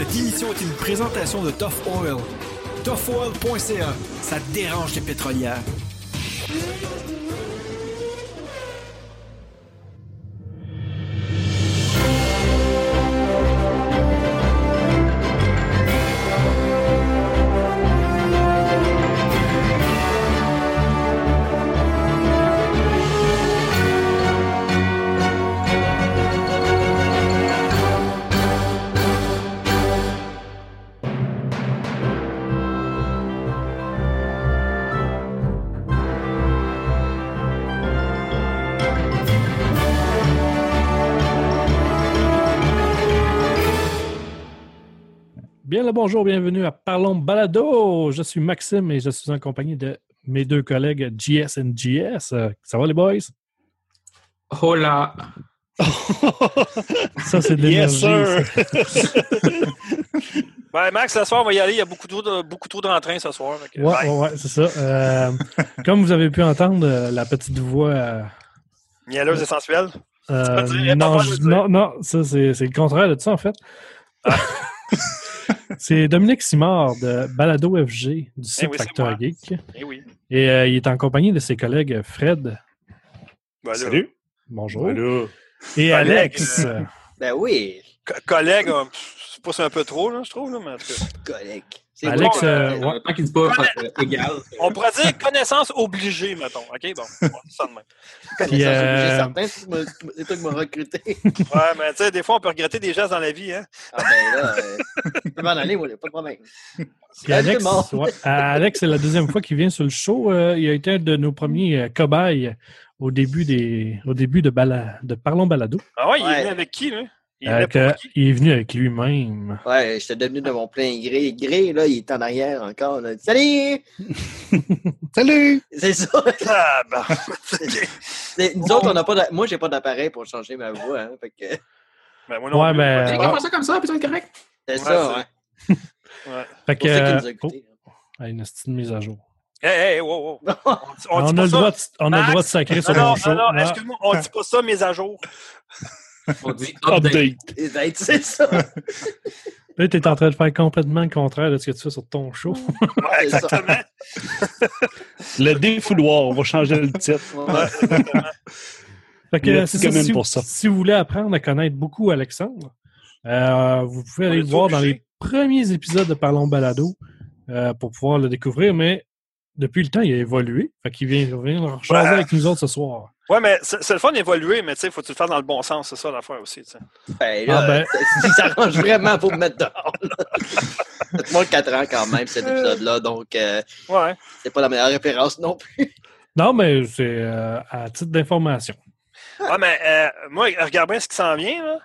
Cette émission est une présentation de Tough Oil. ToughOil.ca, ça dérange les pétrolières. Le bonjour, bienvenue à Parlons Balado. Je suis Maxime et je suis en compagnie de mes deux collègues GS et GS. Euh, Ça va les boys? Hola. Ça, c'est de Yes, l'énergie. sir. ça. Ben, Max, ce soir, on va y aller. Il y a beaucoup trop de, beaucoup trop d'entrain ce soir. Ouais, ouais, ouais, c'est ça. Euh, comme vous avez pu entendre, euh, la petite voix. euh, Mielleuse essentielle. euh, pas dire, non, non, non, ça, c'est c'est le contraire de ça, en fait. Ah. c'est Dominique Simard de Balado FG du site oui, c'est Factor. Geek. Eh oui. Et euh, il est en compagnie de ses collègues Fred. Ben, Salut. Bonjour. Ben Et Alex. euh, Ben oui, co- collègue, euh, pas c'est un peu trop, là, je trouve. Là, mais en tout cas. collègue. C'est Alex, bon, euh, ouais. Tant qu'il dit pas euh, égal. On pourrait dire connaissance obligée, mettons. OK, bon. Ouais, c'est ça de même. Connaissance euh, obligée, certain, c'est toi qui m'as recruté. Ouais, mais tu sais, des fois, on peut regretter des gestes dans la vie. Hein? Ah ben là, euh, je peux m'en aller, moi, là, pas de problème. Puis Alex, ouais, Alex, c'est la deuxième fois qu'il vient sur le show. Euh, il a été un de nos premiers euh, cobayes au début des au début de, bala- de Parlons Balado. Ah ouais, il est venu avec qui, lui? Il est Euh, que- il est venu avec lui-même. Ouais, j'étais devenu de mon plein gré. Gré, là, il est en arrière encore. Là. Salut! Salut! C'est ça. Ah, ben. C'est- Nous autres, on n'a pas Moi, j'ai pas d'appareil pour changer ma voix. Hein, fait que Ben, moi non Ouais, plus. ben, comment ça comme ça, puis être correct? c'est Ouais, ça, c'est- ouais. Ouais. Fait que, C'est euh, ont écoutés. oh, ah, une petite mise à jour. Hey, hey, wow, wow. On, dit- on a pas le ça. droit de, on a le droit de sacrer sur Non, non, non, non, Ah, excuse-moi, on dit pas ça, mes à jour. On dit update. d'être, C'est ça. Là, tu es en train de faire complètement le contraire de ce que tu fais sur ton show. Ouais, ça. exactement. Le défouloir, on va changer le titre. Ouais. Fait que, Il y a c'est une commune si, pour ça. si vous voulez apprendre à connaître beaucoup Alexandre, euh, vous pouvez On aller le voir dans les premiers épisodes de Parlons Balado euh, pour pouvoir le découvrir, mais depuis le temps, il a évolué. Fait qu'il vient, vient Ouais. avec nous autres ce soir. Ouais, mais c'est le fun d'évoluer, mais tu sais, faut tu le faire dans le bon sens, c'est ça l'affaire aussi. tu sais. Ben là, Ah ben. ça s'arrange vraiment pour me mettre dehors. Moi, 4 ans quand même, cet épisode-là, donc euh, Ouais. c'est pas la meilleure référence non plus. Non, mais c'est euh, à titre d'information. Ouais, mais euh, moi, regarde bien ce qui s'en vient. Là.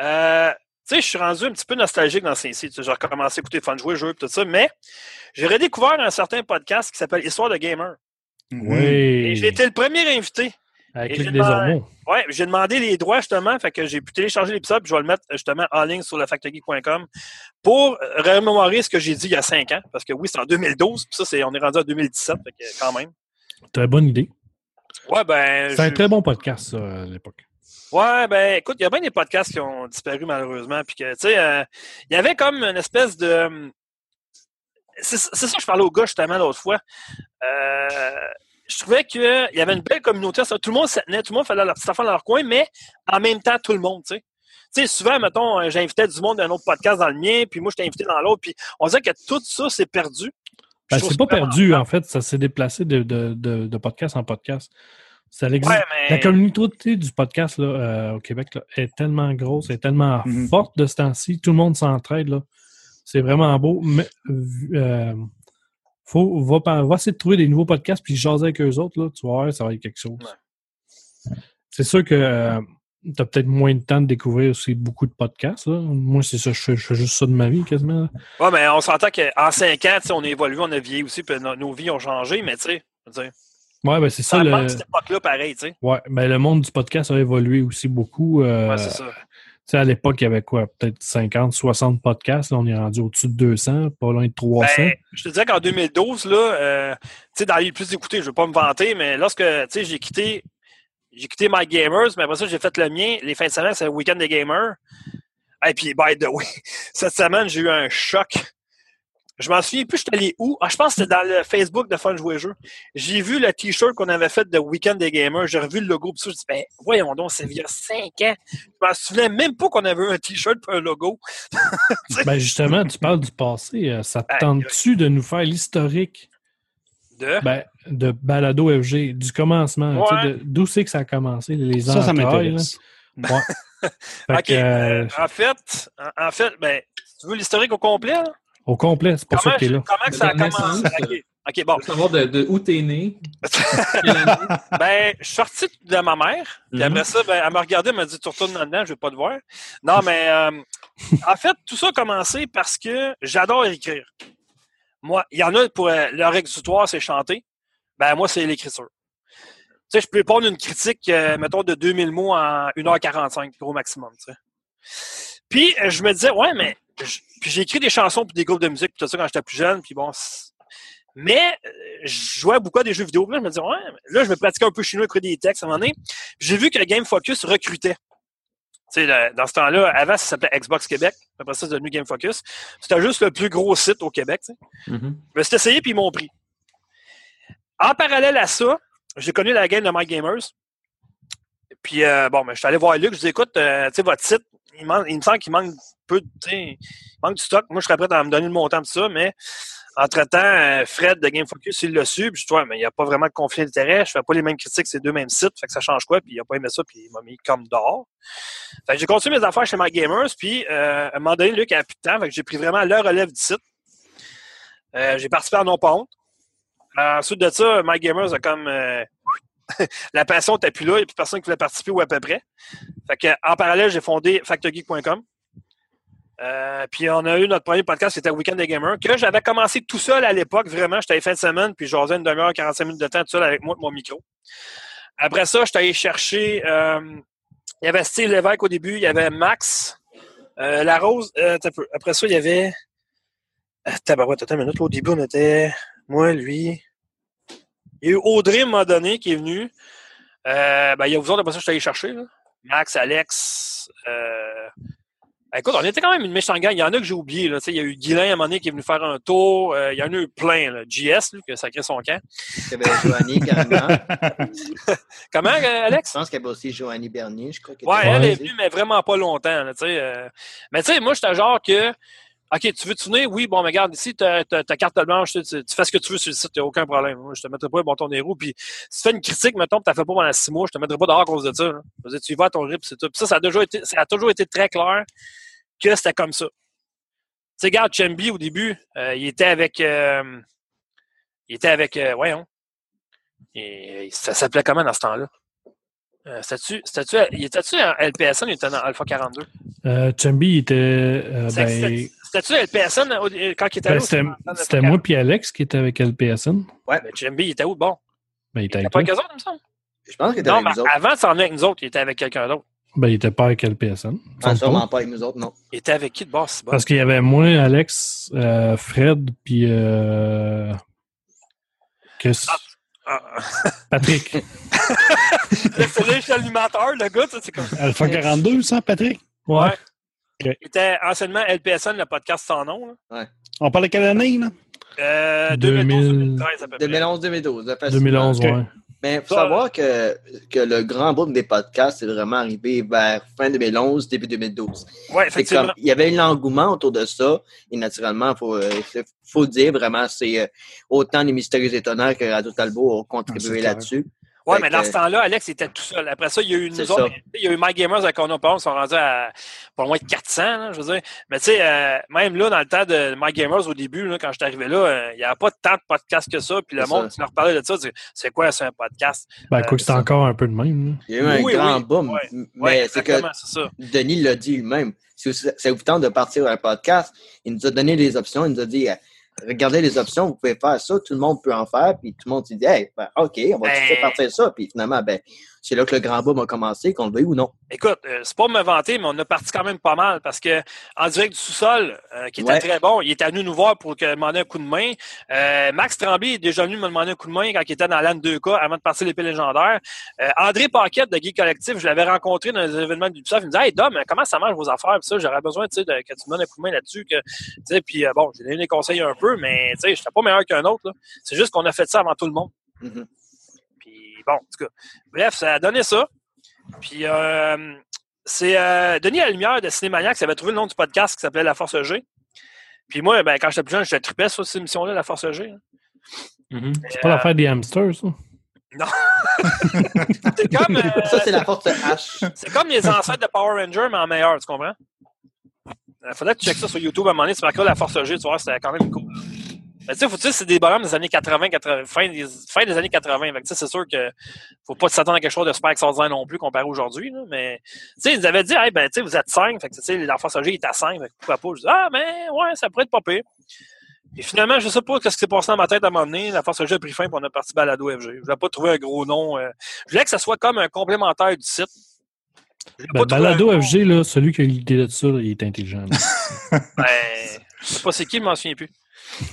Euh, tu sais, je suis rendu un petit peu nostalgique dans ces sites. J'ai recommencé à écouter Fun Jouer, jeux, tout ça, mais j'ai redécouvert un certain podcast qui s'appelle Histoire de Gamer. Oui. Et j'ai été le premier invité. Avec Luc j'ai Desormeaux. Ouais, j'ai demandé les droits justement, fait que j'ai pu télécharger l'épisode, puis je vais le mettre justement en ligne sur le factory.com pour remémorer ce que j'ai dit il y a cinq ans, parce que oui, c'est en 2012, puis ça, c'est, on est rendu en 2017, fait que quand même. Très bonne idée. Ouais, ben. C'est un très bon podcast, ça, à l'époque. Ouais, ben, écoute, il y a bien des podcasts qui ont disparu malheureusement, puis que, tu sais, euh, il y avait comme une espèce de. C'est ça que je parlais au gars justement l'autre fois. Euh, je trouvais qu'il y avait une belle communauté. ça. Tout le monde se tenait, tout le monde faisait leur petite affaire dans leur coin, mais en même temps, tout le monde, tu sais. Tu sais, souvent, mettons, euh, j'invitais du monde d'un autre podcast dans le mien, puis moi, je t'ai invité dans l'autre, puis on dirait que tout ça, c'est perdu. Ben, c'est pas perdu, en fait. Ça s'est déplacé de, de, de, de podcast en podcast. Ça existe. Ouais, mais. La communauté du podcast là, euh, au Québec là, est tellement grosse, est tellement Mhm. forte de ce temps-ci. Tout le monde s'entraide. C'est vraiment beau. Mais euh, faut, va, essayer de trouver des nouveaux podcasts puis jaser avec eux autres. Là, tu voir, ça va être quelque chose. C'est sûr que tu as peut-être moins de temps de découvrir aussi beaucoup de podcasts. là. Moi, c'est ça, je fais, je fais juste ça de ma vie quasiment. Ouais, mais on s'entend qu'en cinq ans, tu sais, on a évolué, on a vieilli aussi, puis no- nos vies ont changé, mais tu sais, Ouais, ben c'est ça. ça Le, cette époque-là, pareil, tu sais. ouais, ben, le monde du podcast a évolué aussi beaucoup. euh, Ouais, c'est ça. Sais, à l'époque, il y avait quoi? Peut-être 50, 60 podcasts. Là, on est rendu au-dessus de 200, pas loin de 300. Ben, je te disais qu'en 2012, là, euh, dans les plus écoutés, je ne veux pas me vanter, mais lorsque, j'ai quitté, j'ai quitté My Gamers, mais après ça, j'ai fait le mien. Les fins de semaine, c'est le week-end des gamers. Et puis, by the way, cette semaine, j'ai eu un choc. Je m'en souviens plus, je suis allé où? Ah, je pense que c'était dans le Facebook de Fun Jouer Jeu. J'ai vu le t-shirt qu'on avait fait de Weekend des Gamers. J'ai revu le logo. Puis ça, je dis, ben, voyons donc, c'est il y a cinq ans. Je m'en souvenais même pas qu'on avait un t-shirt et un logo. Ben justement, tu parles du passé. euh, Ça te tente-tu de nous faire l'historique? De... ben, de Balado FG, du commencement? Ouais. D'où c'est que ça a commencé, les Ça, ça entrailles, m'intéresse. là? Ouais. Fait OK. que, euh, en fait, en, en fait, ben, tu veux l'historique au complet? Là? Au complet, c'est pour ça Comment, que t'es là. comment que ça a commencé? OK. Bon. Je veux savoir de, de où t'es né. Ben, je suis sorti de ma mère. Puis Mhm. après ça, ben, elle m'a regardé, elle m'a dit Tu retournes là-dedans, je vais pas te voir. Non, mais euh, en fait, tout ça a commencé parce que j'adore écrire. Moi, il y en a pour euh, leur exutoire, c'est chanter. Ben, moi, c'est l'écriture. Tu sais, je peux prendre une critique, euh, mettons, de 2000 mots en 1h45, gros maximum, tu sais. Puis, euh, je me disais, ouais, mais. j'ai écrit des chansons pour des groupes de musique, puis tout ça, quand j'étais plus jeune, puis bon. Mais, euh, je jouais beaucoup à des jeux vidéo. Puis là, je me disais, ouais, mais là, je me pratiquais un peu chinois, écrire des textes à un moment donné. J'ai vu que Game Focus recrutait. Tu sais, dans ce temps-là, avant, ça s'appelait Xbox Québec. Après ça, c'est devenu Game Focus. C'était juste le plus gros site au Québec. tu sais. Mhm. Je me suis essayé, puis ils m'ont pris. En parallèle à ça, j'ai connu la game de My Gamers. Puis, euh, bon, ben, je suis allé voir Luc. Je lui ai dit, écoute, euh, tu sais, votre site, il, me semble qu'il manque peu, de- manque du stock. Moi, je serais prêt à me donner le montant de ça, mais entre-temps, euh, Fred de Game Focus, il l'a su. Puis, je dis, mais il n'y a pas vraiment de conflit d'intérêt. Je fais pas les mêmes critiques, c'est deux mêmes sites. Fait que ça change quoi? Puis, il a pas aimé ça, puis il m'a mis comme dehors. Fait que j'ai continué mes affaires chez My Gamers. Puis, euh, à un moment donné, Luc a. Fait que j'ai pris vraiment le relève du site. Euh, j'ai participé à Non Pas Ensuite de ça, My Gamers a comme. La passion n'était plus là, il n'y a plus personne qui voulait participer ou à peu près. En parallèle, j'ai fondé factorgeek.com. Euh, puis on a eu notre premier podcast qui était Weekend des Gamers, que j'avais commencé tout seul à l'époque, vraiment. J'étais fin de semaine, puis j'osais une demi-heure, 45 minutes de temps tout seul avec moi mon micro. Après ça, j'étais allé chercher. euh, il y avait Steve Lévesque au début, il y avait Max, euh, La Rose. Après ça, il y avait. Tabarouette, attends une minute. Au début, on était. Moi, lui. Il y a eu Audrey, à un moment donné, qui est venu. Euh, ben, il y a vous autres, après ça, je suis allé chercher. là. Max, Alex. Euh... ben, écoute, on était quand même une méchante gang. Il y en a que j'ai oublié. Là. Il y a eu Guylain, à un moment donné, qui est venu faire un tour. Euh, il y en a eu plein. Là. JS, lui, qui a sacré son camp. Il y avait Joanie. Comment, euh, Je Alex? pense qu'il y avait aussi Joanie Bernier, je crois. Ouais, elle est venue, mais vraiment pas longtemps. Là, tu sais. Mais tu sais, moi, j'étais genre que. OK, tu veux te venir? Oui, bon, mais regarde, ici, ta, carte blanche, tu, tu- tu fais ce que tu veux sur le site, il n'y a aucun problème. Moi, je te mettrai pas bâton des roues. Puis, si tu fais une critique, mettons, que tu n'as fait pas pendant six mois, je te mettrai pas dehors à cause de ça. dire, tu y vas à ton rythme, c'est tout. Puis ça, ça a, toujours été, ça a toujours été très clair que c'était comme ça. Tu sais, regarde, Chambi, au début, euh, il était avec. euh, il était avec. euh, voyons. Et, ça s'appelait comment dans ce temps-là? Euh, il était-tu en LPSN ou il était dans Alpha 42? Euh, Chambi, il était. euh, ben, C'était-tu LPSN quand il était ben, là? c'était moi puis Alex qui était avec LPSN. Ouais, mais Jambi, il était où? Bon? Ben, il était Il avec pas toi. avec eux autres, il me semble. Je pense qu'il était Non, avec mais nous autres. avant de s'en avec nous autres, il était avec quelqu'un d'autre. Ben, il était pas avec LPSN. il Ah, sûrement pas. pas avec nous autres, non. Il était avec qui de bon? Parce qu'il y avait moi, Alex, euh, Fred, puis euh, Chris- Ah, Patrick. Je suis animateur, le gars, ça, c'est comme. Alpha 42, ça, Patrick? Ouais. Il était anciennement LPSN, le podcast sans nom. là. On parle de quelle année, là? Euh, 2000. 2012-2013 à peu près. 2011-2012. là, facilement. 2011, Ok. ouais. Mais il faut Ça, savoir que, que le grand boom des podcasts est vraiment arrivé vers fin 2011, début 2012. Ouais, C'est effectivement. comme, il y avait l'engouement autour de ça, et naturellement, il faut, euh, faut dire vraiment, c'est euh, autant les mystérieux étonnants que Radio Talbot ont Ah, contribué là-dessus. Ouais, Fait mais dans que- ce temps-là, Alex était tout seul. Après ça, il y a eu nous C'est autres. ça. Il y a eu My Gamers On Pas, ils sont rendus à pas loin de 400, là, je veux dire. Mais tu sais, euh, même là, dans le temps de My Gamers au début, là, quand je suis arrivé là, euh, il n'y avait pas tant de podcasts que ça. Puis le C'est monde, ça. tu leur parlais de ça, c'est quoi, c'est un podcast? Ben, Euh, quoi que ça. encore un peu de même. là. Il y a eu un Oui, grand oui. boom. Ouais, Mais c'est que exactement, c'est ça. Denis l'a dit lui-même. Si ça vous tente de partir un podcast, il nous a donné des options. Il nous a dit euh, regardez les options, vous pouvez faire ça, tout le monde peut en faire. Puis tout le monde s'est dit hey, ben, OK, on va Ben- tout faire partir ça. Puis finalement, ben, c'est là que le grand boom a commencé, qu'on le veuille ou non. Écoute, euh, c'est pas me vanter, mais on a parti quand même pas mal parce que en direct du sous-sol, euh, qui était Ouais. très bon, il était à nous nous voir pour que demander un coup de main. Euh, Max Tremblay est déjà venu me demander un coup de main quand il était dans l'AN 2K avant de partir l'épée légendaire. André Paquette de Geek Collectif, je l'avais rencontré dans les événements du Ubisoft. Il me disait Hey Dom, comment ça marche vos affaires? Puis ça, j'aurais besoin de, que tu me donnes un coup de main là-dessus. Que, puis bon, j'ai donné des conseils un peu, mais sais, j'étais pas meilleur qu'un autre. C'est juste qu'on a fait ça avant tout le monde. Mhm. Puis bon, en tout cas. Bref, ça a donné ça. Puis euh, c'est euh, Denis Allumière de Cinémaniac qui avait trouvé le nom du podcast qui s'appelait La Force G. Puis moi, ben, quand j'étais plus jeune, je tripais sur cette émission-là, La Force G. hein. Mhm. C'est pas l'affaire des hamsters, ça? C'est comme, euh, Ça, c'est la force H. c'est comme les ancêtres de Power Ranger, mais en meilleur, tu comprends? Il faudrait que tu checkes ça sur YouTube à un moment donné, tu marqueras La Force G, tu vois, c'était quand même cool. Mais tu sais, faut c'est des bonhommes des années 80, 80 fin, des, fin des années 80. Fait que, tu sais, c'est sûr que faut pas s'attendre à quelque chose de super extraordinaire non plus comparé aujourd'hui. Mais tu sais, ils nous avaient dit, hey, ben, tu sais, vous êtes 5. Fait que, tu sais, G est à 5. Fait que pourquoi pas? Je dis, ah, mais ouais, ça pourrait être pas pire. Et finalement, je sais pas ce qui s'est passé dans ma tête à un moment donné. La Force G a pris fin et on a parti balado FG. Je voulais pas trouver un gros nom. euh, je voulais que ça soit comme un complémentaire du site. Ben, Balado un. FG, là, celui qui a eu l'idée de ça, il est intelligent. Ben, je sais pas c'est qui, je m'en souviens plus.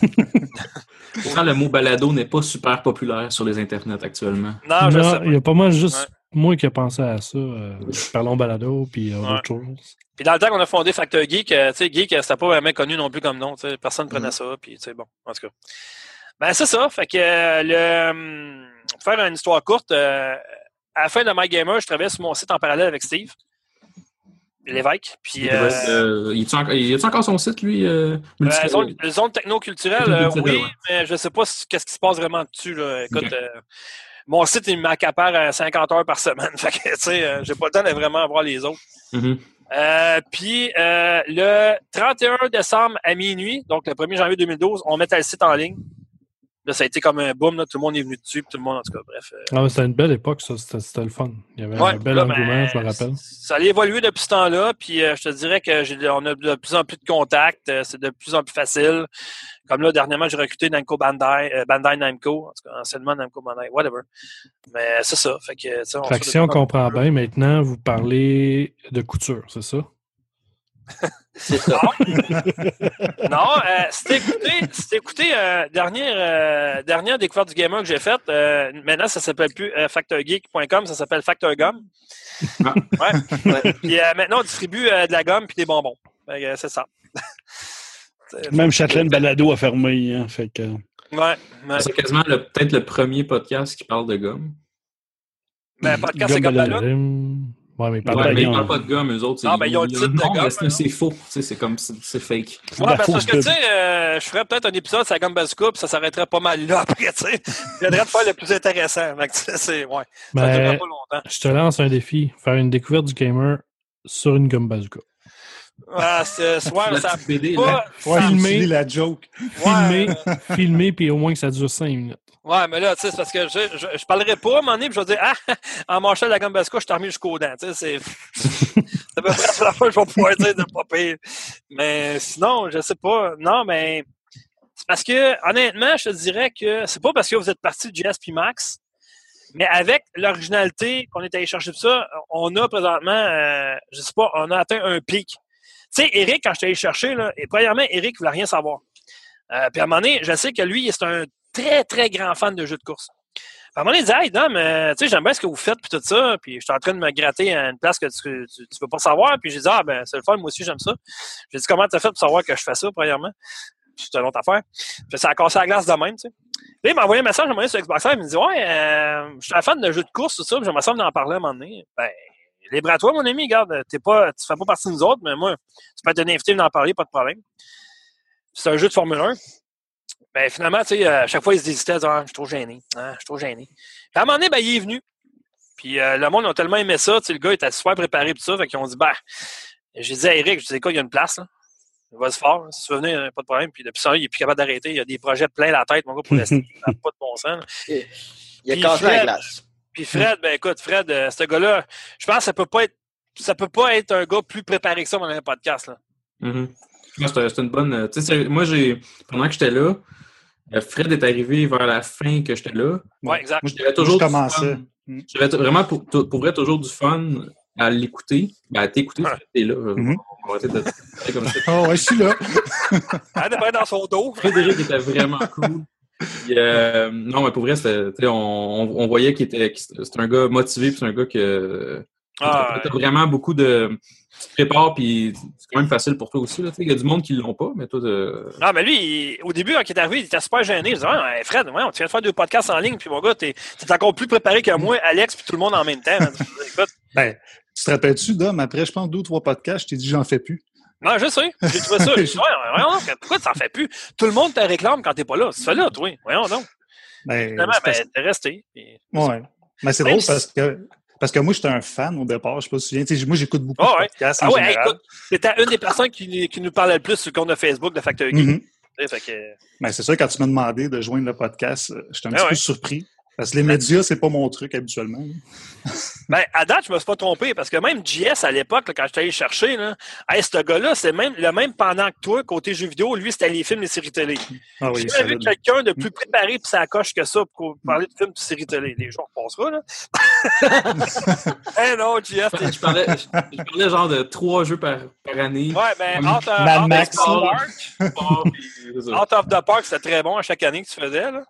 Pourtant, le mot balado n'est pas super populaire sur les internets actuellement. Non, je il y a pas mal juste Ouais. moi qui ai pensé à ça. euh, parlons balado, puis euh, Ouais. autre chose. Puis dans le temps qu'on a fondé Factor Geek, euh, tu sais, Geek, euh, c'était pas vraiment connu non plus comme nom. tu sais, Personne prenait Mhm. ça. Puis, tu sais, bon, en tout cas. Ben, c'est ça. Fait que euh, le, hum, pour faire une histoire courte, euh, à la fin de My Gamer, je travaillais sur mon site en parallèle avec Steve, l'évêque. Puis, euh, Euh, il, a encore, il a encore son site, lui? Euh, euh, zone, zone techno-culturelle, euh, oui, ouais. mais je sais pas ce- qu'est-ce qui se passe vraiment dessus. Là. Écoute, euh, mon site, il m'accapare à 50 heures par semaine. Fait que, tu sais, euh, j'ai pas le temps de vraiment voir les autres. Mhm. Euh, puis euh, le 31 décembre à minuit, donc le 1er janvier 2012, on mettait le site en ligne. Là, ça a été comme un boom, là, tout le monde est venu dessus, tout le monde, en tout cas, bref. euh, Ah, c'était une belle époque, ça. C'était le fun. Il y avait ouais, un bel là, engouement, ben, je me rappelle. Ça a évolué depuis ce temps-là, puis euh, je te dirais que j'ai on a de plus en plus de contacts, euh, c'est de plus en plus facile. Comme là, dernièrement, j'ai recruté Namco Bandai, euh, Bandai Namco, en tout cas, anciennement Namco Bandai, whatever. Mais c'est ça. Fait que, on comprend bien, maintenant, vous parlez de couture, c'est ça? C'est ça. Non, euh, c'était écouté, c'était écouté euh, dernière, euh, dernière découverte du gamer que j'ai faite. euh, maintenant, ça s'appelle plus euh, factorgeek.com, ça s'appelle Factorgum. Ah. Ouais. Ouais. Puis euh, maintenant, on distribue euh, de la gomme puis des bonbons. Euh, c'est ça. Même Châtelaine Balado a fermé. Hein, fait que... Ouais. C'est quasiment peut-être le premier podcast qui parle de gomme. Ben, podcast, c'est Gomme comme. Ouais, mais Ouais, mais ils parlent pas de gomme, eux autres. Ah, ben, ils ont le titre de Non, gomme, mais c'est- faux. Tu sais, C'est comme, c'est fake. Ouais, ben, parce que, tu sais, euh, je ferais peut-être un épisode sur la gomme bazooka, puis ça s'arrêterait pas mal là après, tu sais. Je viendrais de faire le plus intéressant. Sais, c'est, ouais. Ça Ben, durerait pas longtemps. je te lance un défi. Faire une découverte du gamer sur une gomme bazooka. Ah, c'est, ouais, La ça BD, pas. Ouais, Filmer. la joke. Filmer, Ouais, filmer, puis au moins que ça dure 5 minutes. Ouais, mais là, tu sais, c'est parce que je, je, je parlerai pas à un moment donné, puis je vais dire, ah, en manchant la gomme basco, je t'ai remis jusqu'aux dents. Tu sais, c'est. c'est à peu près la fois que je vais pouvoir dire de pas pire. Mais sinon, je sais pas. Non, mais. C'est parce que, honnêtement, je te dirais que c'est pas parce que vous êtes parti du GSP Max, mais avec l'originalité qu'on est allé chercher de ça, on a présentement, euh, je sais pas, on a atteint un pic. Tu sais, Eric, quand je t'ai allé chercher, là, et premièrement, Eric voulait rien savoir. Euh, puis à un moment donné, je sais que lui, c'est un très, très grand fan de jeux de course. Puis à un moment donné, il dit Hey, Dom, euh, tu sais, j'aime bien ce que vous faites, puis tout ça. Puis je suis en train de me gratter à une place que tu, tu veux pas savoir. Puis j'ai dit Ah, ben, c'est le fun, moi aussi, j'aime ça. J'ai dit Comment tu as fait pour savoir que je fais ça, premièrement? C'est une autre affaire. Puis ça a cassé la glace de même, tu sais. Là, il m'a envoyé un message, j'ai sur Xbox il me dit Ouais, euh, je suis un fan de jeux de course, tout ça, puis j'aimerais ça en parler à un moment donné. Ben, libre à toi, mon ami, regarde, t'es pas, tu fais pas partie de nous autres, mais moi, tu peux être un invité, venir en parler, pas de problème. C'est un jeu de Formule 1. Ben, finalement, tu sais, à chaque fois, il se hésitait, ah, je suis trop gêné. Ah, je suis trop gêné. Puis à un moment donné, ben, il est venu. Puis euh, le monde a tellement aimé ça, tu sais, le gars était super préparé pour ça, fait qu'ils ont dit, ben, j'ai dit à Eric, je disais quoi, il y a une place, là. Vas-y fort, si tu veux venir, pas de problème. Puis depuis ça, il est plus capable d'arrêter. Il y a des projets plein la tête, mon gars, pour rester. Pas de bon sens. là. Il a cassé la glace. Puis Fred, ben écoute, Fred, euh, ce gars-là, je pense que ça peut pas être ça peut pas être un gars plus préparé que ça dans un podcast. Là. Mhm. Ouais, C'était c'était une bonne. tu sais, c'est- moi, j'ai pendant que j'étais là, euh, Fred est arrivé vers la fin que j'étais là. Ouais, exact. J'avais toujours je du fun. Mm. J'avais vraiment pour, pour vrai toujours du fun à l'écouter. Ben, à t'écouter, Ouais. t'es là. Mhm. On va arrêter de te comme ça. Oh, ouais, je suis là. Arrête de parler dans son dos. Frédéric était vraiment cool. Puis, euh, non, mais pour vrai, on, on, on voyait qu'il était, un gars motivé, puis c'est un gars que Ah, t'as vraiment beaucoup de. Tu te prépares, puis c'est quand même facile pour toi aussi. Il y a du monde qui l'ont pas, mais toi, de... Non, mais lui, il- au début, quand il est arrivé, il était super gêné. Il disait ouais, Fred, ouais, on vient de faire deux podcasts en ligne, puis mon gars, t'es es encore plus préparé que moi, Alex, puis tout le monde en même temps. Écoute, Ben, tu te rappelles-tu, Dom, après, je pense, deux ou trois podcasts, je t'ai dit, j'en fais plus. Non, je sais. J'ai trouvé ça. Ouais, donc, pourquoi tu t'en fais plus? Tout le monde te réclame quand t'es pas là. Fais là, toi. Voyons donc. Ben, c'est parce- ben, t'es resté. Ouais. Mais c'est drôle si- parce que, parce que moi, j'étais un fan au départ. Je sais pas si tu te souviens. Moi, j'écoute beaucoup Ah de ouais. podcasts en Ah ouais, écoute, c'était une des personnes qui, qui nous parlait le plus sur le compte de Facebook de Factor Geek. Fait que, Ben, c'est sûr, quand tu m'as demandé de joindre le podcast, j'étais un Ah petit ouais. peu surpris. Parce que les médias, c'est pas mon truc habituellement. Ben, à date, je me suis pas trompé parce que même JS à l'époque, quand j'étais allé chercher, là, hey, ce gars-là, c'est même le même pendant que toi, côté jeux vidéo, lui, c'était les films et les séries télé. Ah oui, J'ai jamais vu quelqu'un de plus préparé pour sa coche que ça pour parler de films et de séries télé. Les jours passera, là. Eh non, JS, je, parlais, je, je parlais genre de trois jeux par, par année. Ouais, ben, Out, of- Out the Park, Sport, puis c'est ça. Out of the Park, c'était très bon à chaque année que tu faisais, là.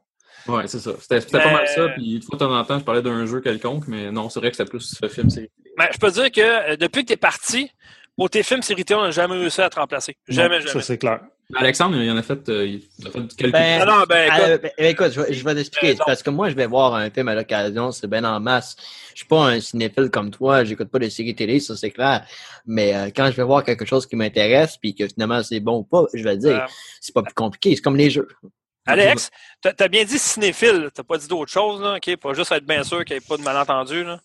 Ouais, c'est ça. C'était Mais- pas mal ça. Puis, de fois de temps en temps, je parlais d'un jeu quelconque, mais non, c'est vrai que c'était plus ce film. C'est... Ben, je peux te dire que euh, depuis que t'es parti, pour tes films séries télé, on n'a jamais réussi à te remplacer. Jamais, Non, jamais. Ça, c'est clair. Alexandre, il en a fait, euh, il a fait quelques. Ben, Non, non, ben, écoute, Euh, ben, écoute, je, vais- je vais t'expliquer. Euh, non. parce que moi, je vais voir un film à l'occasion, c'est bien en masse. Je suis pas un cinéphile comme toi, j'écoute pas de séries télé, ça c'est clair. Mais euh, quand je vais voir quelque chose qui m'intéresse, puis que finalement c'est bon ou pas, je vais le dire. Euh, C'est pas plus compliqué, c'est comme les jeux. Alex, t'as t'as bien dit cinéphile, t'as pas dit d'autre chose, là, OK? Pas juste être bien sûr qu'il n'y ait pas de malentendu, là.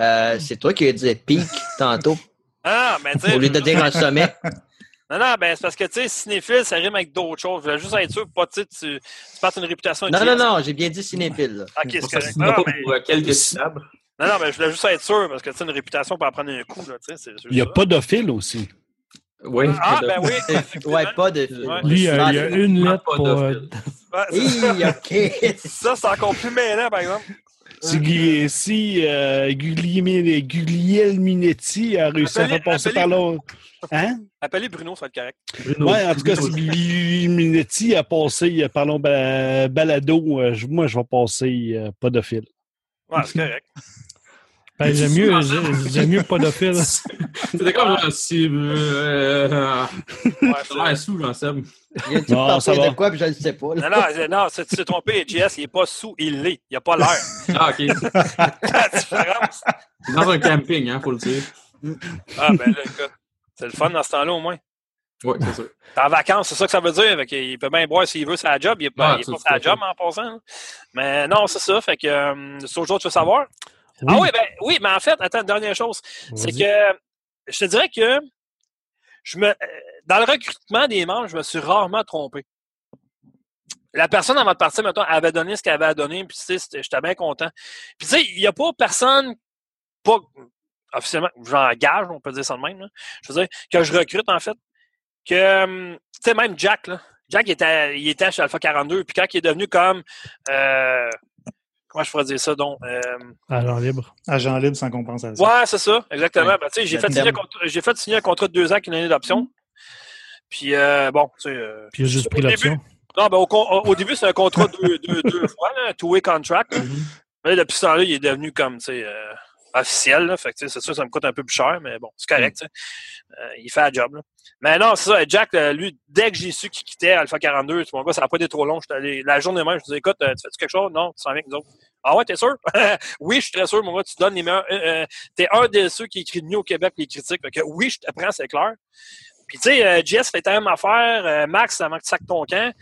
Euh, c'est toi qui as dit pic tantôt, Ah, ben, tu au lieu de dire un sommet. Non, non, ben, c'est parce que, tu sais, cinéphile, ça rime avec d'autres choses. Je voulais juste être sûr, pour pas, tu sais, tu, tu passes une réputation. Non, non, non, j'ai bien dit cinéphile. là. OK, c'est Pour ça, correct. Non, pas non, pour mais- euh, quelques syllabes. non, non, mais je voulais juste être sûr, parce que, tu sais, une réputation peut en prendre un coup, là, tu c'est Il y a ça. pas d'ophile aussi. Oui. Ah, ben oui. Ouais, pas de. Lui, euh, il y a une lettre Pas pour. euh. Hi, ok. Ça, c'est encore plus mêlant, par exemple. Si, si euh, Guglielmi- Guglielminetti a réussi à faire passer par là. Hein? Appelez Bruno, ça va être correct. Bruno. Ouais, en tout cas, si Guglielminetti a passé euh, par là, ba- balado, moi, je vais passer euh, pas de fil. Ouais, c'est correct. ben, j'aime mieux, j'ai- j'aime mieux pédophile. C'était comme genre, si. Euh, Ouais, t'as l'air sous, genre, Seb. Viens-tu Non, ça parler va. de quoi, puis je ne sais pas. là. Non, non, c'est- non, tu t'es trompé. JS, il est pas sous, il l'est. Il a pas l'air. Ah, ok. La différence. C'est dans un camping, hein, faut le dire. Ah, ben là, écoute. C'est le fun dans ce temps-là, au moins. Oui, c'est sûr. T'es en vacances, c'est ça que ça veut dire. Il peut bien boire s'il veut sa job. Il est pas, Ah, il pas sa job en passant. hein. Mais non, c'est ça. Fait que euh, c'est chose que tu veux savoir. Ah Oui. oui, ben oui, mais en fait, attends, dernière chose. C'est que je te dirais que je me euh, dans le recrutement des membres, je me suis rarement trompé. La personne avant de partir, mettons, avait donné ce qu'elle avait à donner, puis tu sais, j'étais bien content. Puis tu sais, il n'y a pas personne, pas officiellement, j'en gage, on peut dire ça de même, là. je veux dire, que je recrute en fait, que, hum, tu sais, même Jack, là, Jack, il était, il était chez Alpha 42, puis quand il est devenu comme, euh, comment je pourrais dire ça, donc, euh, Alors libre. Agent libre sans compensation. Ouais, c'est ça, exactement. Ouais. Ben, tu sais, j'ai fait, signer un thème. contrat- j'ai fait signer un contrat de deux ans avec une année d'option. Puis, euh, bon, tu sais. euh, Puis il a juste pris l'option. non, ben, au, début, c'est un contrat de deux, deux, deux fois, là, un two-way contract. là. Mais depuis ce temps-là, il est devenu comme, tu sais, euh, officiel. Là, fait que, c'est sûr, ça me coûte un peu plus cher, mais bon, c'est correct. tu sais. Euh, il fait la job. Là. Mais non, c'est ça. Jack, euh, lui, dès que j'ai su qu'il quittait Alpha 42, mon gars, ça n'a pas été trop long. J'étais allé, la journée même, je disais, écoute, euh, tu fais-tu quelque chose? Non, tu s'en viens avec nous autres. Ah ouais, t'es sûr? oui, je suis très sûr, mon gars, tu donnes les meilleurs. euh, t'es un de ceux qui écrit mieux au Québec les critiques. Fait que oui, je te prends, c'est clair. Puis, tu sais, euh, JS fait la même affaire. Euh, Max, avant que tu sacs ton camp?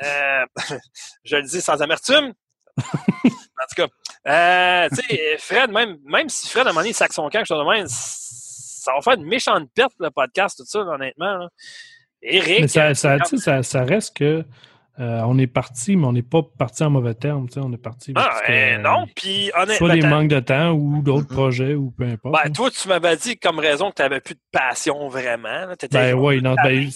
Je le dis sans amertume. en tout cas, euh, tu sais, Fred, même, même si Fred, à un moment donné, il sac son camp, je te demande, ça va faire une méchante perte, le podcast, tout ça, honnêtement. là. Eric. Mais ça, euh, ça reste que euh, on est parti, mais on n'est pas parti en mauvais terme. tu sais, On est parti. Ah, parce que, euh, non, puis honnêtement. Soit des manques de temps ou d'autres Mhm. projets ou peu importe. Ben, toi, tu m'avais dit comme raison que tu n'avais plus de passion vraiment. là. T'étais Ben ouais, non, ben,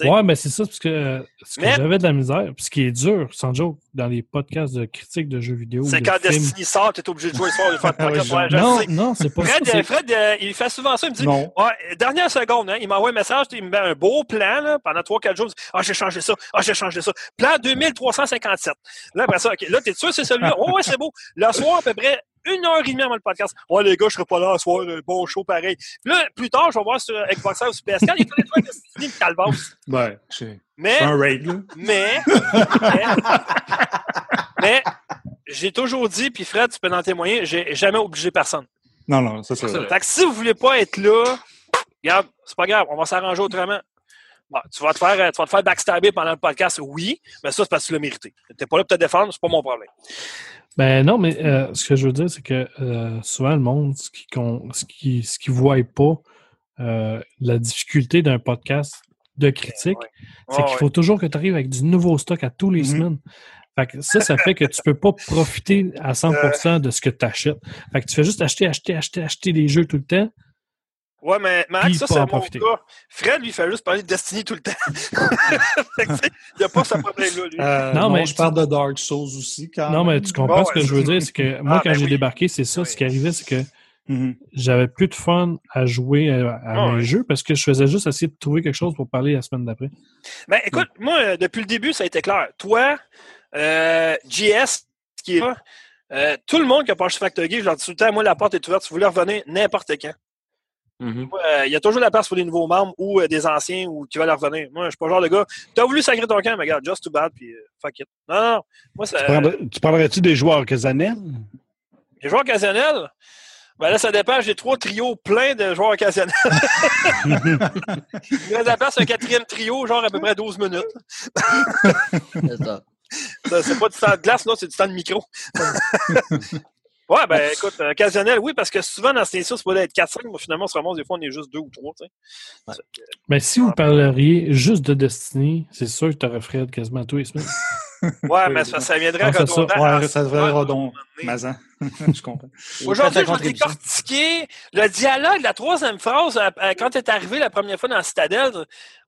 mais. Ouais, mais c'est ça, parce que euh, ce que Mais- j'avais de la misère, puis ce qui est dur, sans joke, dans les podcasts de critiques de jeux vidéo. C'est de quand films. Destiny sort, tu es obligé de jouer le soir et faire Ah oui, podcast. Ouais, je Non, sais. non, c'est pas Fred, ça. Fred euh, il fait souvent ça. Il me dit Non. Ouais, dernière seconde, hein, il m'envoie un message, il me met un beau plan là, pendant 3-4 jours. il dit, Ah, j'ai changé ça. Ah, j'ai changé ça. Plan 2357. Là, après ça, OK. Là, t'es sûr que c'est celui-là? Oh, ouais, c'est beau. Le soir, à peu près une heure et demie avant le podcast. Ouais, les gars, je serai pas là ce soir. un Bon show pareil. Puis là, plus tard, je vais voir sur Xbox ou sur PS4. Il connaît toi Destiny de Calvas. Ben, c'est un raid, là. mais, mais, mais, j'ai toujours dit, puis Fred, tu peux en témoigner, j'ai jamais obligé personne. Non, non, ça, c'est vrai. Fait que si vous voulez pas être là, regarde, c'est pas grave, on va s'arranger autrement. Tu vas te faire, euh, tu vas te faire backstabber pendant le podcast, oui, mais ça, c'est parce que tu l'as mérité. T'es pas là pour te défendre, c'est pas mon problème. Ben non, mais euh, ce que je veux dire, c'est que euh, souvent, le monde, ce qui con- ce qui, ce qui voit pas euh, la difficulté d'un podcast de critique, c'est qu'il ouais. faut toujours que tu arrives avec du nouveau stock à tous les Mhm. semaines. Fait que ça, ça fait que tu peux pas profiter à 100% de ce que tu achètes. Fait que tu fais juste acheter, acheter, acheter, acheter des jeux tout le temps. Ouais, mais Max, ça, c'est mon profiter. cas. Fred, lui, fait juste parler de Destiny tout le temps. Il n'y a pas ce problème-là, lui. Euh, Non, non, mais je parle de Dark Souls aussi, quand Non, mais tu comprends Bon, ce que je veux dire, c'est que moi, Ah, quand ben j'ai oui. débarqué, c'est ça. Oui. Ce qui arrivait, c'est que Mhm. j'avais plus de fun à jouer à, à Ah, mes jeux parce que je faisais juste essayer de trouver quelque chose pour parler la semaine d'après. Ben, écoute, moi, euh, depuis le début, ça a été clair. Toi, euh, JS, qui est là, euh, tout le monde qui a passé Factor Geek, je leur dis tout le temps, moi, la porte est ouverte, tu voulais revenir n'importe quand. Mhm. Moi, euh, Il y a toujours la place pour des nouveaux membres ou euh, des anciens ou qui veulent revenir. Moi, je suis pas le genre de gars. T'as voulu sacrer ton camp, mais regarde, just too bad, puis euh, fuck it. Non, non, non. Moi, ça, Tu, prendrais- tu parlerais-tu des joueurs occasionnels? les joueurs occasionnels, ben là, ça dépend. J'ai trois trios pleins de joueurs occasionnels. Il reste la place un quatrième trio, genre à peu près 12 minutes. C'est ça. Ça, C'est pas du temps de glace, non, c'est du temps de micro. ouais, ben écoute, euh, occasionnel, oui, parce que souvent dans ces émissions, c'est pas d'être 4-5, mais finalement, on se ramasse, des fois, on est juste 2 ou 3. Tu sais. Mais si vous parleriez juste de Destiny, c'est sûr que tu aurais Fred quasiment tous les semaines. Ouais, mais ça, ça viendrait Ah, c'est ça. redondant. Ouais, ça Mazan. je comprends. Aujourd'hui, je vais décortiquer le dialogue, la troisième phrase, euh, euh, quand tu es arrivé la première fois dans la citadelle.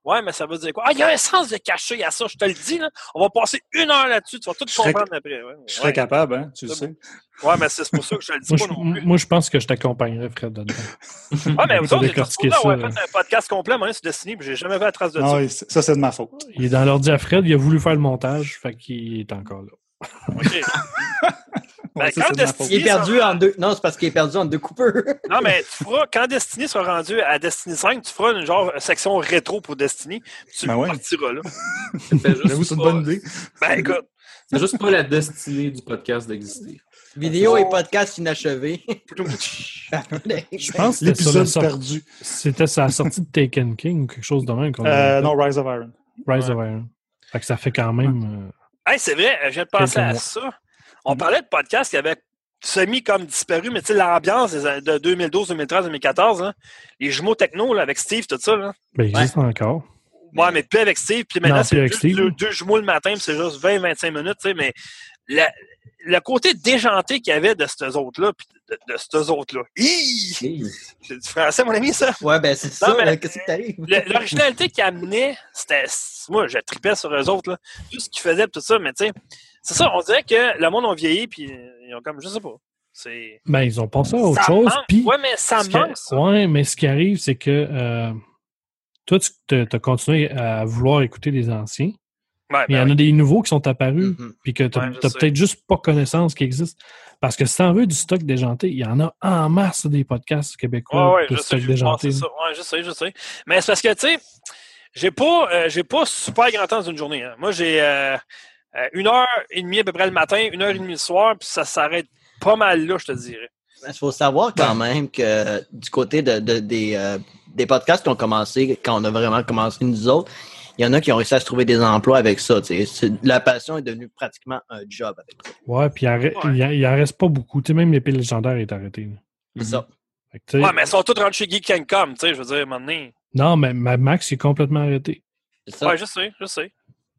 Ouais, mais ça veut dire quoi? Ah, il y a un sens de caché à ça, je te le dis. Là. On va passer une heure là-dessus, tu vas tout Je serais- comprendre après. Ouais, Je serais ouais. capable, hein, tu le C'est sais. Ouais, mais c'est pour ça que je te le dis Moi, pas je, non plus. moi, je pense que je t'accompagnerais, Fred, dedans. Ouais, mais vous autres, ça, fait un podcast complet, moi, sur Destiny, puis j'ai jamais vu la trace de Non, ça. oui, ça, c'est de ma faute. Il est dans l'ordi à Fred, il a voulu faire le montage, fait qu'il est encore là. OK. Ben, quand faute. Il est perdu en deux. Non, c'est parce qu'il est perdu en deux coupeurs. Non, mais tu feras, quand Destiny sera rendu à Destiny 5, tu feras une genre section rétro pour Destiny. Tu Ben ouais. partiras là. J'avoue, c'est une bonne idée. Ben écoute, C'est juste pas la destinée du podcast d'exister. Vidéo et podcast inachevés. Je pense que c'était sur, la L'épisode perdu. c'était la sortie de Taken King ou quelque chose de même. Euh, non, Rise of Iron. Rise of Iron. Fait que ça fait quand même. euh, hey, c'est vrai, je viens de penser à mois. ça. On parlait de podcast qui avait semi comme disparu, mais tu sais, l'ambiance de 2012, 2013, 2014, hein, les jumeaux techno là, avec Steve, tout ça. Là. ben, il existe encore. Ouais, mais plus avec Steve. Puis maintenant, c'est deux, Steve. deux- deux jumeaux le matin, puis c'est juste 20-25 minutes, tu sais, mais la- le côté déjanté qu'il y avait de ces autres-là, puis de, de ces autres-là. Hi! C'est du français, mon ami, ça? Ouais, ben c'est ça. Non, mais- là, Qu'est-ce qui t'arrive? L'originalité qu'ils amenaient, c'était. Moi, je tripais sur eux autres, là. Tout ce qu'ils faisaient, tout ça, mais tu sais, c'est ça, on dirait que le monde a vieilli, puis ils ont comme, je sais pas. C'est. Ben, ils ont pensé à autre Ça chose. manque. Puis, Ouais, mais ça ce qui- manque, ça. ouais, mais ce qui arrive, c'est que euh, toi, tu as continué à vouloir écouter les anciens. Ouais, Mais il y ben en a des nouveaux qui sont apparus, Mhm. puis que tu n'as je sais. peut-être juste pas connaissance qu'ils existent. Parce que si t'en veux du stock déjanté, il y en a en masse des podcasts québécois Ouais, ouais, de je sais, stock je déjanté. c'est ça. Ouais, je sais, je sais. Mais c'est parce que, tu sais, j'ai pas, euh, j'ai pas super grand temps dans une journée. hein. Moi, j'ai euh, euh, une heure et demie à peu près le matin, une heure et demie le soir, puis ça s'arrête pas mal là, je te dirais. Il faut savoir quand même que du côté de, de- des, euh, des podcasts qui ont commencé, quand on a vraiment commencé nous autres, il y en a qui ont réussi à se trouver des emplois avec ça. tu sais. C'est- La passion est devenue pratiquement un job avec ça. Ouais, puis il en re- Ouais. il en- il en reste pas beaucoup. Tu sais, même l'épée légendaire est arrêtée. C'est ça. Que, Ouais, mais ils sont tous rendus chez Geek King Com, tu sais, je veux dire, à un moment donné. Non, mais Max est complètement arrêté. C'est ça. Ouais, je sais, je sais.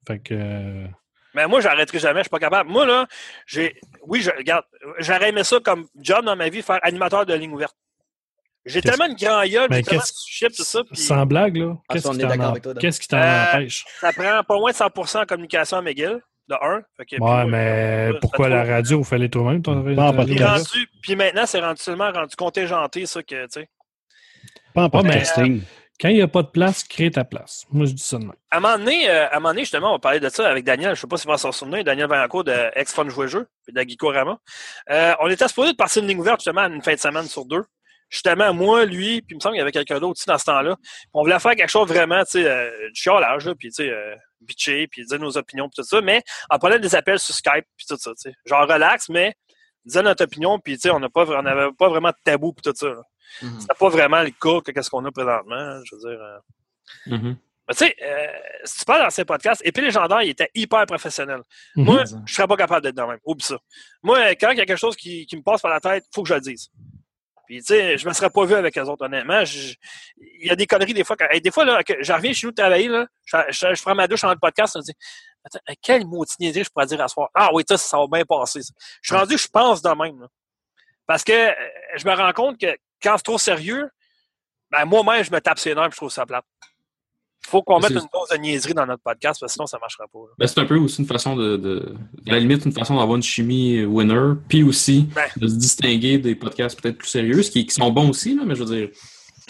Fait que. euh, Mais moi, j'arrêterai jamais, je suis pas capable. Moi, là, j'ai. Oui, je regarde, j'aurais aimé ça comme job dans ma vie, faire animateur de ligne ouverte. J'ai tellement de grand gueule, j'ai tellement qu'est-ce- de chip, tout ça. puis Sans blague, là, Ah, qu'est-ce qui t'en Euh, empêche? Ça prend pas moins de 100 en communication à McGill, de un. Fait que, puis, Ouais, moi, mais ça pourquoi la radio? Fallait toi-même, ton Pas en ton- Puis, podcast. rendu, puis maintenant, c'est rendu seulement rendu contingenté, ça, que, tu sais. Pas en podcasting. Quand il n'y a pas de place, crée ta place. Moi, je dis ça de. À un moment donné, euh, à un moment donné, justement, on va parler de ça avec Daniel. Je sais pas si vous en souvenez, Daniel Valancourt de Ex-Fun Jouer Jeu, de. Euh, on était supposé de passer une ligne ouverte, justement, une fin de semaine sur deux. Justement, moi, lui, puis il me semble qu'il y avait quelqu'un d'autre aussi dans ce temps-là. On voulait faire quelque chose vraiment, tu sais, euh, du puis tu sais, euh, bitcher, puis dire nos opinions, puis tout ça, mais en prenant des appels sur Skype, puis tout ça, tu sais. Genre relax, mais disant notre opinion, puis tu sais, on n'avait pas vraiment de tabou, puis tout ça. Mhm. C'était pas vraiment le cas que qu'est-ce qu'on a présentement, je veux dire. euh. Mhm. Mais tu sais, euh, si tu parles dans ces podcasts, Épée légendaire, il était hyper professionnel. Mhm. Moi, je serais pas capable d'être de même. Oublie ça. Moi, quand il y a quelque chose qui, qui me passe par la tête, il faut que je le dise. Puis, tu sais, je me serais pas vu avec eux autres, honnêtement. Il y a des conneries des fois. Quand, hey, des fois, là, que je reviens chez nous travailler, là, je, je- je prends ma douche en le podcast, je me dis, attends, quelle maudite niaiserie je pourrais dire à soir? Ah oui, ça, ça va bien passer. ça. Je suis rendu, je pense de même. là. Parce que euh, je me rends compte que quand c'est trop sérieux, ben, moi-même, je me tape ses nerfs et je trouve ça plate. Il faut qu'on mette une dose de niaiserie dans notre podcast, parce que sinon, ça ne marchera pas. Ben, c'est un peu aussi une façon de, de, à la limite, une façon d'avoir une chimie winner, puis aussi Ben. de se distinguer des podcasts peut-être plus sérieux, qui, qui sont bons aussi, là, mais je veux dire,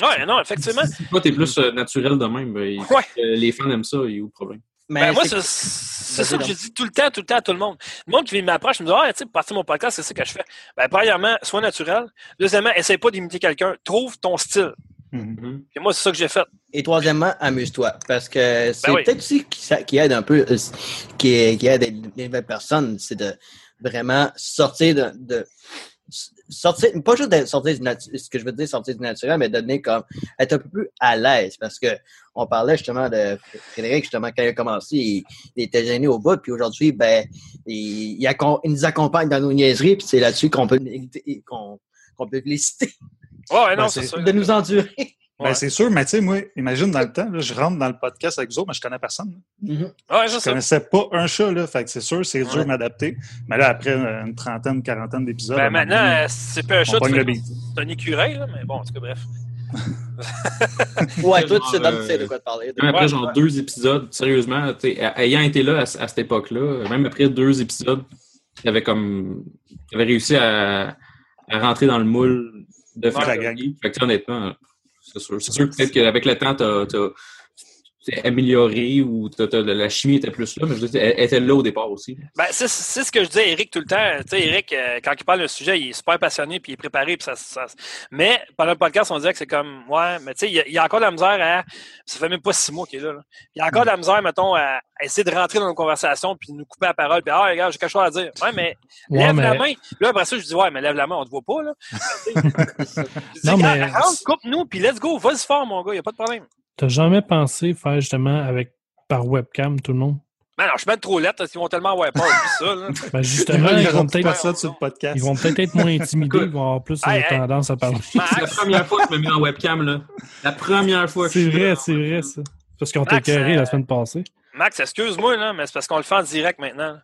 Ouais, non, effectivement. si toi, t'es plus euh, naturel de même, ben, Ouais. euh, les fans aiment ça, il y a où le problème? Mais Ben, moi, c'est- c'est c'est ça que je dis tout le temps, tout le temps à tout le monde. Le monde qui m'approche, me dit Ah, tu sais, pour partir mon podcast, c'est ça que je fais? Ben, premièrement, sois naturel. Deuxièmement, essaie pas d'imiter quelqu'un. Trouve ton style. Mhm. Mhm. Et moi, c'est ça que j'ai fait. Et troisièmement, amuse-toi. Parce que c'est Ben oui. peut-être aussi qui, ça- qui aide un peu, euh, qui, qui aide les, les nouvelles personnes, c'est de vraiment sortir de, de- sortir, pas juste de sortir du natu- ce que je veux dire, sortir du naturel, mais devenir comme, être un peu plus à l'aise. Parce que on parlait justement de Frédéric, justement, quand il a commencé, il, il était gêné au bout, puis aujourd'hui, ben, il, il, nous accompagne dans nos niaiseries, puis c'est là-dessus qu'on peut, qu'on, qu'on peut féliciter Ouais, non, Ben, c'est c'est- ça. de nous endurer. Ben, Ouais. c'est sûr, mais tu sais, moi, imagine dans le temps, là, je rentre dans le podcast avec vous autres, mais je connais personne. Ouais, c'est Je connaissais pas un chat, là. Fait que c'est sûr, c'est dur Ouais. de m'adapter. Mais là, après une trentaine, quarantaine d'épisodes. Ben, maintenant, c'est pas un chat, c'est un écureuil, là, mais bon, en tout cas, bref. Ouais, toi, tu sais, euh, sais de quoi te parler. Même après, Ouais, genre ouais. deux épisodes, sérieusement, ayant été là à, à cette époque-là, même après deux épisodes, il avait comme. il avait réussi à, à rentrer dans le moule de faire la gang. Fait que, honnêtement, c'est sûr. C'est sûr que peut-être qu'avec le temps, t'as. T'as t'es amélioré ou t'as- t'as- la chimie était plus là, mais je veux dire, elle, elle était là au départ aussi. Ben, c'est c'est ce que je dis à Eric tout le temps. Tu sais, Eric, euh, quand il parle d'un sujet, il est super passionné puis il est préparé. Puis ça, ça- Mais pendant le podcast, on disait que c'est comme, ouais, mais tu sais, il y, a- il y a encore de la misère à. Ça fait même pas six mois qu'il est là. là. Il y a encore de la misère, mettons, à, à essayer de rentrer dans une conversation puis de nous couper la parole. Puis, ah, regarde, j'ai quelque chose à dire. Ouais, mais Ouais, lève mais- la main. Puis là, après ça, je dis, ouais, mais lève la main, on te voit pas, là. Je dis, Non, mais- coupe-nous, puis let's go, vas-y fort, mon gars, il n'y a pas de problème. T'as jamais pensé faire justement avec par webcam tout le monde? Ben non, je suis même trop lettre, ils vont tellement ouais pas oublie ça, là. Ben justement, Ils ils vont peut-être ça sur le podcast. ils vont peut-être être moins intimidés, ils vont avoir plus Hey, hey. tendance à parler. C'est la première fois que je me mets en webcam, là. La première fois que C'est vrai, c'est vrai, ça. Parce qu'on t'a Max, écœuré euh, la semaine passée. Max, excuse-moi, là, mais c'est parce qu'on le fait en direct maintenant.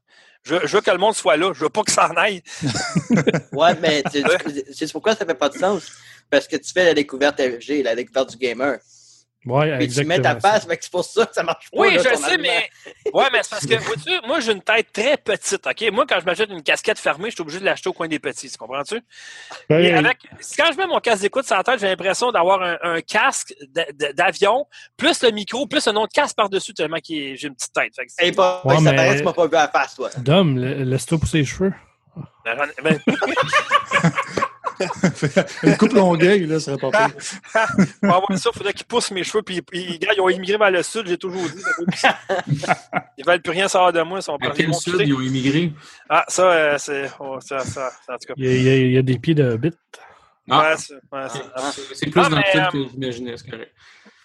Je, je veux que le monde soit là. Je veux pas que ça en aille. Ouais, mais tu- tu- c'est pourquoi ça fait pas de sens? Parce que tu fais la découverte FG, la découverte du gamer. Ouais, Puis tu mets ta face, c'est pour ça que ça marche pas. Oui, là, je sais, argument. mais. Ouais, mais c'est parce que, vois-tu, moi, j'ai une tête très petite, OK? Moi, quand je m'achète une casquette fermée, je suis obligé de l'acheter au coin des petits. Tu comprends-tu? Ben, avec, quand je mets mon casque d'écoute sur la tête, j'ai l'impression d'avoir un, un casque d'avion, plus le micro, plus un autre casque par-dessus, tellement que j'ai une petite tête. Fait que c'est- Hey, pas, Ouais, ça mais- paraît que tu m'as pas vu à la face, toi. Dom, la- laisse-toi pousser les cheveux. Ben, ben, Une coupe longueuil, là, serait pas pire. pour avoir ça, il faudrait qu'ils poussent mes cheveux. Puis, ils, gars, ils ont immigré vers le sud, j'ai toujours dit. Ils veulent plus rien savoir de moi. Ils sont À pas quel sud ils ont immigré? Ah, ça, euh, c'est. oh, ça, ça, ça, en tout cas. Il y a, il y a- il y a des pieds de bite. Ah, Ouais, c'est- ouais, c'est- c'est c'est plus Ah, dans le sud euh, que j'imaginais, c'est correct.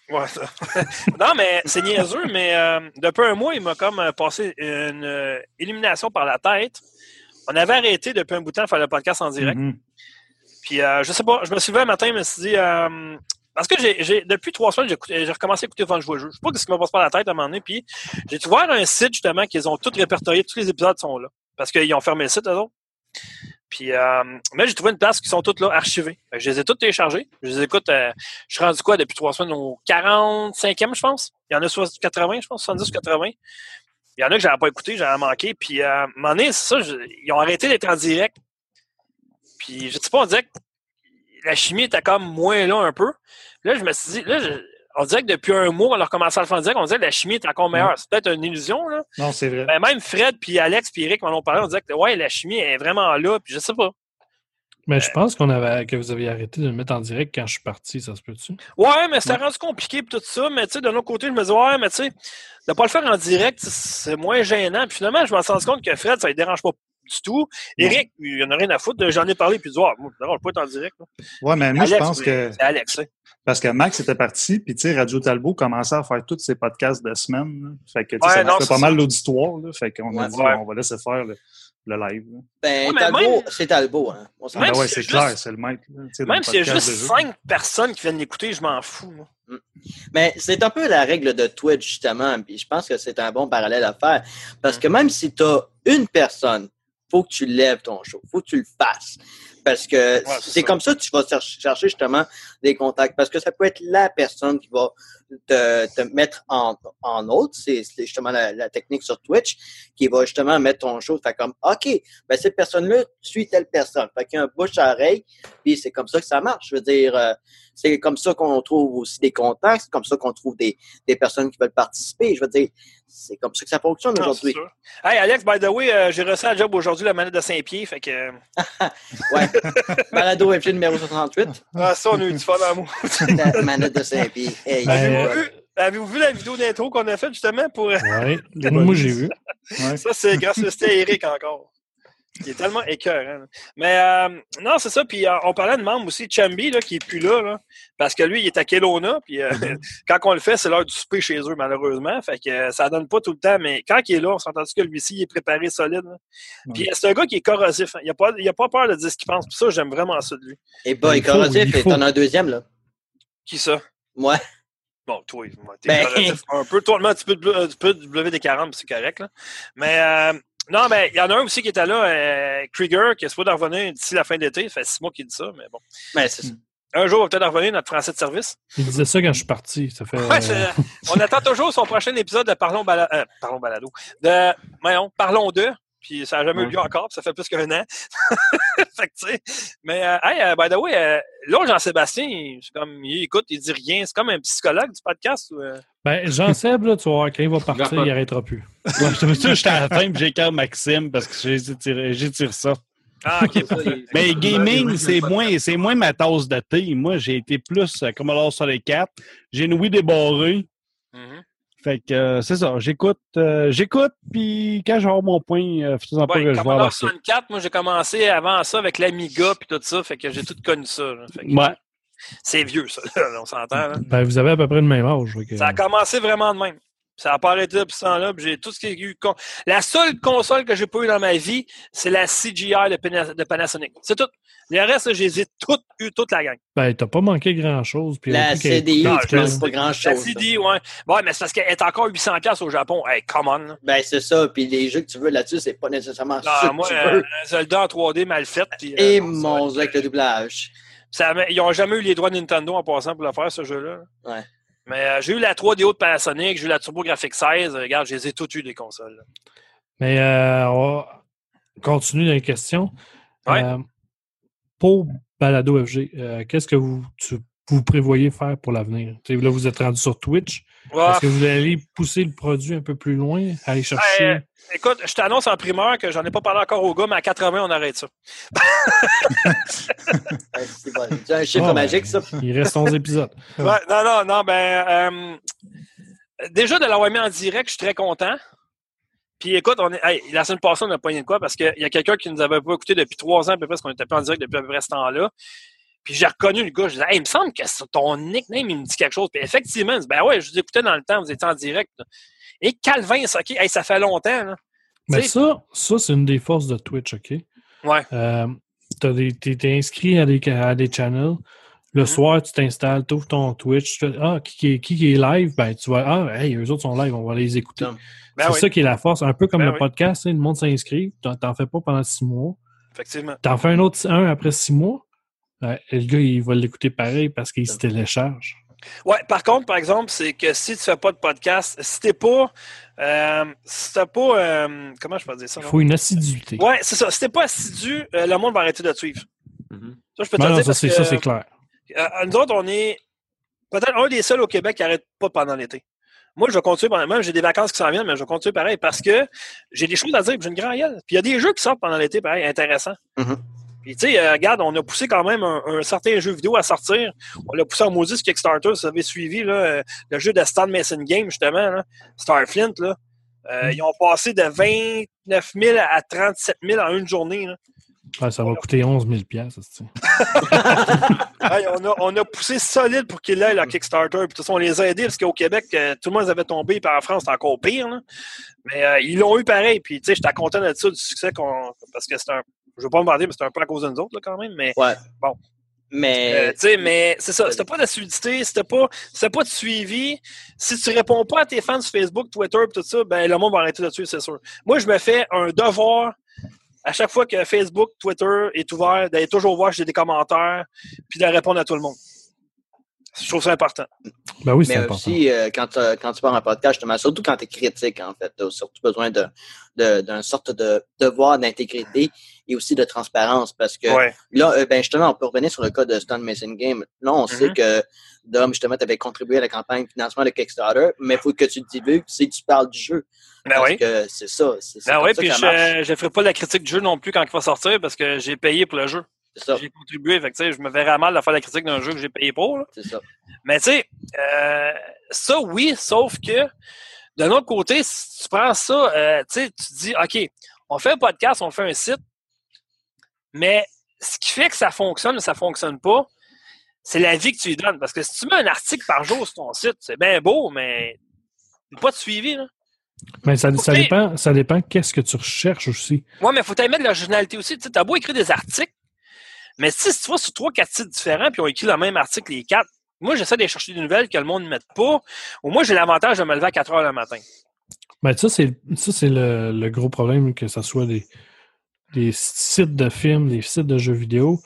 Ouais, ça. non, mais c'est niaiseux, mais euh, depuis un mois, il m'a comme passé une euh, illumination par la tête. On avait arrêté depuis un bout de temps de faire le podcast en direct. Mhm. Puis, euh, je sais pas, je me suis levé un matin, je me suis dit, euh, Parce que j'ai, depuis trois semaines, j'ai, recommencé à écouter Fun Jouer. Je sais pas ce qui me passe par la tête à un moment donné. Puis j'ai ouvert un site justement qu'ils ont tout répertorié, tous les épisodes sont là. Parce qu'ils ont fermé le site, eux autres. Puis, euh, mais j'ai trouvé une place qui sont toutes là, archivées. Je les ai toutes téléchargées. Je les écoute, euh, je suis rendu quoi depuis trois semaines au 45e, je pense. Il y en a 60 80, je pense, 70 ou 80. Il y en a que j'avais pas écouté, j'avais manqué. Puis, euh, à un moment donné, c'est ça, ils ont arrêté d'être en direct. Puis, je sais pas, on dirait que la chimie était comme moins là un peu. Là, je me suis dit, là, je- on dirait que depuis un mois, on a recommencé à le faire en direct, on dirait que la chimie est encore meilleure. C'est peut-être une illusion, là. Non, c'est vrai. Ben, même Fred, puis Alex, puis Eric m'en ont parlé, on disait que ouais, la chimie est vraiment là, puis je sais pas. Mais je pense qu'on avait, que vous aviez arrêté de le mettre en direct quand je suis parti, ça se peut-tu? Ouais, mais c'était rendu compliqué tout ça, mais tu sais, d'un autre côté, je me dis, ouais, mais tu sais, de pas le faire en direct, c'est moins gênant. Puis finalement, je me suis rendu compte que Fred, ça ne dérange pas du tout. Eric, il en a rien à foutre. J'en ai parlé, puis il dit, ouais, moi, dérange pas être en direct. là. Ouais, mais moi, je Alex, pense que. C'est Alex, hein. Parce que Max était parti, puis tu sais, Radio Talbot commençait à faire tous ses podcasts de semaine. là. Fait que Ouais, ça non, fait pas ça. mal l'auditoire. là. Fait qu'on a dit, on va laisser faire le, le live. là. Ben, Talbot, c'est Talbot, hein. On Ah, ben ouais, c'est clair, c'est le dans Même s'il y a juste cinq personnes qui viennent l'écouter, je m'en fous. moi. Mais c'est un peu la règle de Twitch, justement. Puis je pense que c'est un bon parallèle à faire. Parce que même si tu as une personne, faut que tu lèves ton show. faut que tu le fasses. Parce que c'est comme ça que tu vas cher- chercher justement des contacts. Parce que ça peut être la personne qui va te, te mettre en, en autre. C'est c'est justement la, la technique sur Twitch qui va justement mettre ton show. Fait comme, OK, ben cette personne-là suit telle personne. Fait qu'il y a un bouche à oreille. Puis c'est comme ça que ça marche. Je veux dire, euh, c'est comme ça qu'on trouve aussi des contacts. C'est comme ça qu'on trouve des, des personnes qui veulent participer. Je veux dire, c'est comme ça que ça fonctionne Non, aujourd'hui. c'est sûr. Hey, Alex, by the way, euh, j'ai reçu un job aujourd'hui, la manette de Saint-Pierre. Fait que. euh, Ouais. Balado FG numéro 68. Ah, ça, on a eu du fun à moi. La manette de Saint-Pierre. Hey, Ben, Avez-vous euh, vu, avez-vous vu la vidéo d'intro qu'on a faite justement pour. Ouais. Les moi, j'ai vu. Ouais. Ça, c'est grâce à Eric encore. Il est tellement écœurant. Mais euh, non, c'est ça. Puis euh, on parlait de membre aussi, Chambi, là, qui est plus là, là, parce que lui, il est à Kelowna. Puis euh, quand on le fait, c'est l'heure du souper chez eux, malheureusement. Fait que euh, ça donne pas tout le temps. Mais quand il est là, on s'entend que lui-ci, il est préparé solide. Puis c'est un gars qui est corrosif. hein. Il n'a pas, il a pas peur de dire ce qu'il pense. Puis ça, j'aime vraiment ça de lui. Et boy, Il faut, corrosif, il et t'en as un deuxième, là. Qui ça? Moi. Bon, toi, moi, t'es Ben- corrosif un peu. Toi, un petit peu de, un petit peu de WD-40, puis c'est correct. Là. Mais euh, non, mais il y en a un aussi qui était là, euh, Krieger, qui est supposé d'en revenir d'ici la fin d'été. Ça fait six mois qu'il dit ça, mais bon. Ben, c'est ça. Un jour, il va peut-être en revenir, notre français de service. Il disait ça quand je suis parti. Ça fait. Ouais, c'est- on attend toujours son prochain épisode de Parlons, Bala- euh, Parlons Balado. De, voyons, Parlons d'eux. Puis ça n'a jamais eu lieu encore, puis ça fait plus qu'un an. fait que, tu sais. Mais, euh, hey, euh, by the way, euh, là, Jean-Sébastien, comme, il écoute, il dit rien. C'est comme un psychologue du podcast. Ou, euh? Ben, Jean-Seb, là, tu vas voir, quand il va partir, il n'arrêtera plus. Ouais, je suis j'étais à la fin, puis j'écarte Maxime parce que j'ai tiré, j'ai tiré ça. Ah, OK. Mais gaming, c'est moins, c'est moins ma tasse de thé. Moi, j'ai été plus euh, Commodore 64. J'ai une Wii débarrée. Mhm. Fait que euh, c'est ça. J'écoute, euh, j'écoute, puis quand j'aurai mon point, euh, faisant pas Ouais, que je vais Commodore avancer. 64, moi, j'ai commencé avant ça avec l'Amiga puis tout ça. Fait que j'ai tout connu ça. là. Fait que Ouais. C'est vieux, ça. là, on s'entend. Ben, vous avez à peu près le même âge. que- Ça a commencé vraiment de même. Ça n'a pas arrêté depuis ce temps-là. puis J'ai tout ce qui est eu. con- La seule console que j'ai pas eu dans ma vie, c'est la CGI de, Pana- de Panasonic. C'est tout. Le reste, là, je les ai toutes eues, toute la gang. Ben, t'as pas manqué grand-chose. La CDI, Non, tu pas grand-chose. La CD, ouais. Ouais, mais c'est parce qu'elle est encore 800$ au Japon. Hey, come on. là. Ben, c'est ça. Puis les jeux que tu veux là-dessus, c'est pas nécessairement Non, ça que moi, tu euh, veux. un Zelda en 3D mal fait. euh, Et ça mon Dieu, avec le doublage. Ça ils n'ont jamais eu les droits de Nintendo en passant pour le faire, ce jeu-là. Ouais. Mais euh, j'ai eu la 3DO de Panasonic, j'ai eu la TurboGrafx 16. euh, Regarde, je les ai toutes eues, les consoles. là. Mais euh, on va continuer dans les questions. Ouais. Pour Balado FG, qu'est-ce que vous, tu- vous prévoyez faire pour l'avenir? Là, vous êtes rendu sur Twitch. Ouais. Est-ce que vous allez pousser le produit un peu plus loin? Aller chercher? Euh, écoute, je t'annonce en primeur que j'en ai pas parlé encore au gars, mais à 80, on arrête ça. C'est bon. Un chiffre Ah, magique, ça. Il reste 11 épisodes. Ouais, non, non, non, ben. euh, déjà, de l'avoir mis en direct, je suis très content. Puis écoute, on est, hey, la semaine passée, on a pas rien de quoi? Parce qu'il y a quelqu'un qui nous avait pas écouté depuis trois ans à peu près, parce qu'on était pas en direct depuis à peu près ce temps-là. Puis j'ai reconnu le gars, je disais, hey, il me semble que c'est ton nickname, il me dit quelque chose. Puis effectivement, il dit, ben ouais, je vous écoutais dans le temps, vous étiez en direct. là. Et Calvin, ça, hey, ça fait longtemps. Là. Mais sais- ça, ça c'est une des forces de Twitch, OK? Ouais. Euh, t'as des- T'es inscrit à des, à des channels. Le Mhm. soir, tu t'installes, tu ouvres ton Twitch, tu fais Ah, qui, qui, est- qui qui est live? Ben, tu vas Ah, hey, eux autres sont live, on va les écouter. Ben c'est oui, ça qui est la force. Un peu comme Ben le oui. podcast, sais, le monde s'inscrit, t'en fais pas pendant six mois. effectivement. T'en fais un autre un après six mois. Ouais, et le gars, il va l'écouter pareil parce qu'il se télécharge. Ouais, par contre, par exemple, c'est que si tu fais pas de podcast, si t'es pas. Euh, si t'as pas. euh, comment je peux dire ça? Il faut une assiduité. Ouais, c'est ça. Si t'es pas assidu, euh, le monde va arrêter de te suivre. Mhm. Ça, je peux te non, dire. ça, c'est ça, c'est clair. euh, nous autres, on est peut-être un des seuls au Québec qui n'arrête pas pendant l'été. Moi, je vais continuer pendant. Même j'ai des vacances qui s'en viennent, mais je vais continuer pareil parce que j'ai des choses à dire puis j'ai une grande gueule. Puis il y a des jeux qui sortent pendant l'été, pareil, intéressants. Mhm. Puis tu sais, euh, regarde, on a poussé quand même un, un certain jeu vidéo à sortir. On l'a poussé en maudit sur Kickstarter, si vous avez suivi là, euh, le jeu de Stan Mason Game, justement, là, Starflint. Là. Euh, Ils ont passé de 29 000 à 37 000 en une journée. Là. Ouais, ça va coûter 11 000 piastres, Hey, on, a, on a poussé solide pour qu'il ait la Kickstarter. Puis, de toute façon, on les a aidés parce qu'au Québec, euh, tout le monde avait tombés. Puis en France, c'est encore pire. là. Mais euh, ils l'ont eu pareil. Puis, tu sais, j'étais content de ça, du succès qu'on. Parce que c'est un. Je veux pas me vanter, mais c'est un peu à cause de nous autres, là, quand même. Mais, Ouais. Bon. Mais. euh, tu sais, mais c'est ça. C'était pas d'assiduité, c'était pas, c'était pas de suivi. Si tu réponds pas à tes fans sur Facebook, Twitter, puis tout ça, ben, le monde va arrêter de suivre, c'est sûr. Moi, je me fais un devoir à chaque fois que Facebook, Twitter est ouvert, d'aller toujours voir si j'ai des commentaires, puis de répondre à tout le monde. Je trouve ça important. Ben oui, c'est Mais important. aussi, euh, quand, t'as- quand tu pars en podcast, justement, surtout quand tu es critique, en fait, tu as surtout besoin de- de- d'un sorte de devoir d'intégrité et aussi de transparence parce que Ouais. là, euh, ben, justement, on peut revenir sur le cas de Stone Mason Game. Là, on sait Mhm. que Dom, justement, tu avais contribué à la campagne de financement de Kickstarter, mais il faut que tu divulgues si tu parles du jeu. Ben parce oui. que c'est ça. C'est Ben oui, ça puis que ça marche. je ne ferai pas la critique du jeu non plus quand il va sortir parce que j'ai payé pour le jeu. J'ai contribué, fait que, je me verrais mal de faire la critique d'un jeu que j'ai payé pour. là. C'est ça. Mais tu sais, euh, ça oui, sauf que d'un autre côté, si tu prends ça, euh, tu te dis, OK, on fait un podcast, on fait un site, mais ce qui fait que ça fonctionne ou ça fonctionne pas, c'est la vie que tu lui donnes. Parce que si tu mets un article par jour sur ton site, c'est bien beau, mais il n'y a pas de suivi. Là. Mais ça, ça dépend, ça dépend qu'est-ce que tu recherches aussi. Ouais, mais il faut t'aimer de l'originalité aussi. Tu as beau écrire des articles, mais si tu vois sur trois, quatre sites différents, puis on écrit le même article les quatre, moi, j'essaie de chercher des nouvelles que le monde ne mette pas. Ou moi, j'ai l'avantage de me lever à 4 heures le matin. Ben, ça, c'est ça, c'est le, le gros problème, que ce soit des, des sites de films, des sites de jeux vidéo.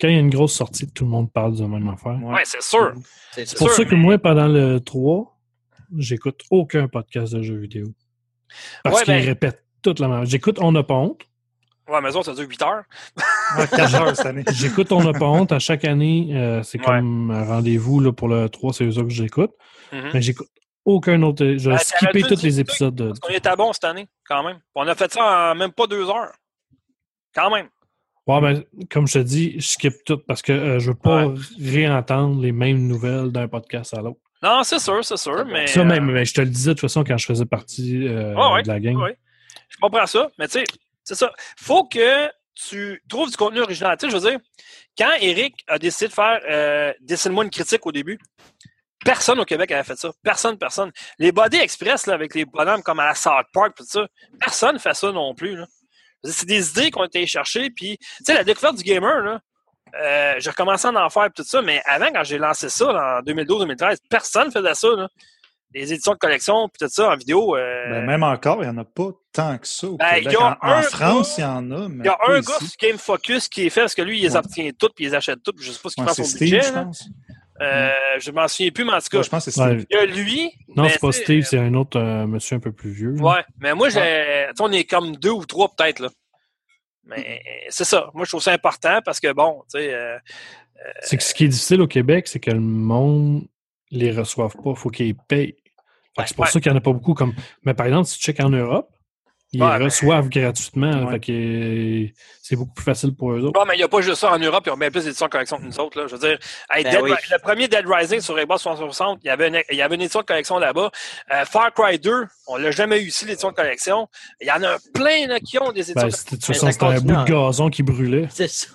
Quand il y a une grosse sortie, tout le monde parle de la même affaire. Ouais, c'est sûr. C'est C'est pour sûr, ça que mais- moi, pendant le 3, j'écoute aucun podcast de jeux vidéo. Parce Ouais, qu'ils ben- répètent toute la même. J'écoute On n'a pas honte. Ouais, mais ça, ça dure 8 heures. Ouais, 4 heures cette année. J'écoute On n'a pas honte à chaque année. euh, c'est Ouais. comme un rendez-vous là, pour le 3, c'est eux que j'écoute. Mhm. Mais j'écoute aucun autre. Je vais Ben, dû tous les épisodes. De... Parce qu'on était bon cette année, quand même. On a fait ça en même pas deux heures. Quand même. Ouais, ben, comme je te dis, je skip tout parce que euh, je veux pas Ouais. réentendre les mêmes nouvelles d'un podcast à l'autre. Non, c'est sûr, c'est sûr, mais... Ça, euh, même, mais je te le disais de toute façon quand je faisais partie euh, ouais, de la gang. ouais. Je comprends ça, mais tu sais, c'est ça. Faut que tu trouves du contenu original. Tu sais, je veux dire, quand Eric a décidé de faire euh, Dessine-moi une critique au début, personne au Québec avait fait ça. Personne, personne. Les Body Express, là, avec les bonhommes comme à la South Park, tout ça, personne ne fait ça non plus. C'est des idées qu'on été chercher. Puis, tu sais, la découverte du gamer, là, euh, j'ai recommencé à en faire tout ça, mais avant, quand j'ai lancé ça en 2012-2013, personne faisait ça. Là. Les éditions de collection, puis tout ça en vidéo. euh, Ben, même encore, il n'y en a pas tant que ça au Ben, Québec. il y a En, France, gars- il y en a, Il y a un ici. gars sur Game Focus qui est fait parce que lui, il les Ouais. obtient toutes puis il les achète toutes. Je sais pas ce qu'il Ouais, fait c'est son Steve, budget. je pense. Euh, je m'en souviens plus, mais en tout cas, Ouais, je pense que. Steve. il y a lui. Non, c'est pas Steve, c'est un autre euh, monsieur un peu plus vieux. là. Ouais, mais moi, j'ai. on est comme deux ou trois peut-être, là. Mais c'est ça. Moi, je trouve ça important parce que, bon, tu sais. euh, C'est que ce qui est difficile au Québec, c'est que le monde les reçoive pas. Il faut qu'ils payent. C'est pour Ouais. ça qu'il n'y en a pas beaucoup. Comme... Mais par exemple, si tu checkes en Europe, ils Ouais, ben- reçoivent gratuitement. Ouais. Fait que c'est beaucoup plus facile pour eux autres. Bon, mais il n'y a pas juste ça en Europe, ils ont bien plus d'éditions de collection que nous autres. Là. Je veux dire, hey, Ben Dead oui. Ri- le premier Dead Rising sur Xbox 360, il y avait une, il y avait une édition de collection là-bas. Euh, Far Cry 2, on l'a jamais eu ici, l'édition de collection. Il y en a plein là, qui ont des éditions Ben, de ça c'était un bout de gazon qui brûlait. C'est ça.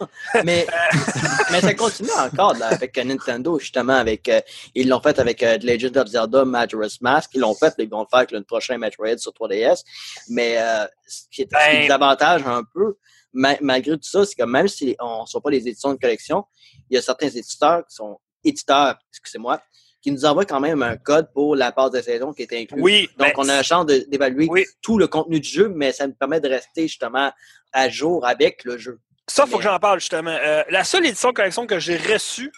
Mais, mais ça continue encore là, avec euh, Nintendo, justement. avec euh, Ils l'ont fait avec euh, The Legend of Zelda Majora's Mask. Ils l'ont fait, ils vont le faire avec le prochain Metroid sur 3DS. Mais euh, ce qui est, ce qui est Ben- des avantages un peu, ma- malgré tout ça, c'est que même si on ne soit pas les éditions de collection, il y a certains éditeurs qui sont éditeurs, excusez-moi, qui nous envoient quand même un code pour la passe de saison qui est inclus. Oui. Donc, on a la chance de- d'évaluer Oui. tout le contenu du jeu, mais ça nous permet de rester justement à jour avec le jeu. Ça, il faut que j'en parle justement. Euh, la seule édition collection que j'ai reçue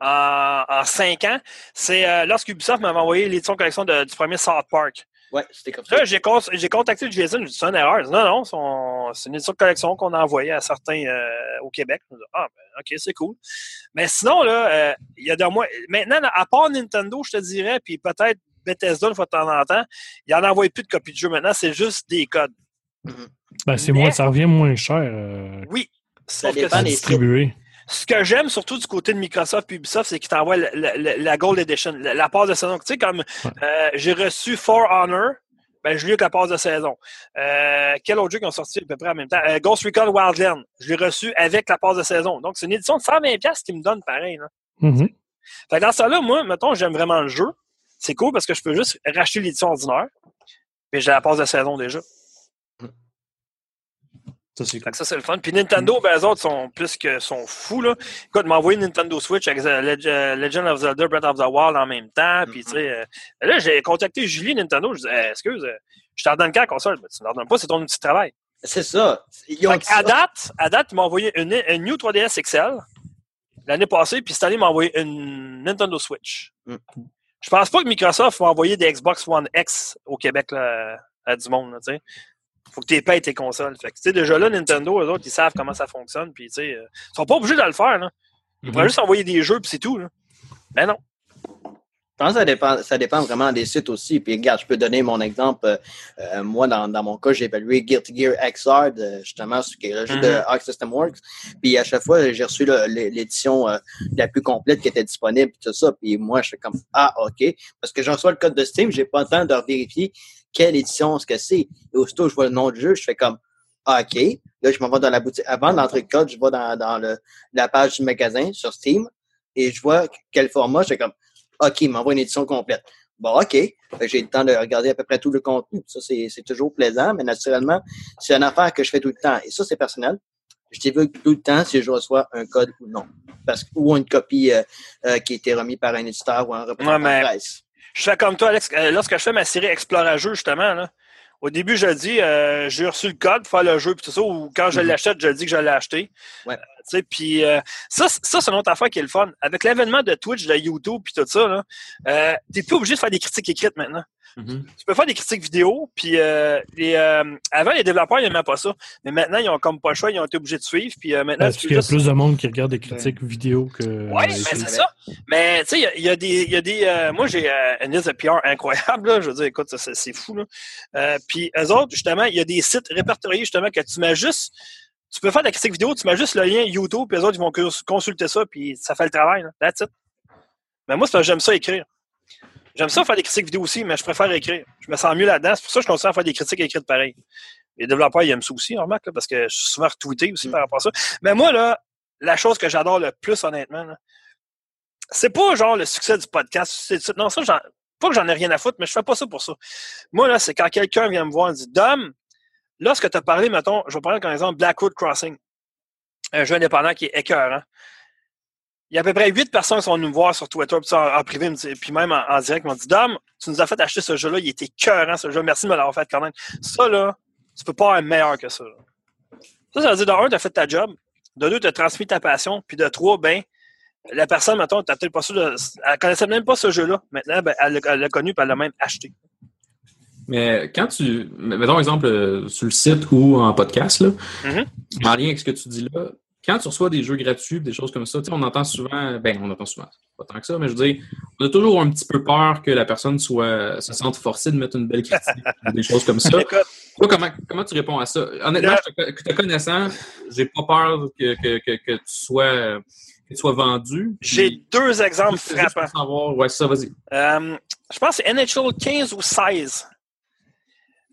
en, en cinq ans, c'est euh, lorsque Ubisoft m'avait envoyé l'édition collection de- du premier South Park. Ouais, c'était comme ça. Là, j'ai, con- j'ai contacté Jason, j'ai dit c'est une erreur. Dit, non, non, son- c'est une édition de collection qu'on a envoyée à certains euh, au Québec. Je dis, ah, ben, ok, c'est cool. Mais sinon, là, euh, il y a de moi. Maintenant, là, à part Nintendo, je te dirais, puis peut-être Bethesda, une fois de temps en temps, il en envoie plus de copies de jeu maintenant, c'est juste des codes. Ben, c'est Mais- moins, ça revient moins cher euh, Oui. Ça dépend distribuer. Ce que j'aime surtout du côté de Microsoft et Ubisoft, c'est qu'ils t'envoient la, la- la- la Gold Edition, la, la passe de saison. Tu sais, comme euh, j'ai reçu For Honor, ben, je l'ai eu avec la passe de saison. Euh, quel autre jeu qui ont sorti à peu près en même temps? Euh, Ghost Recon Wildland, je l'ai reçu avec la passe de saison. Donc, c'est une édition de 120$ qui me donne pareil. Là. Mhm. Fait que dans ça là moi, mettons, j'aime vraiment le jeu. C'est cool parce que je peux juste racheter l'édition ordinaire. Puis j'ai la passe de saison déjà. Ça, c'est cool. ça, c'est le fun. Puis Nintendo, ben, eux autres sont plus que sont fous. Là. Écoute, m'a envoyé Nintendo Switch avec euh, euh, Legend of Zelda Breath of the Wild en même temps. Puis, tu sais, euh, là, j'ai contacté Julie Nintendo. Je dis, Eh, excuse, je t'en donne quand la console? Ben, tu ne donnes pas, c'est ton outil de travail. C'est ça. Ils ont Fait dit à ça. date, à date, ils m'ont envoyé une, une New 3DS XL l'année passée, puis cette année, ils m'ont envoyé une Nintendo Switch. Mm. Je pense pas que Microsoft va envoyer des Xbox One X au Québec là, à du monde. Là, tu sais. Faut que tu payes tes consoles. Fait que, tu sais, déjà là, Nintendo, eux autres, ils savent comment ça fonctionne. Puis, tu sais, euh, ils sont pas obligés de le faire. Là. Ils pourraient juste envoyer des jeux, puis c'est tout. Là. Ben non. Je pense que ça dépend, ça dépend vraiment des sites aussi. Puis regarde, je peux donner mon exemple. Euh, euh, moi, dans, dans mon cas, j'ai évalué Guilty Gear Xrd, euh, justement, ce qui est le jeu de Mhm. Arc System Works. Puis à chaque fois, j'ai reçu l'édition euh, la plus complète qui était disponible, puis tout ça. Puis moi, je fais comme Ah, OK. Parce que je reçois le code de Steam, j'ai pas le temps de vérifier quelle édition ce que c'est. Et aussitôt, je vois le nom du jeu, je fais comme ah, OK. Là, je m'en vais dans la boutique. Avant d'entrer le code, je vais dans, dans le, la page du magasin sur Steam et je vois quel format. Je fais comme OK, il m'envoie une édition complète. Bon, OK. J'ai le temps de regarder à peu près tout le contenu. Ça, c'est toujours plaisant, mais naturellement, c'est une affaire que je fais tout le temps. Et ça, c'est personnel. Je divulgue tout le temps si je reçois un code ou non. Parce ou une copie euh, euh, qui a été remise par un éditeur ou un représentant Ouais, mais- de presse. Je fais comme toi, Alex. Euh, lorsque je fais ma série Explore jeu, justement, là, au début, je dis, euh, j'ai reçu le code pour faire le jeu, puis tout ça, ou quand je Mhm. l'achète, je dis que je l'ai acheté. Ouais. Tu sais, puis euh, ça, ça c'est une autre affaire qui est le fun. Avec l'avènement de Twitch, de YouTube, puis tout ça, là, euh, t'es plus obligé de faire des critiques écrites maintenant. Mhm. Tu peux faire des critiques vidéo, puis euh, les, euh, avant, les développeurs, ils n'aimaient pas ça. Mais maintenant, ils ont comme pas le choix, ils ont été obligés de suivre, puis euh, maintenant, tu Parce qu'il y a plus de monde qui regarde des critiques vidéo que. oui, euh, mais c'est ça. Mais tu sais, il y a- il y, a des. il Y a des euh, moi, j'ai euh, une liste de PR incroyable. Là. Je veux dire, écoute, c'est fou. Là. Euh, puis eux autres, justement, il y a des sites répertoriés justement que tu mets juste. Tu peux faire de la critique vidéo, tu mets juste le lien YouTube, puis eux autres, ils vont cons- consulter ça, puis ça fait le travail. Là. That's it. Mais moi, c'est j'aime ça écrire. J'aime ça faire des critiques vidéo aussi, mais je préfère écrire. Je me sens mieux là-dedans. C'est pour ça que je continue à faire des critiques écrites pareil. Les développeurs, ils aiment ça aussi, on remarque, parce que je suis souvent retweeté aussi par rapport à ça. Mais moi, là, la chose que j'adore le plus, honnêtement, c'est pas genre le succès du podcast. non, ça, pas que j'en ai rien à foutre, mais je fais pas ça pour ça. Moi, là, c'est quand quelqu'un vient me voir et dit Dom, lorsque tu as parlé, mettons, je vais prendre comme exemple Blackwood Crossing, un jeu indépendant qui est écœurant. Il y a à peu près huit personnes qui sont venues me voir sur Twitter, puis en, privé, puis même en, en direct, m'ont dit Dom, tu nous as fait acheter ce jeu-là, il était écœurant ce jeu, merci de me l'avoir fait quand même. Ça, là, tu peux pas être meilleur que ça. Ça, ça veut dire, de un, tu as fait ta job, de deux, tu as transmis ta passion, puis de trois, ben, la personne, mettons, t'as peut-être pas sûr de, elle connaissait même pas ce jeu-là. Maintenant, ben, elle l'a elle l'a connu, puis elle l'a même acheté. Mais quand tu. Mettons exemple euh, sur le site ou en podcast, là, Mhm. en lien avec ce que tu dis là, quand tu reçois des jeux gratuits, des choses comme ça, tu sais, on entend souvent, ben on entend souvent, pas tant que ça, mais je veux dire, on a toujours un petit peu peur que la personne soit se sente forcée de mettre une belle critique des choses comme ça. Toi, comment, comment tu réponds à ça? Honnêtement, je te, te connaissant, j'ai pas peur que, que, que, que tu sois que tu sois vendu. j'ai Puis, deux exemples frappants. pour savoir, ouais, c'est ça, vas-y. Euh, je pense que c'est NHL 15 ou 16.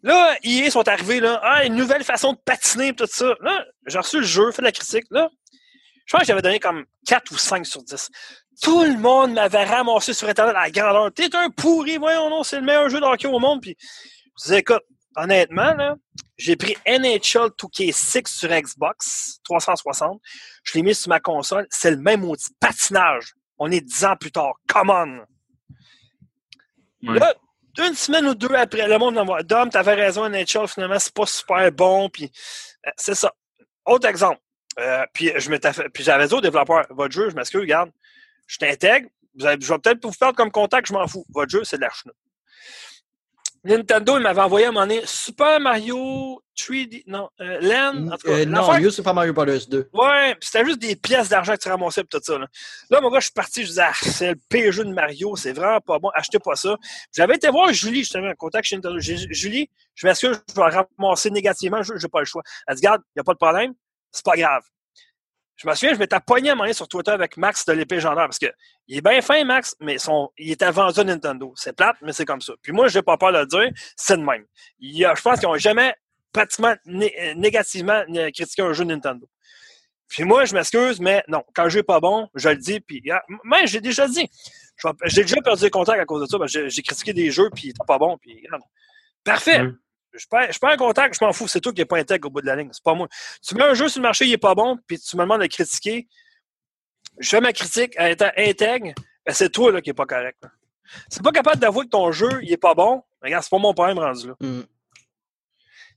Là, EA sont arrivés, là. Ah, une nouvelle façon de patiner, et tout ça. Là, j'ai reçu le jeu, fait de la critique. Là, je pense que j'avais donné comme 4 ou 5 sur 10. Tout le monde m'avait ramassé sur Internet à la grandeur. T'es un pourri, voyons, non, c'est le meilleur jeu de hockey au monde. Puis, je disais, écoute, honnêtement, là, j'ai pris NHL 2K6 sur Xbox 360. Je l'ai mis sur ma console. C'est le même outil. Patinage. On est dix ans plus tard. Come on! Ouais. Là, une semaine ou deux après, le monde m'envoie Dom, t'avais raison, NHL, finalement, c'est pas super bon. Puis, euh, c'est ça. Autre exemple. Euh, puis, je puis j'avais dit au développeur, votre jeu, je m'excuse, regarde, je t'intègre. Je vais peut-être vous perdre comme contact, je m'en fous. Votre jeu, c'est de la chenoute. Nintendo, il m'avait envoyé à un moment donné Super Mario 3D. Non, euh, Land. En tout cas, Euh, non, New Super Mario Bros. 2. Ouais, c'était juste des pièces d'argent que tu ramassais et tout ça. Là. là, mon gars, je suis parti, je disais, ah, c'est le pire jeu de Mario, c'est vraiment pas bon, achetez pas ça. J'avais été voir Julie, justement, en contact chez Nintendo. Julie, je m'excuse, je vais ramasser négativement, je j'ai pas le choix. Elle dit, garde, il a pas de problème, c'est pas grave. Je me souviens, je m'étais pogné à donné sur Twitter avec Max de l'épée légendaire parce que il est bien fin, Max, mais son, il était vendu à Nintendo. C'est plate, mais c'est comme ça. Puis moi, j'ai pas peur de le dire, c'est de même. Il y a, je pense qu'ils ont jamais pratiquement né- euh, négativement euh, critiqué un jeu Nintendo. Puis moi, je m'excuse, mais non, quand le jeu est pas bon, je le dis, puis ah, même, j'ai déjà dit. J'ai déjà perdu le contact à cause de ça, parce que j'ai- critiqué des jeux, puis pas bons, puis regarde. Parfait! Ouais. Je perds, je perds un contact, je m'en fous, c'est toi qui n'es pas intègre au bout de la ligne, c'est pas moi. Tu mets un jeu sur le marché, il est pas bon, puis tu me demandes de le critiquer. Je fais ma critique en étant intègre, ben c'est toi là, qui est pas correct. t'es pas capable d'avouer que ton jeu, il est pas bon, regarde, c'est pas mon problème rendu là. Mm.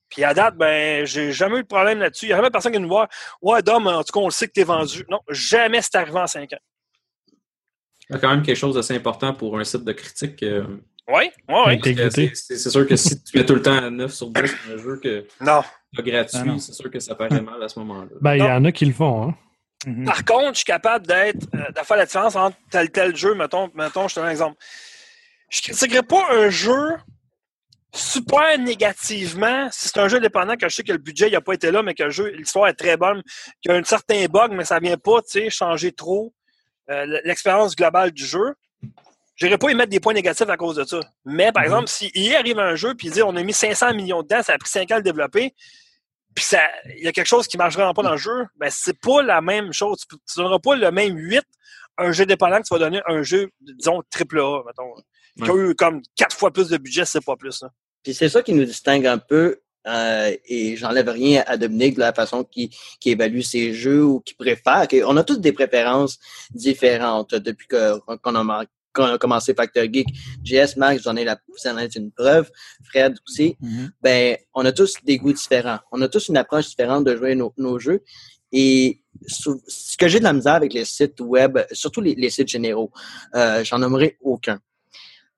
Puis à date, ben, j'ai jamais eu de problème là-dessus. Il y a jamais personne qui nous voit. Ouais, Dom, en tout cas, on le sait que t'es vendu. Non, jamais c'est arrivé en 5 ans. Il y a quand même quelque chose d'assez important pour un site de critique. euh, Oui, oui, oui. C'est- sûr que si tu mets tout le temps à 9 sur 10 sur un jeu que Non. pas gratuit, Ah c'est sûr que ça paraît mal à ce moment-là. Ben, il y en a qui le font, hein. Mhm. Par contre, je suis capable d'être, euh, de faire la différence entre tel tel jeu. Mettons, mettons je te donne un exemple. Je critiquerai pas un jeu super négativement si c'est un jeu indépendant que je sais que le budget n'a pas été là, mais que le jeu, l'histoire est très bonne, qu'il y a un certain bug, mais ça vient pas, tu sais, changer trop euh, l'expérience globale du jeu. Je n'irai pas y mettre des points négatifs à cause de ça. Mais, par exemple, si il arrive un jeu puis il dit on a mis 500 millions dedans, ça a pris 5 ans à le développer, puis ça, il y a quelque chose qui ne marche vraiment pas dans le jeu, ben c'est pas la même chose. Tu ne donneras pas le même 8 à un jeu dépendant que tu vas donner un jeu, disons, triple A, mettons. Qui a eu comme quatre fois plus de budget, c'est pas plus. là. Puis c'est ça qui nous distingue un peu, euh, et j'enlève rien à Dominique de la façon qu'il qu'il évalue ses jeux ou qu'il préfère. On a tous des préférences différentes depuis qu'on a, commencé Factor Geek. JS, Max, j'en ai la, vous en êtes une preuve. Fred aussi. Mhm. Ben, on a tous des goûts différents. On a tous une approche différente de jouer nos, nos jeux. Et ce que j'ai de la misère avec les sites web, surtout les, les sites généraux, euh, j'en nommerai aucun.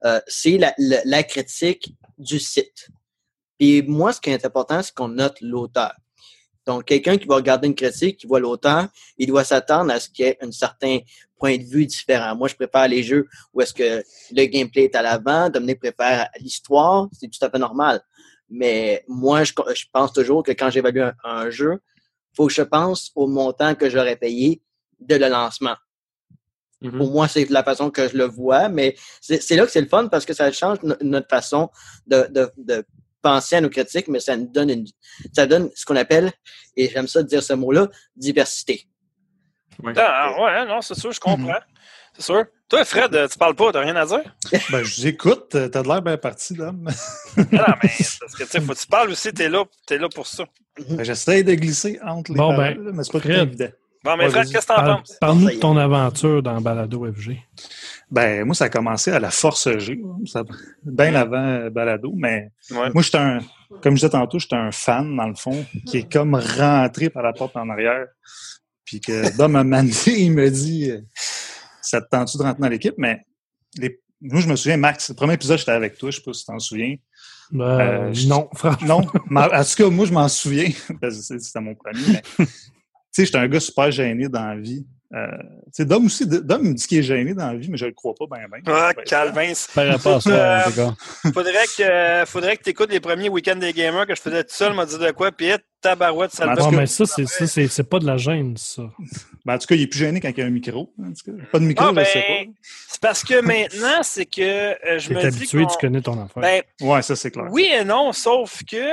Euh, c'est la, la, la critique du site. Puis moi, ce qui est important, c'est qu'on note l'auteur. Donc, quelqu'un qui va regarder une critique, qui voit l'auteur, il doit s'attendre à ce qu'il y ait un certain point de vue différent. Moi, je préfère les jeux où est-ce que le gameplay est à l'avant. Dominique préfère l'histoire. C'est tout à fait normal. Mais moi, je, pense toujours que quand j'évalue un, un jeu, faut que je pense au montant que j'aurais payé de le lancement. Mhm. Pour moi, c'est la façon que je le vois, mais c'est c'est là que c'est le fun parce que ça change no- notre façon de, de, de penser à nos critiques, mais ça nous donne une, ça donne ce qu'on appelle, et j'aime ça dire ce mot-là, diversité. Ouais. Ah, ouais, non, c'est sûr, je comprends. C'est sûr. Toi, Fred, euh, tu parles pas, t'as rien à dire? Ben, je vous écoute. euh, T'as de l'air bien parti, là. non, mais c'est parce que, tu faut que tu parles aussi, t'es là, t'es là pour ça. Ben, J'essaie de glisser entre les Bon, paroles, ben, là, mais c'est pas Fred. évident. Bon, mais vas-y. qu'est-ce que t'en penses? Parle-nous de ton aventure dans Balado FG. Ben, moi, ça a commencé à la Force G, ça, bien avant euh, Balado, mais Ouais. moi, j'étais un, comme je disais tantôt, j'étais un fan, dans le fond, qui est comme rentré par la porte en arrière. Puis que, Dom, moment donné, il me dit, euh, ça te tente-tu de rentrer dans l'équipe? Mais les, moi, je me souviens, Max, le premier épisode, j'étais avec toi, je sais pas si tu t'en souviens. Euh, Euh, non, franchement. Non, en tout cas, moi, je m'en souviens, parce que c'est- c'était mon premier. Mais, sais, j'étais un gars super gêné dans la vie. Euh, tu sais, Dom aussi, Dom me dit qu'il est gêné dans la vie, mais je le crois pas bien, bien. Ah, Ouais, Calvin. Par rapport à ça, en tout cas. Faudrait que, faudrait que tu écoutes les premiers week-ends des gamers que je faisais tout seul, m'a dit de quoi, puis tabarouette, ça le En Ouais, tout cas- mais ça, c'est, ça, c'est, c'est pas de la gêne, ça. Ben, en tout cas, il est plus gêné quand il y a un micro. En tout cas, pas de micro, Ah, je ben, sais pas. C'est parce que maintenant, c'est que euh, je T'es me dis habitué, tu connais ton affaire. Ben, Ouais, ça, c'est clair. oui et non, sauf que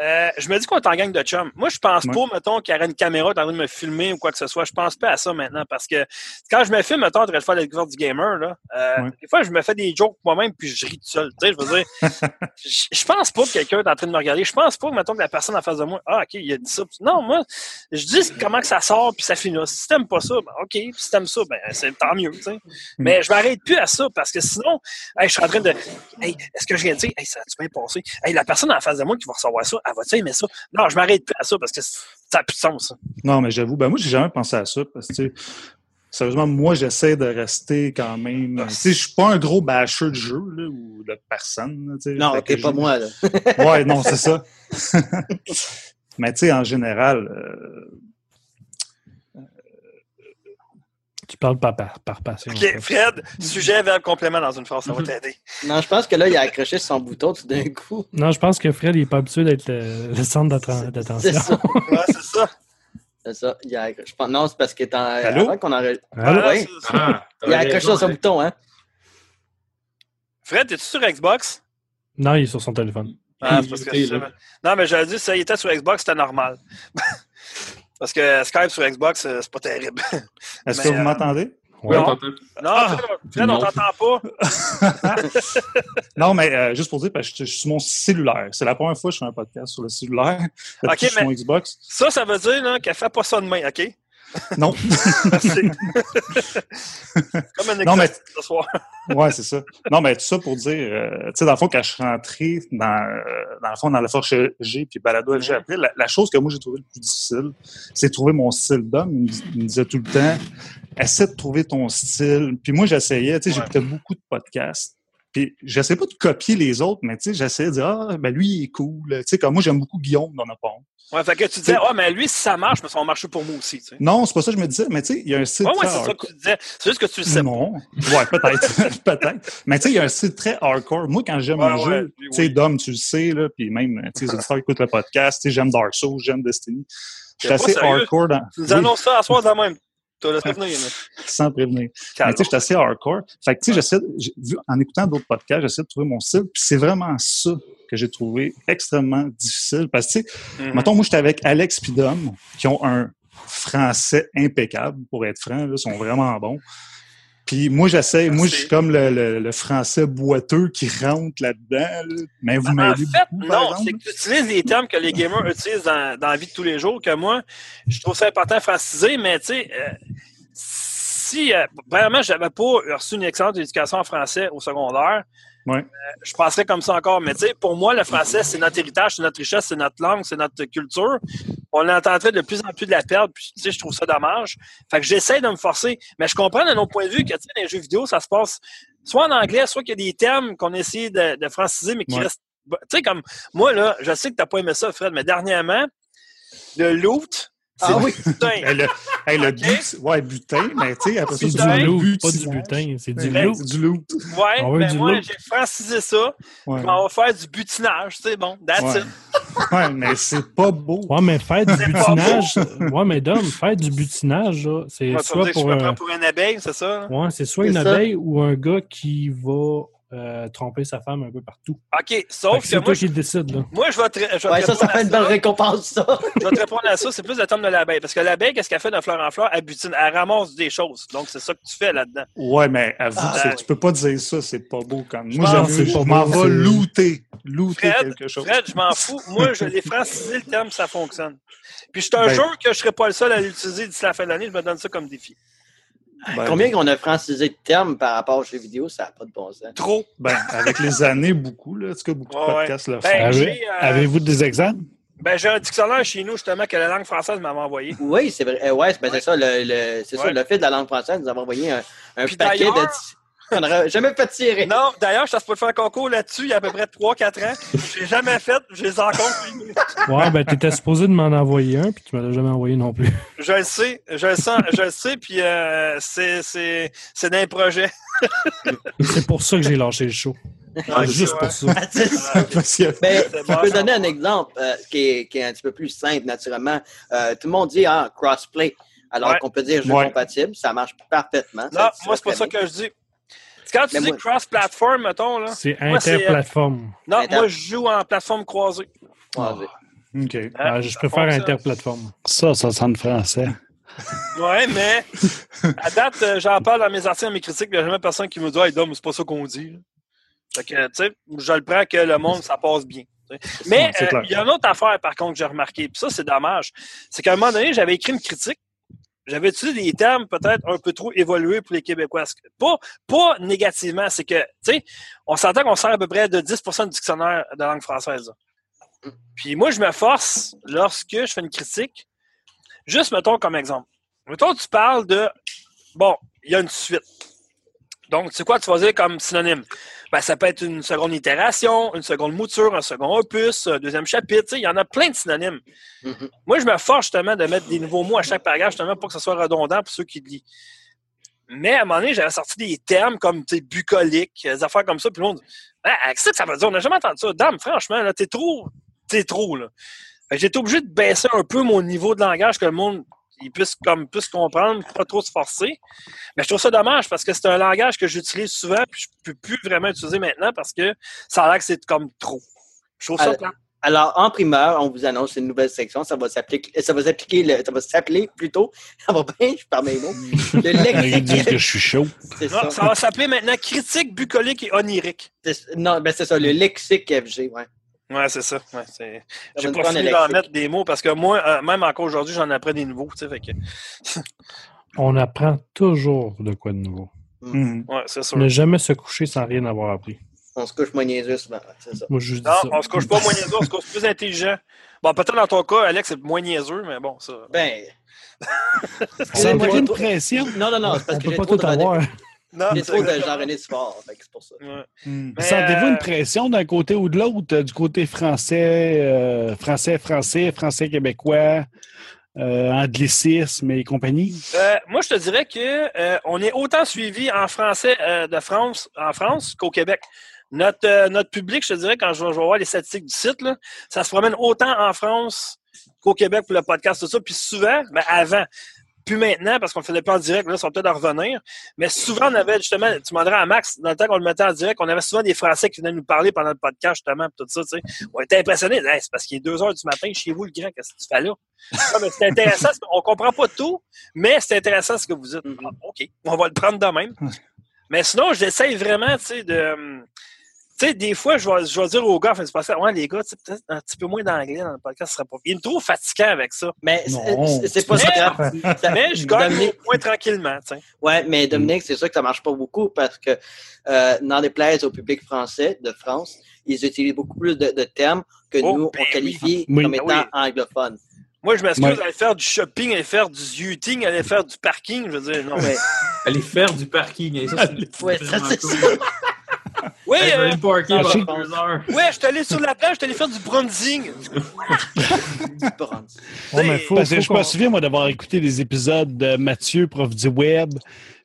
Euh, je me dis qu'on est en gang de chum. Moi, je pense Ouais. pas, mettons, qu'il y aurait une caméra en train de me filmer ou quoi que ce soit. Je pense pas à ça maintenant parce que quand je me filme, mettons, en train de faire la découverte du gamer, là, euh, Ouais. des fois, je me fais des jokes moi-même puis je ris tout seul. Tu sais, je veux dire, je je pense pas que quelqu'un est en train de me regarder. Je pense pas, mettons, que la personne en face de moi, ah, OK, il a dit ça. Non, moi, je dis comment que ça sort puis ça finit là. Si t'aimes pas ça, ben, OK. Puis si t'aimes ça, ben, c'est tant mieux, tu sais. Mais je m'arrête plus à ça parce que sinon, hey, je suis en train de, hey, est-ce que je viens de dire, hey, ça a-tu bien passé? Hey, la personne en face de moi qui va recevoir ça, elle va-tu aimer ça? Non, je m'arrête plus à ça parce que ça n'a plus de sens. ça. Non, mais j'avoue, ben moi, j'ai jamais pensé à ça parce que, sérieusement, moi, j'essaie de rester quand même. Ah. Tu sais, je suis pas un gros bâcheur de jeu, là, ou de personne, là. Non, t'es pas moi, là. Ouais, non, c'est ça. mais, tu sais, en général, euh, Tu parles par, par, par passion. en OK, fait. Fred, sujet, verbe, complément dans une phrase, ça va t'aider. Non, je pense que là, il a accroché son bouton tout d'un coup. Non, je pense que Fred, il n'est pas habitué d'être le, le centre C'est d'attention. ça. Ouais, c'est ça. C'est ça. Il a accroché. Je pense... Non, c'est parce qu'il est en. Allô? Avant qu'on Allô? Ah, Ouais. ça. Ah, Il a accroché son bouton, hein. Fred, es-tu sur Xbox? Non, il est sur son téléphone. Ah, c'est parce que là. Non, mais j'avais dit, si il était sur Xbox, c'était normal. parce que Skype sur Xbox, euh, c'est pas terrible. est-ce que vous euh, m'entendez? Oui, on Non. t'entend. Non, Ah! Fred, on Non. t'entend pas. Non, mais euh, juste pour dire, parce que je, je suis sur mon cellulaire. C'est la première fois que je fais un podcast sur le cellulaire. Ok, sur mais- mon Xbox. Ça, ça veut dire qu'elle fait pas ça demain, OK? Non. Merci. Comme un Non, mais- ce soir. Ouais, c'est ça. Non, mais tout ça pour dire, euh, tu sais, dans le fond, quand je suis rentré dans, euh, dans le fond, dans la force G puis Balado LG après, la, la chose que moi j'ai trouvé le plus difficile, c'est de trouver mon style d'homme. Il, me dis- il me disait tout le temps, essaie de trouver ton style. Puis moi, j'essayais, tu sais, Ouais. j'écoutais beaucoup de podcasts. Puis j'essayais pas de copier les autres, mais tu sais, j'essayais de dire, ah, ben lui, il est cool. Tu sais, comme moi, j'aime beaucoup Guillaume dans le pont. Ouais, fait que tu disais, ah, mais lui, si ça marche, mais ça va marcher pour moi aussi. Tu sais. Non, c'est pas ça que je me disais, mais tu sais, il y a un style Ouais, ouais, c'est ça que tu disais. C'est juste que tu le sais pas. Non. Ouais, peut-être. peut-être. Mais tu sais, il y a un style très hardcore. Moi, quand j'aime Ouais, un ouais, jeu, oui, tu sais. Dom, tu le sais, là, puis même, tu sais, les auditeurs écoutent le podcast, tu sais, j'aime Dark Souls, j'aime Destiny. Je suis assez sérieux? hardcore dans. Tu nous Oui, annonces ça à soir de même. Le prévenir. sans prévenir. Mais tu sais, je suis assez hardcore. Fait que, tu sais, j'essaie, vu- en écoutant d'autres podcasts, j'essaie de trouver mon style, puis c'est vraiment ça que j'ai trouvé extrêmement difficile. Parce que, tu sais, Mhm. mettons, moi, j'étais avec Alex puis Dom, qui ont un français impeccable, pour être franc, là, sont vraiment bons. Puis moi, j'essaie, moi, je suis comme le, le- le français boiteux qui rentre là-dedans, là. mais vous En m'aidez fait, beaucoup, non, c'est que tu utilises les termes que les gamers utilisent dans, dans la vie de tous les jours, que moi, je trouve ça important de franciser, mais tu sais, euh, si euh, vraiment j'avais pas reçu une excellente éducation en français au secondaire, Ouais. euh, je passerais comme ça encore. Mais tu sais, pour moi, le français, c'est notre héritage, c'est notre richesse, c'est notre langue, c'est notre culture. On est en train de plus en plus de la perdre, puis tu sais, je trouve ça dommage. Fait que j'essaie de me forcer, mais je comprends d'un autre point de vue que tu sais, dans les jeux vidéo, ça se passe soit en anglais, soit qu'il y a des termes qu'on essaie de, de franciser, mais qui Ouais. restent. Tu sais, comme moi, là, je sais que t'as pas aimé ça, Fred, mais dernièrement, le loot, Ah oui. putain. Hey, le, hey, le but, ouais, butin, mais tu sais, après ça, C'est Butin. du loot, pas du butin. C'est du loot. c'est du loot. Ouais, ben du moi, j'ai francisé ça. Ouais. On va faire du butinage, c'est bon, that's Ouais. it. Ouais, mais c'est pas beau. Ouais, mais faire du butinage. ouais, mais Dom, faire du butinage, là, c'est soit que je pour. me un- prends pour une abeille, c'est ça? Ouais, c'est soit une ça. abeille ou un gars qui va euh, tromper sa femme un peu partout. OK, sauf que que C'est moi, toi qui le décide, là. moi, je vais te, je vais te ça, ça répondre fait à une bonne ça. récompense, ça. Je vais te répondre à ça, c'est plus le terme de l'abeille. Parce que l'abeille, qu'est-ce qu'elle fait de fleur en fleur? Elle butine, elle ramasse des choses. Donc, c'est ça que tu fais là-dedans. Ouais, mais avoue, Ah, tu peux pas dire ça, c'est pas beau quand même. Moi, c'est je pas m'en vais looter. Looter Fred, quelque chose. Fred, je m'en fous. Moi, je l'ai francisé le terme, ça fonctionne. Puis je te Ben- jure que je serai pas le seul à l'utiliser d'ici la fin de l'année. Je me donne ça comme défi. Ben, Combien qu'on a francisé de termes par rapport aux jeux vidéo, ça n'a pas de bon sens. Trop. Ben, avec les années, beaucoup, là. Tout cas, beaucoup de Ouais, podcasts le font. Ben, Avez- j'ai, euh, Avez-vous des exemples? Ben, j'ai un dictionnaire chez nous, justement, que la langue française m'avait envoyé. Oui, c'est vrai. Euh, ouais, ben, Ouais. c'est ça, le, le- c'est ça, le fait de la langue française nous avons envoyé un, un paquet de. On n'aurait jamais fait tirer. Non, d'ailleurs, je t'ai pas faire un concours là-dessus il y a à peu près 3-4 ans. Je l'ai jamais fait, je les ai encore. Ouais, ben, t'étais supposé de m'en envoyer un, puis tu me l'as jamais envoyé non plus. Je le sais, je le sens, je le sais, puis euh, c'est, c'est, c'est d'un projet. C'est pour ça que j'ai lâché le show. Ah, Juste pour ça. Ben, je bon, peux donner un exemple euh, qui, est, qui est un petit peu plus simple, naturellement. Euh, tout le monde dit ah, crossplay, alors Ouais. qu'on peut dire jeu Ouais. compatible. Ça marche parfaitement. Non, moi, c'est pas ça que je dis. Quand tu Mais dis moi- cross-platform, mettons, là. C'est euh, interplateforme. Non, moi, je joue en plateforme croisée. Ouais, OK. Ah, je préfère interplateforme. Ça, ça sonne français. Ouais, mais à date, euh, j'en parle dans mes articles, dans mes critiques, il n'y a jamais personne qui me dit Hey, Dom, c'est pas ça qu'on dit. là. Fait que, tu sais, je le prends que le monde, ça passe bien. Mais euh, il y a une autre affaire, par contre, que j'ai remarqué, puis ça, c'est dommage. C'est qu'à un moment donné, j'avais écrit une critique. J'avais utilisé des termes peut-être un peu trop évolués pour les Québécois? Pas, pas négativement, c'est que, tu sais, on s'entend qu'on sert à peu près de 10% du dictionnaire de langue française. Puis moi, je me force, lorsque je fais une critique, juste mettons comme exemple. Mettons, tu parles de, bon, il y a une suite. Donc, c'est quoi tu vas comme synonyme? Ben, ça peut être une seconde itération, une seconde mouture, un second opus, un deuxième chapitre. Il y en a plein de synonymes. Mhm. Moi, je me force justement de mettre des nouveaux mots à chaque paragraphe, justement pour que ce soit redondant pour ceux qui le lisent. Mais à un moment donné, j'avais sorti des termes comme bucolique, des affaires comme ça, puis le monde dit Ah, Qu'est-ce que ça veut dire? On n'a jamais entendu ça. Dame, franchement, là, t'es trop. T'es trop, là. Été obligé de baisser un peu mon niveau de langage que le monde il puisse, comme, puisse comprendre, pas trop se forcer. Mais je trouve ça dommage parce que c'est un langage que j'utilise souvent puis je peux plus vraiment utiliser maintenant parce que ça a l'air que c'est comme trop. Je trouve ça Alors- plate. Alors, en primeur, on vous annonce une nouvelle section. Ça va s'appliquer, ça va s'appliquer, le- ça va s'appeler plutôt. Ça va bien, je parle mes mots. Le disent que lexique. je suis chaud. C'est Non, ça. ça va s'appeler maintenant critique, bucolique et onirique. C'est- Non, ben c'est ça, le lexique FG, ouais. Ouais, c'est ça. Ouais, c'est... J'ai pas fini d'en mettre des mots parce que moi, euh, même encore aujourd'hui, j'en apprends des nouveaux. tu sais, Fait que... On apprend toujours de quoi de nouveau. Mhm. Ouais, c'est sûr. Ne jamais se coucher sans rien avoir appris. On se couche moins niaiseux souvent, ouais, c'est ça. Moi, je dis Non, ça. on se couche pas moins niaiseux, on se couche plus intelligent. Bon, peut-être dans ton cas, Alex, c'est moins niaiseux, mais bon, ça. Ben. Ça me une pression. Non, non, non, c'est parce On que peut j'ai pas trop tout de René- Non, trop de. Jean-René Dufort, c'est pour ça. Ouais. Mhm. Mais, Sentez-vous euh, une pression d'un côté ou de l'autre, euh, du côté français, euh, français, français, français québécois, euh, anglicisme et compagnie? Euh, moi, je te dirais que euh, on est autant suivi en français euh, de France, en France qu'au Québec. Notre, euh, notre public, je te dirais, quand je vais, je vais voir les statistiques du site, là, ça se promène autant en France qu'au Québec pour le podcast, tout ça. Puis souvent, ben avant, plus maintenant, parce qu'on le faisait pas en direct, là, ça va peut-être en revenir. Mais souvent, on avait justement, tu demanderais à Max, dans le temps qu'on le mettait en direct, on avait souvent des Français qui venaient nous parler pendant le podcast, justement, puis tout ça, tu sais. On était impressionnés. Hey, c'est parce qu'il est 2 heures du matin chez vous, le grand, qu'est-ce que tu fais là? Mais c'est intéressant, on comprend pas tout, mais c'est intéressant ce que vous dites. Mhm. Ah, OK, on va le prendre de même. mais sinon, j'essaye vraiment, tu sais, de. Tu sais, des fois, je vais, je vais dire aux gars, enfin, c'est pas ça, ouais, les gars, tu sais, peut-être un petit peu moins d'anglais dans le podcast, ce serait pas. Il me trouve fatigant avec ça. Mais c'est- pas Mais- ça Mais je gagne Dominique- moins tranquillement, tu sais. Ouais, mais Dominique, c'est sûr que ça marche pas beaucoup parce que euh, dans les plaies au public français de France, ils utilisent beaucoup plus de, de termes que Oh, nous, ben on qualifie oui. comme Ben étant oui. anglophones. Moi, je m'excuse, Ouais. aller faire du shopping, aller faire du zooting, aller faire du parking, je veux dire, non. Ouais, Aller faire du parking. hein, ça, c'est ouais ça, vraiment c'est cool. ça. Oui, euh, Ah, pendant je deux heures. ouais, je suis allé sur la plage, je suis allé faire du bronzing. Bronze. Ouais, mais faut- Parce que je me souviens, moi, d'avoir écouté des épisodes de Mathieu, prof du web,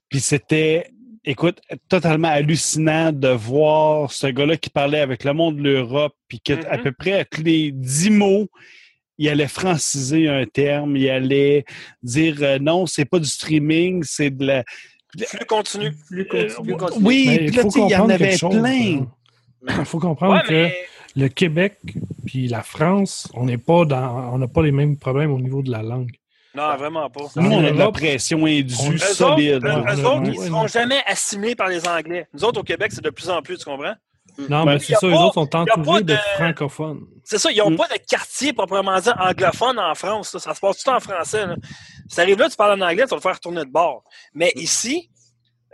puis c'était, écoute, totalement hallucinant de voir ce gars-là qui parlait avec le monde de l'Europe, puis qu'à à Mhm. peu près à tous les dix mots, il allait franciser un terme, il allait dire euh, non, c'est pas du streaming, c'est de la. Flux continu. Plus Euh, continue. continue. oui, puis il là, faut tu sais, il y en comprendre avait plein. Il faut comprendre Ouais, que mais. le Québec puis la France, on n'est pas dans, on n'a pas les mêmes problèmes au niveau de la langue. Non, vraiment pas. Nous, on a de la pression on- indue solide. eux- autres, ils ouais, seront jamais assimilés par les Anglais. Nous autres, au Québec, c'est de plus en plus, tu comprends? Non, Ben, mais c'est ça, les pas- autres sont entourés de de- francophones. C'est ça, ils n'ont Mm. pas de quartier proprement dit anglophone en France. là. Ça se passe tout en français. Là. Si t'arrives là, tu parles en anglais, tu vas te faire retourner de bord. Mais ici,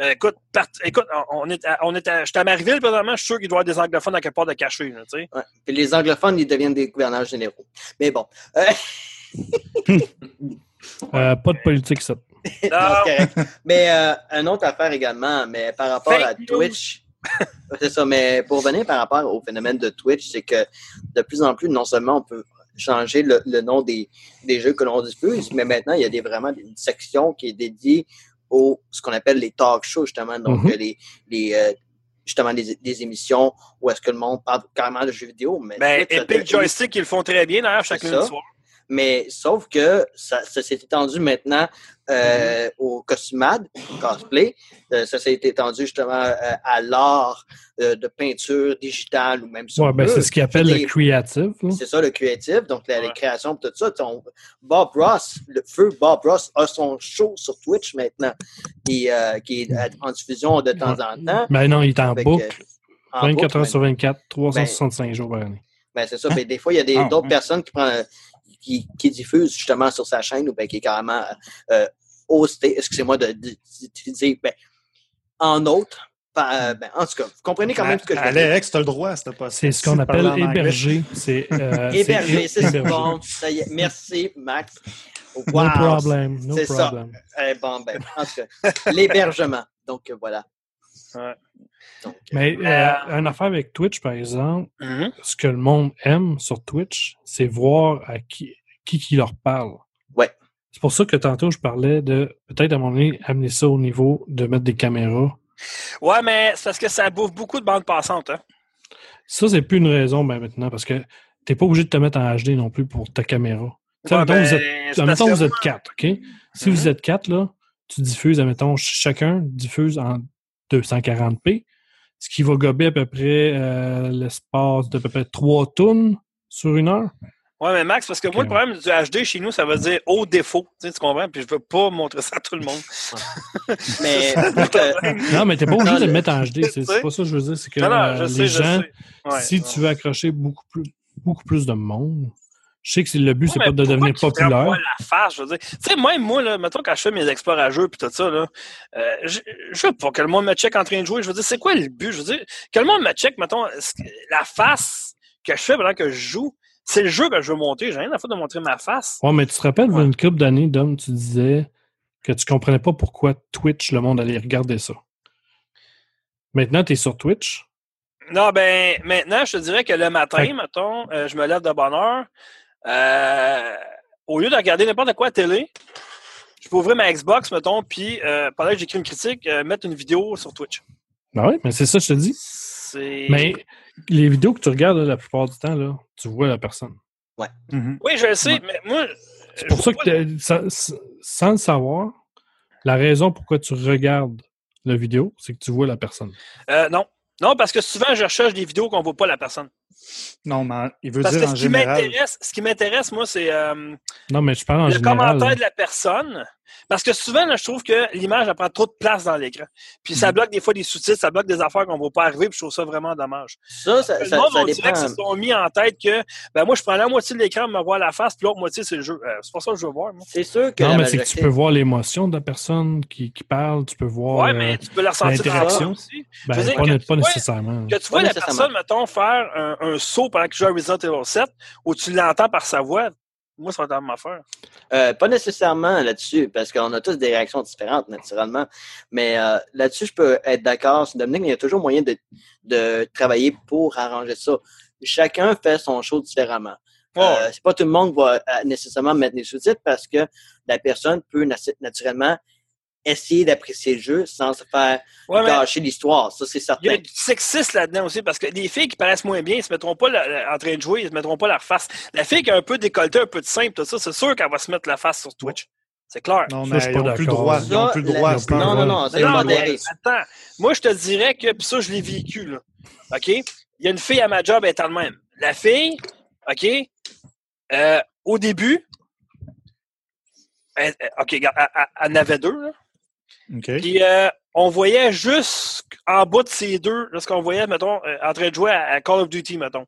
euh, écoute, part- écoute, on- est à, on est à, j'étais à Marieville, présentement, je suis sûr qu'il doit y avoir des anglophones à quelque part de cachés. Là, tu sais. Ouais. Puis les anglophones, ils deviennent des gouverneurs généraux. Mais bon. Euh, Euh, pas de politique, ça. non. Mais euh, une autre affaire également, mais par rapport Fake à news. C'est ça, mais pour revenir par rapport au phénomène de Twitch, c'est que de plus en plus, non seulement on peut changer le, le nom des, des jeux que l'on diffuse, mais maintenant, il y a des, vraiment une section qui est dédiée au ce qu'on appelle les talk shows, justement. Donc, Mhm. les, les, euh, justement, des, des émissions où est-ce que le monde parle carrément de jeux vidéo. Mais Ben, Twitch, Epic Joystick, ils le font très bien, d'ailleurs, chaque lundi soir. Mais sauf que ça, ça s'est étendu maintenant euh, au costumade, au cosplay. Euh, ça s'est étendu justement euh, à l'art euh, de peinture digitale ou même sur Ouais, ben, c'est ce qu'ils appellent le creative. C'est ça, le créatif, donc la- les créations, tout ça. Ton- Bob Ross, le feu Bob Ross a son show sur Twitch maintenant, qui, euh, qui est en diffusion de temps en temps. Ben non, il est en Avec, boucle. euh, en 24 boucle, heures sur 24, 365 jours par année. Ben, c'est ça. Ben, des fois, il y a Ah, d'autres personnes qui, prennent, qui, qui diffusent justement sur sa chaîne ou ben, qui est carrément euh, hosté, excusez-moi de- de- d'utiliser ben, en autre. pa- ben, en tout cas, vous comprenez quand même ce que je veux dire. Alex, tu as le droit, c'était pas C'est ce qu'on appelle héberger. C'est euh, Héberger, c'est héberger. bon. Ça y est. Merci, Max. No problem, no C'est ça. problem. Eh, bon, ben, en tout cas, l'hébergement. Donc, euh, voilà. Ouais. Donc, Mais euh, une affaire avec Twitch, par exemple, Mhm. ce que le monde aime sur Twitch, c'est voir à qui, qui qui leur parle. Ouais. C'est pour ça que tantôt, je parlais de peut-être à un moment donné amener ça au niveau de mettre des caméras. Ouais, mais c'est parce que ça bouffe beaucoup de bandes passantes. Hein? Ça, c'est plus une raison ben, maintenant parce que t'es pas obligé de te mettre en HD non plus pour ta caméra. Tu sais, Ouais, admettons, ben, vous êtes, admettons, vous quatre, OK? Si Mhm. vous êtes quatre, là, tu diffuses, admettons, ch- chacun diffuse en 240p, ce qui va gober à peu près euh, l'espace d'à peu près 3 tonnes sur une heure. Ouais, mais Max, parce que moi, le problème du HD chez nous, ça veut dire haut défaut. Tu, sais, tu comprends? Puis je veux pas montrer ça à tout le monde. mais, Non, mais t'es pas obligé Non, de le mettre en HD. C'est pas ça que je veux dire. C'est que non, non, euh, je les je gens, sais. Ouais, si ouais. tu veux accrocher beaucoup plus, beaucoup plus de monde, je sais que c'est- le but, c'est Ouais, pas de devenir populaire. la face, je veux dire. Tu sais, même moi, là, mettons, quand je fais mes exploits à jeu puis tout ça, là, euh, je, je veux pas que le monde me check en train de jouer. Je veux dire, c'est quoi le but? Je veux dire, que le monde me check, mettons, la face que je fais pendant que je joue, c'est le jeu que je veux monter. J'ai rien à foutre de montrer ma face. Ouais, mais tu te rappelles, il y a Ouais. une couple d'années, Dom, tu disais que tu comprenais pas pourquoi Twitch, le monde allait regarder ça. Maintenant, tu es sur Twitch? Non, ben, maintenant, je te dirais que le matin, mettons, euh, je me lève de bonne heure. Euh, au lieu de regarder n'importe quoi à télé, je peux ouvrir ma Xbox, mettons, puis euh, pendant que j'écris une critique, euh, mettre une vidéo sur Twitch. Ben oui, mais c'est ça que je te dis. Mais les vidéos que tu regardes, là, la plupart du temps, là, tu vois la personne. Mhm. Oui, je le sais, Ouais. mais moi. C'est pour ça que, sans le savoir, la raison pourquoi tu regardes la vidéo, c'est que tu vois la personne. Euh, non. Non, parce que souvent, je recherche des vidéos qu'on ne voit pas la personne. Non, mais il veut Parce dire que en ce qui général. m'intéresse, ce qui m'intéresse, moi, c'est euh, Non, mais je parle en le général. commentaire là. de la personne. Parce que souvent, là, je trouve que l'image elle prend trop de place dans l'écran. Puis ça Mhm. bloque des fois des sous-titres, ça bloque des affaires qu'on ne voit pas arriver, puis je trouve ça vraiment dommage. ça, ça, Le ça, monde, ça on dirait qu'ils se sont mis en tête que ben moi, je prends la moitié de l'écran pour me voir la face, puis l'autre moitié, c'est le jeu. Euh, c'est pas ça que je veux voir, moi. C'est sûr que Non, mais c'est que tu peux voir l'émotion de la personne qui, qui parle, tu peux voir Ouais, euh, mais tu peux la ressentir dans l'interaction. aussi. ben, pas, que tu pas vois- nécessairement. Que tu vois Pas la personne, mettons, faire un, un saut pendant qu'il joue à Resident Evil 7, ou tu l'entends par sa voix, moi, ça va être la même affaire. Euh, pas nécessairement là-dessus, parce qu'on a tous des réactions différentes, naturellement. Mais euh, là-dessus, je peux être d'accord. Dominique, il y a toujours moyen de, de travailler pour arranger ça. Chacun fait son show différemment. Euh, c'est pas tout le monde va nécessairement mettre des sous-titres parce que la personne peut nat- naturellement essayer d'apprécier le jeu sans se faire Ouais, mais gâcher l'histoire. Ça, c'est il y a certain. du sexiste là-dedans aussi, parce que les filles qui paraissent moins bien, ils se mettront pas la- la- en train de jouer, ils se mettront pas la face. La fille qui a un peu décolleté, un peu de simple, tout ça, c'est sûr qu'elle va se mettre la face sur Twitch. C'est clair. Non, Ça, mais je suis ils n'ont plus le droit. Ils n'ont Ça, plus le droit Non, non, non, c'est modéré. attends, moi je te dirais que, puis ça je l'ai vécu, là. OK? Il y a une fille à ma job, elle est en même. La fille, OK, euh, au début, elle- OK, regarde, elle, elle- elle en avait deux, là. Puis euh, on voyait juste en bas de ces deux, lorsqu'on voyait, mettons, euh, en train de jouer à, à Call of Duty, mettons.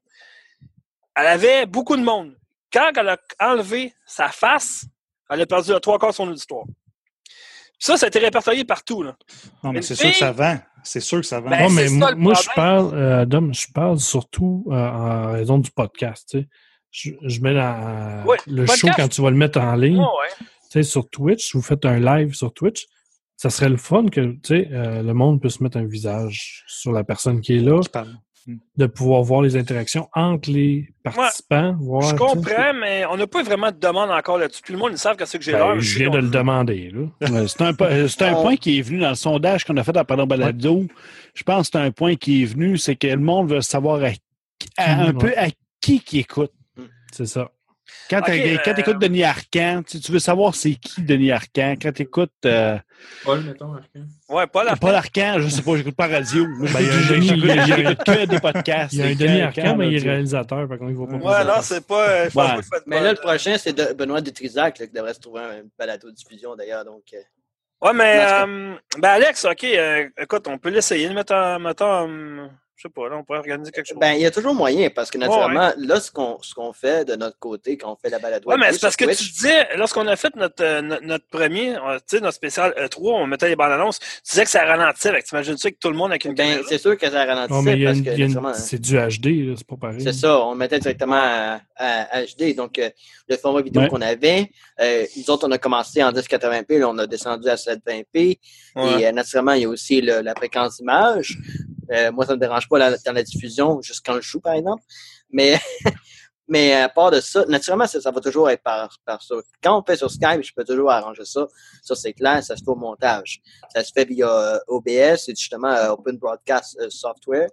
Elle avait beaucoup de monde. Quand elle a enlevé sa face, elle a perdu le trois quarts de son auditoire. Puis ça, ça a été répertorié partout. Là. Non, mais c'est sûr que ça vend. C'est sûr que ça vend. Ben, c'est mais ça, moi, je parle, euh, Dom, je parle surtout euh, en raison du podcast. tu sais. Je, je mets la- le podcast. show quand tu vas le mettre en ligne. Ouais. tu sais, sur Twitch, si vous faites un live sur Twitch, ça serait le fun que tu sais, euh, le monde puisse mettre un visage sur la personne qui est là, Je parle. de pouvoir voir les interactions entre les participants. voir, Je comprends, mais on n'a pas vraiment de demande encore là-dessus. Tout le monde, ils savent que c'est que j'ai Ben, l'heure. je viens de le demander. Là. Ouais, C'est un, euh, c'est un On- point qui est venu dans le sondage qu'on a fait à Pardon Balado. Je pense que c'est un point qui est venu, c'est que le monde veut savoir à- à- un Ouais. peu à qui qui écoute. C'est ça. Quand Ok, tu euh, écoutes Denis Arcand, tu, tu veux savoir c'est qui Denis Arcand? Quand tu écoutes Paul, mettons, Arcand. Ouais, pas la Paul Arcand, je sais pas, j'écoute pas radio. Moi, Ben, il a un j'écoute- il que des podcasts. Il y a un C'est Denis quand mais il est réalisateur, fait qu'on y va pas. Ouais, non, c'est pas. euh, Ouais. Mais pas- là, le prochain, c'est de Benoît Dutrisac là, qui devrait se trouver un balado diffusion d'ailleurs. Donc, euh, Ouais, mais. Euh, ben, Alex, OK, euh, écoute, on peut l'essayer. Mettons, mettons euh, je sais pas, là, on pourrait organiser quelque chose. ben, il y a toujours moyen parce que naturellement, là, ce qu'on ce qu'on fait de notre côté quand on fait la balado, Ouais, mais c'est parce que Twitch, tu disais, lorsqu'on a fait notre, euh, notre, premier, euh, tu sais, notre spécial E3, on mettait les bandes annonces, tu disais que ça ralentissait. Fait que T'imagines ça que tout le monde avec une Ben, caméra? c'est sûr que ça ralentissait Non, mais il y a parce une- que il y a une- naturellement, c'est du HD, là, c'est pas pareil. C'est ça, on le mettait directement à, à HD. Donc, euh, le format vidéo Ouais. qu'on avait, euh, nous autres, on a commencé en 1080p, là, on a descendu à 720p. Ouais. Et euh, naturellement, il y a aussi le- la fréquence d'image. Euh, moi, ça ne me dérange pas la- dans la diffusion, juste quand je joue, par exemple. Mais, mais à part de ça, naturellement, ça, ça va toujours être par, par ça. Quand on fait sur Skype, je peux toujours arranger ça. Ça, c'est clair, ça se fait au montage. Ça se fait via euh, OBS, c'est justement euh, Open Broadcast euh, Software.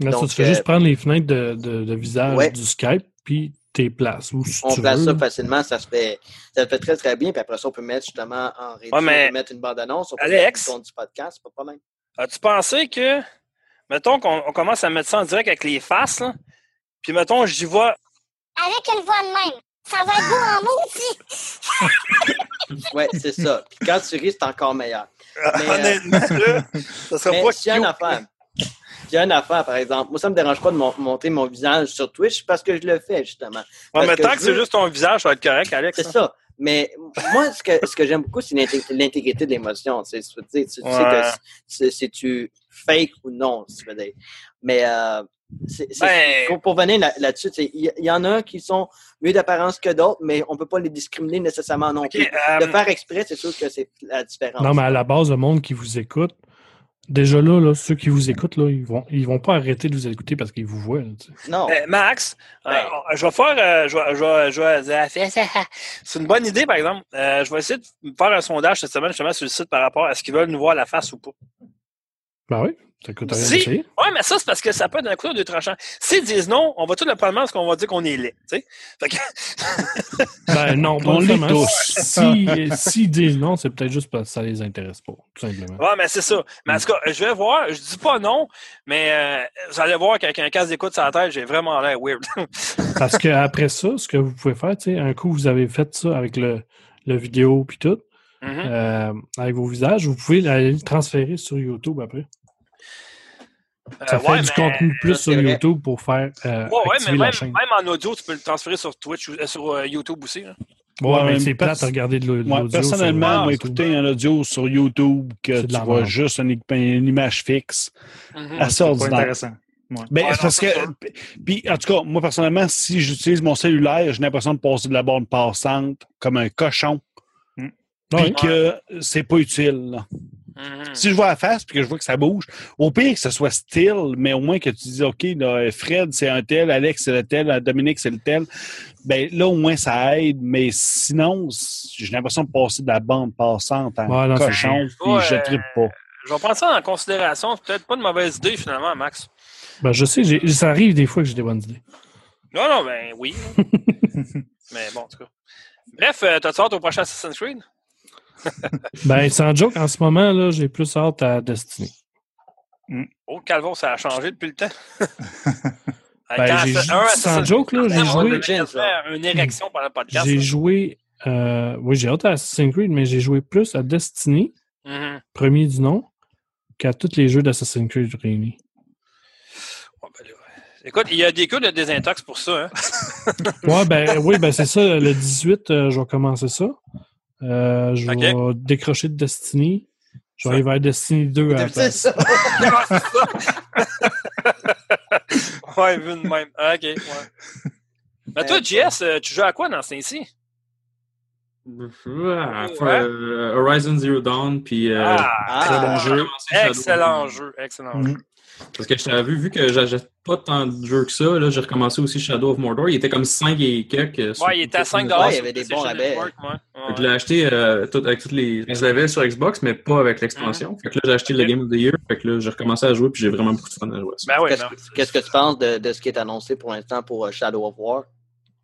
Là, ça, Donc, tu fais euh, juste prendre les fenêtres de, de, de visage Ouais. du Skype, puis tes places. Où si on tu place veux, ça facilement, ça se fait, ça se fait très très bien. Puis après ça, on peut mettre justement en réduit, Ouais, mais- on peut mettre une bande annonce, on peut Alex? mettre du podcast, pas de problème. As-tu pensé que, mettons qu'on on commence à mettre ça en direct avec les faces, là, puis mettons, j'y vois. avec une voix de même. Ça va être beau en maudit. Ouais, c'est ça. Puis quand tu ris, c'est encore meilleur. Mais, euh, Honnêtement, là, ça sera Mais pas cute. affaire, a une affaire, par exemple, moi, ça me dérange pas de mon- montrer mon visage sur Twitch parce que je le fais, justement. Ouais, mais que tant que c'est veux- juste ton visage, ça va être correct, Alex. C'est hein. ça. Mais moi, ce que, ce que j'aime beaucoup, c'est l'intég- l'intégrité de l'émotion. Tu sais, tu, sais, tu sais Ouais. que c'est- c'est tu fake ou non, si tu veux dire. Mais euh, Ben- pour, pour venir là- là-dessus, tu il y, en a qui sont mieux d'apparence que d'autres, mais on peut pas les discriminer nécessairement non plus. euh, Le faire exprès, c'est sûr que c'est la différence. Non, mais à la base, le monde qui vous écoute, déjà là, là ceux qui vous écoutent, là, ils vont, ils vont pas arrêter de vous écouter parce qu'ils vous voient. là, tu sais. Non. euh, Max, euh, Ben. je vais faire. euh, je vais- je vais- je vais- c'est une bonne idée, par exemple. Euh, je vais essayer de faire un sondage cette semaine, justement, sur le site par rapport à ce qu'ils veulent nous voir la face ou pas. Ben oui, ça coûte rien Si. Ouais, mais ça, c'est parce que ça peut être d'un coup de tranchant. S'ils disent non, on va tout le prendre parce qu'on va dire qu'on est laid. Tu sais? Fait que- Ben non, pas On. Si, s'ils disent non, c'est peut-être juste parce que ça les intéresse pas, tout simplement. Ouais, mais c'est ça. Mais en tout cas, je vais voir. Je dis pas non, mais euh, vous allez voir qu'avec un casque d'écoute sur la tête, j'ai vraiment l'air weird. Parce que après ça, ce que vous pouvez faire, tu sais, un coup, vous avez fait ça avec le, le vidéo puis tout, Mhm. euh, avec vos visages, vous pouvez aller le transférer sur YouTube après. Ça Euh, fait ouais, du mais- contenu plus sur vrai. YouTube pour faire euh, Ouais, ouais, mais même, la chaîne. même en audio, tu peux le transférer sur Twitch, ou- euh, sur euh, YouTube aussi. là. Ouais, Ouais, mais c'est plate à regarder de l'audio. sur- personnellement, moi, sur- écouter un audio sur YouTube que tu vois juste une, une image fixe, Mhm. assez C'est pas ordinaire. intéressant. Ouais. Ben, Ouais, non, parce que, puis en tout cas, moi personnellement, si j'utilise mon cellulaire, j'ai l'impression de passer de la bande passante comme un cochon, Ouais. puis que c'est pas utile. là. Mhm. Si je vois la face puis que je vois que ça bouge, au pire que ce soit still, mais au moins que tu dis OK, là, Fred c'est un tel, Alex c'est le tel, Dominique c'est le tel, ben là au moins ça aide, mais sinon j'ai l'impression de passer de la bande passante en Ouais, non, c'est cochon, puis Ouais. je tripe pas. Je vais prendre ça en considération. C'est peut-être pas une mauvaise idée, finalement, Max. Ben, je sais, ça arrive des fois que j'ai des bonnes idées. Non, non, ben oui. mais bon, en tout cas. Bref, euh, t'as-tu hâte au prochain Assassin's Creed? Ben, sans joke, en ce moment, là, j'ai plus hâte à Destiny. Oh, Calvo, ça a changé depuis le temps. Ben, j'ai- sans joke, là, j'ai joué- une érection pendant le podcast. J'ai joué. euh, oui, j'ai hâte à Assassin's Creed, mais j'ai joué plus à Destiny, Mhm. premier du nom, qu'à tous les jeux d'Assassin's Creed réunis. Ouais, ben Écoute, il y a des codes de désintox pour ça. Hein? Ouais, ben, oui, ben, c'est ça. Le 18, euh, je vais commencer ça. Euh, je vais décrocher de Destiny. Je vais aller vers Destiny 2 à la C'est place. ça. ouais, vu de même. Ah, OK, ouais. Toi, JS, euh, tu joues à quoi dans ce temps-ci? Euh, Horizon Zero Dawn, puis. euh, Ah, Très bon jeu. excellent the- jeu, excellent jeu. Parce que je t'avais vu, vu que j'achète pas tant de jeux que ça, là, j'ai recommencé aussi Shadow of Mordor. Il était comme 5 et quelques. sur- Ouais, il était à 5 Ouais, il y avait des bons rabais. Je l'ai acheté euh, tout, avec toutes les. Je l'avais sur Xbox, mais pas avec l'expansion. Fait que là, j'ai acheté le. Game of the Year. Fait que là, j'ai recommencé à jouer, puis j'ai vraiment beaucoup de fun à jouer. Ben Qu'est-ce que- Qu'est-ce que tu penses de, de ce qui est annoncé pour l'instant pour euh, Shadow of War?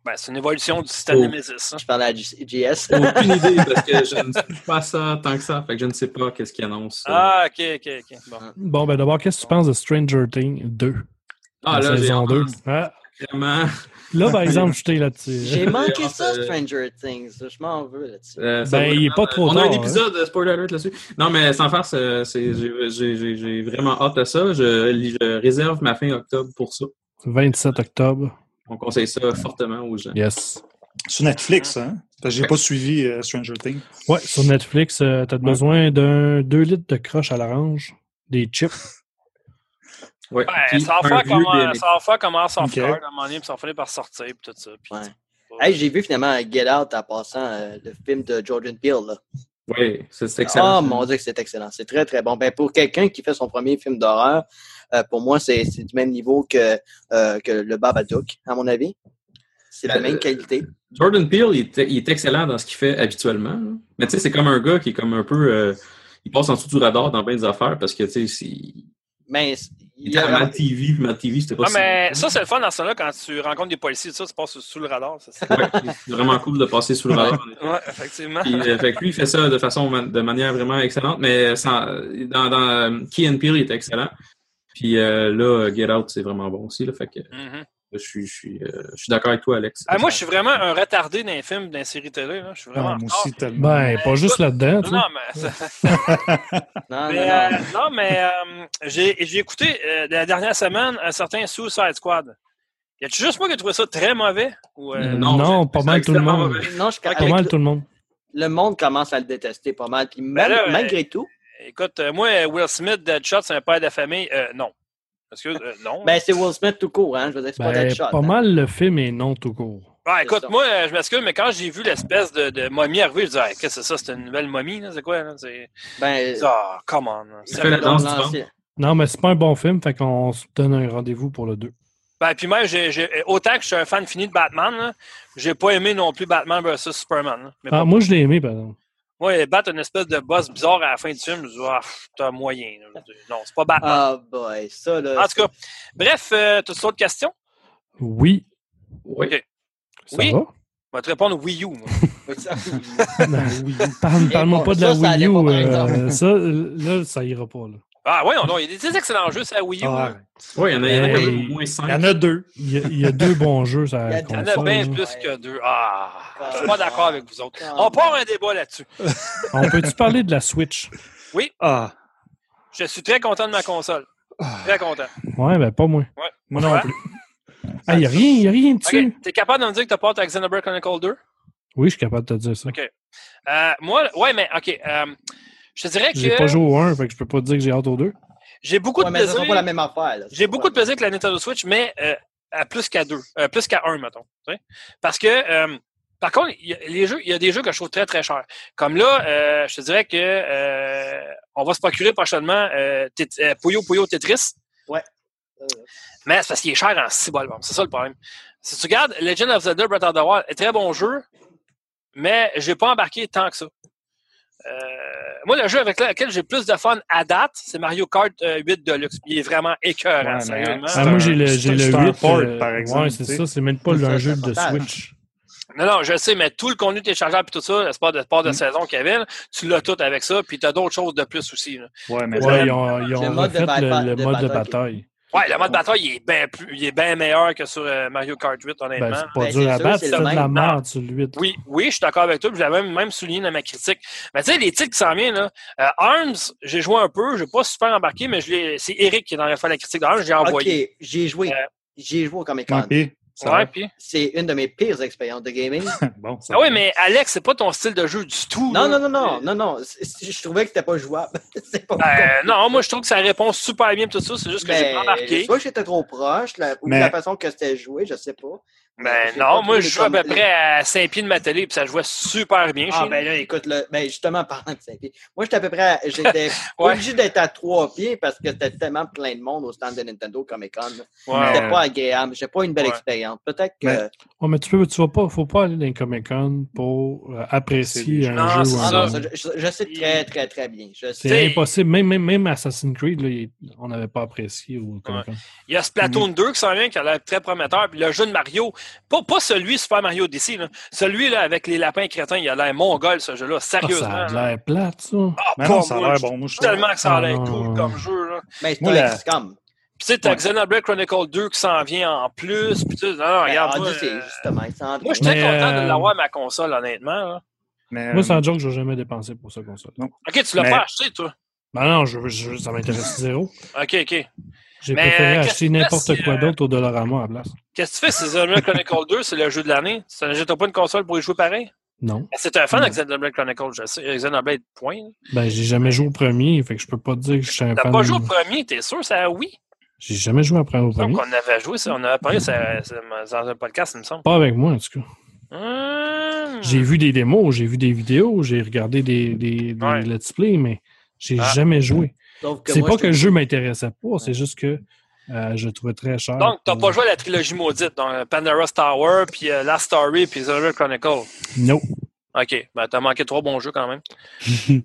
Ben, c'est une évolution du système Oh. Nemesis. hein. Je parlais à JS. Aucune idée parce que je ne suis pas ça tant que ça. Fait que je ne sais pas qu'est-ce qu'ils annoncent. Ah, ok, ok, ok. Bon. Bon, ben d'abord, qu'est-ce que tu penses de Stranger Things 2? Ah, la là, j'ai saison 2. entendu Ah, vraiment. là, par exemple, je t'ai là-dessus. J'ai manqué Euh, ça, euh, Stranger Things. Je m'en veux là-dessus. Euh, Ben, il est vraiment- pas trop On tard, a un hein. épisode de Spoiler Alert là-dessus. Non, mais sans faire, j'ai j'ai- j'ai- j'ai vraiment hâte à ça. Je, je réserve ma fin octobre pour ça. 27 octobre. On conseille ça fortement aux gens. Yes. Sur Netflix, hein? Parce que j'ai pas suivi euh, Stranger Things. Ouais, sur Netflix, euh, t'as besoin d'un 2 litres de croche à l'orange, des chips. Ouais. Ouais, ça va un faire vieux comme, des- un- ça va faire comme House of Ok. Cards à un moment donné, puis ça va finir par sortir, puis tout ça. puis Ouais. Hey, j'ai vu finalement Get Out en passant euh, le film de Jordan Peele. Là. Oui, c'est excellent. Oh mon dieu, que c'est excellent. C'est très, très bon. Ben, pour quelqu'un qui fait son premier film d'horreur, euh, pour moi, c'est du même niveau que, euh, que le Babadook, à mon avis. C'est la Euh, même qualité. Jordan Peele, il est, il est excellent dans ce qu'il fait habituellement. là. Mais tu sais, c'est comme un gars qui est comme un peu. euh, il passe en dessous du radar dans bien des affaires parce que tu sais, Mais il était y à a Mad TV, puis Mad TV, c'était pas Ah, mais ça, c'est le fun dans ce là quand tu rencontres des policiers, tout ça, tu passes sous le radar. ça, c'est- Ouais, c'est vraiment cool de passer sous le radar. Ouais, effectivement. Puis, euh, fait que lui, il fait ça de façon de manière vraiment excellente, mais sans, dans, dans euh, Key and Peele, il est excellent. Puis euh, là, Get Out, c'est vraiment bon aussi. Là, fait que Mhm. Je suis, je suis, euh, je suis d'accord avec toi, Alex. Ah, moi, je suis vraiment un retardé dans les films, dans les séries télé. Là. Je suis vraiment. Ah, en moi retard. aussi, tellement. Ben, pas juste là-dedans, Non, mais, Non, mais, non, euh, non. mais euh, j'ai j'ai écouté euh, la dernière semaine un certain Suicide Squad. Y a-tu juste moi qui ai trouvé ça très mauvais? Ou, euh, Non, pas mal tout le monde. mauvais. Non, je. Pas mal le, tout le monde. le monde commence à le détester pas mal. Puis Ben mal- là, malgré tout, Écoute, euh, moi, Will Smith, Deadshot, c'est un père de famille. Euh, non. Parce que, euh, non. ben, c'est Will Smith tout court. Hein? Je veux dire, c'est pas Ben, Deadshot. pas hein. mal le film est non tout court. Ouais, écoute, ça. moi, je m'excuse, mais quand j'ai vu l'espèce de, de momie arriver, je disais, Hey, qu'est-ce que c'est ça? C'est une nouvelle momie, là? C'est quoi, là? C'est. Ben, Ah, come on. fait la danse du Non, mais c'est pas un bon film, fait qu'on se donne un rendez-vous pour le 2. Ben, puis même, j'ai, j'ai- autant que je suis un fan fini de Batman, là, j'ai pas aimé non plus Batman vs Superman. là. Mais Ah, moi, je l'ai aimé, par exemple. Moi, battre une espèce de boss bizarre à la fin du film, je dis, ah, t'as moyen. là. Non, c'est pas Batman. Ah, boy, ça, là. en tout cas, bref, euh, toutes sortes de questions? Oui. Oui. Ok. Ça Oui? va? Je vais te répondre Wii U. moi. Ben, oui. Parle- Parle-moi bon, pas de ça, la ça Wii U. euh, ça, euh, là, ça ira pas. Là. Ah, oui, non, il y a des excellents jeux, c'est la Wii U. Ah. Oui, il y en a, il y en a quand même au moins Il y cinq. en a deux. Il y a, il y a deux bons jeux sur Il y la a- il y en a console. bien plus que deux. Ah, je suis Ah. pas d'accord avec vous autres. Ah. On part un débat là-dessus. On peut-tu parler de la Switch? Ah. Je suis très content de ma console. Très content. Ouais, ben pas moi. Ouais. Moi non Ouais. plus. Ah, il n'y a rien, il y a rien dessus. OK. T'es capable de me dire que t'as pas avec Xenoblade Chronicle 2? Oui, je suis capable de te dire ça. OK. Euh, moi, ouais, mais OK. euh, je te dirais J'ai que pas joué au 1, fait que je peux pas te dire que j'ai hâte au 2. j'ai beaucoup Ouais, de mais plaisir. pas la même affaire. là. J'ai beaucoup de plaisir avec la Nintendo Switch, mais euh, à plus qu'à deux. Euh, plus qu'à un, mettons. Parce que, euh, par contre, il y, a, les jeux, il y a des jeux que je trouve très, très chers. Comme là, euh, je te dirais que euh, on va se procurer prochainement euh, euh, Puyo Puyo Tetris. Euh, Mais c'est parce qu'il est cher en 6 balles. C'est ça le problème. Si tu regardes Legend of Zelda Breath of the Wild, est très bon jeu, mais je n'ai pas embarqué tant que ça. Euh, moi, le jeu avec lequel j'ai plus de fun à date, c'est Mario Kart euh, 8 Deluxe. Il est vraiment écœurant, sérieusement. Ah, moi, j'ai le, c'est j'ai un- le c'est un 8. port, euh, par exemple, ouais, c'est ça. C'est même pas un jeu de. Switch. Non, non, je sais, mais tout le contenu téléchargeable et tout ça, le sport de, sport de Mm. saison là, tu l'as tout avec ça, puis tu as d'autres choses de plus aussi. là. Ouais, mais Ouais, ils ont, ils Le ont mode de refait bata- le, le de mode de bataille. Ouais, le mode bataille, il est bien plus, il est bien meilleur que sur euh, Mario Kart 8, honnêtement. Ben, c'est pas Ben, dur à battre, c'est de la merde sur le 8. Oui, oui, je suis d'accord avec toi, puis je l'avais même, même souligné dans ma critique. Mais tu sais, les titres qui s'en viennent, là, euh, Arms, j'ai joué un peu, j'ai pas super embarqué, mais c'est Eric qui est dans la fin de la critique d'Arms, j'ai envoyé. Ok, j'ai joué. Euh, J'ai joué au Comic Con. Ouais, puis. C'est une de mes pires expériences de gaming. Bon, ça Ah oui, mais Alex, c'est pas ton style de jeu du tout. non, là. non, non, non, non, non. Je trouvais que c'était pas jouable. pas Euh, non, moi, je trouve que ça répond super bien, tout ça, c'est juste que j'ai pas embarqué. Soit j'étais trop proche, la, ou Mais- la façon que c'était joué, je sais pas. Ben non, moi, je joue à peu près à 5 pieds de ma télé, puis ça jouait super bien Ah, chez ben là, écoute, là, ben justement, parlant de 5 pieds. Moi, j'étais à peu près, à- j'étais Ouais. obligé d'être à 3 pieds parce que c'était tellement plein de monde au stand de Nintendo Comic Con. Ouais, C'était pas agréable. J'ai pas une belle Ouais. expérience. Peut-être que. Mais- Ouais, mais tu peux, tu vas pas, faut pas aller dans les Comic Con pour euh, apprécier un Non, jeu non, ça, je, je sais très, très, très bien. C'est impossible. Même, même, même Assassin's Creed, là, on n'avait pas apprécié au Comic Con. Il y a Splatoon 2 qui s'en vient, qui a l'air très prometteur. Puis le jeu de Mario, Pas, pas celui Super Mario Odyssey, là. Celui là, avec les lapins crétins, il a l'air mongol, ce jeu-là. Ah, ça Sérieusement. a l'air plate, ça. Ah, Mais non, ça a l'air bon. Moi, je. Tellement que ça a l'air Ah, cool non. comme jeu. Là. Mais c'est un XCOM. Puis tu sais, t'as Ouais. Xenoblade Chronicle 2 qui s'en vient en plus. Puis tu sais, non, non, regarde. Ben, moi, c'est euh, Mais, content de euh, l'avoir ma console, honnêtement. là. Mais, Moi, euh, sans joke, je vais jamais dépenser pour ça console. non. Ok, tu l'as Mais- pas acheté, toi. Ben non, je, je- ça m'intéresse zéro. Ok, ok. J'ai préféré acheter n'importe quoi euh, d'autre au Dollarama à la place. Qu'est-ce que tu fais si Xenoblade Chronicle 2, c'est le jeu de l'année? Ça n'achète pas une console pour y jouer pareil? Non. C'est un fan de Xenoblade Chronicle, je sais. Xenoblade, point. Ben, j'ai jamais joué au premier, fait que je peux pas te dire que je suis un T'as fan. pas joué au premier, t'es sûr? C'est oui? J'ai jamais joué après au premier. Donc, on avait joué ça. On avait parlé ça, ça- dans un podcast, il me semble. Pas avec moi, en tout cas. Hum. J'ai vu des démos, j'ai vu des vidéos, j'ai regardé des, des, des Ouais. let's play, mais j'ai Ah. jamais joué. C'est pas je que le jeu m'intéressait pas, c'est juste que euh, je le trouvais très cher. Donc, t'as pas joué à la trilogie maudite, donc euh, Pandora's Tower, puis euh, Last Story, puis Xenoblade Chronicle. Non. OK. Ben, t'as manqué trois bons jeux quand même.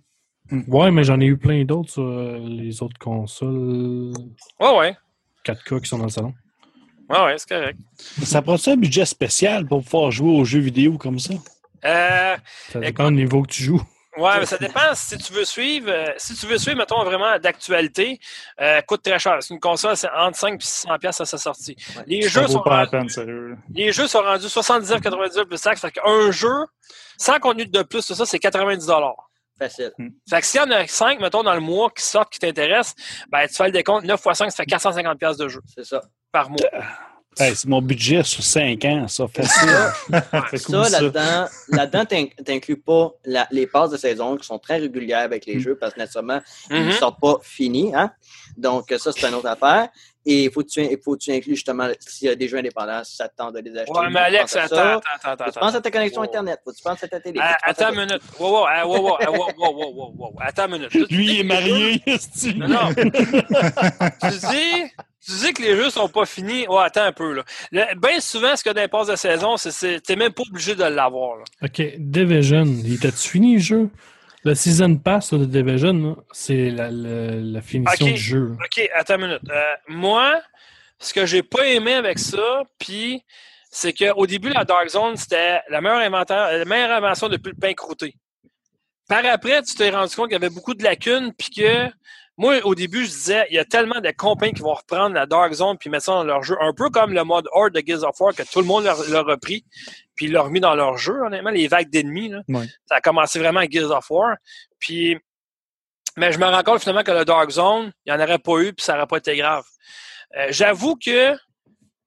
Ouais, mais j'en ai eu plein d'autres sur les autres consoles Ouais, ouais. 4K qui sont dans le salon. Ouais, ouais, c'est correct. Ça prend ça un budget spécial pour pouvoir jouer aux jeux vidéo comme ça? Euh, Ça dépend du niveau que tu joues. Ouais, mais ça dépend si tu veux suivre. euh, si tu veux suivre, mettons, vraiment d'actualité, euh, coûte très cher. C'est une console, c'est entre 5 et 600 pièces à sa sortie. Les jeux, sont pas rendus, peine, sérieux. les jeux sont rendus 79,99 plus taxe. Fait qu'un jeu, sans contenu de plus, tout ça, c'est 90 Facile. Fait que s'il y en a 5, mettons, dans le mois qui sortent, qui t'intéressent, ben, tu fais le décompte, 9 x 5, ça fait 450 pièces de jeu C'est ça. par mois. Hey, c'est mon budget sur 5 ans, ça, facile. Fait Ça, ça. là-dedans, là-dedans, t'in- t'inclus pas la- les passes de saison qui sont très régulières avec les Mm. jeux parce que nécessairement, ils ne Mhm. sortent pas finis. Hein? Donc, ça, c'est une autre affaire. Et il faut que tu, il faut que tu inclues justement s'il y a des jeux indépendants, si ça te tente de les acheter. Ouais, mais que tu Alex, attends, attends, attends, que attends. tu penses à ta connexion Wow. Internet. Faut que tu penses à ta télé. Ah, que tu attends une minute. Wow, wow, wow, wow, wow, wow, wow, wow, wow. Attends une minute. Tu Lui, il est que marié. Non, non. tu, dis, tu dis que les jeux sont pas finis. Ouais, attends un peu. Là. Le- Bien souvent, ce que dans les passes de saison, c'est- c'est t'es même pas obligé de l'avoir. là. OK, Division. Il était-tu fini le jeu? Le Season Pass de Division, c'est la, la- la finition du jeu. OK, attends une minute. Euh, moi, ce que j'ai pas aimé avec ça, puis c'est qu'au début, la Dark Zone, c'était la meilleure, inventaire, la meilleure invention depuis le pain croûté. Par après, tu t'es rendu compte qu'il y avait beaucoup de lacunes, puis que moi, au début, je disais, il y a tellement de compagnies qui vont reprendre la Dark Zone puis mettre ça dans leur jeu, un peu comme le mode Horde de Gears of War, que tout le monde l'a repris, puis l'a remis dans leur jeu, honnêtement, les vagues d'ennemis. Ça a commencé vraiment à Gears of War. Puis, mais je me rends compte finalement que le Dark Zone, il n'y en aurait pas eu, puis ça n'aurait pas été grave. Euh, J'avoue que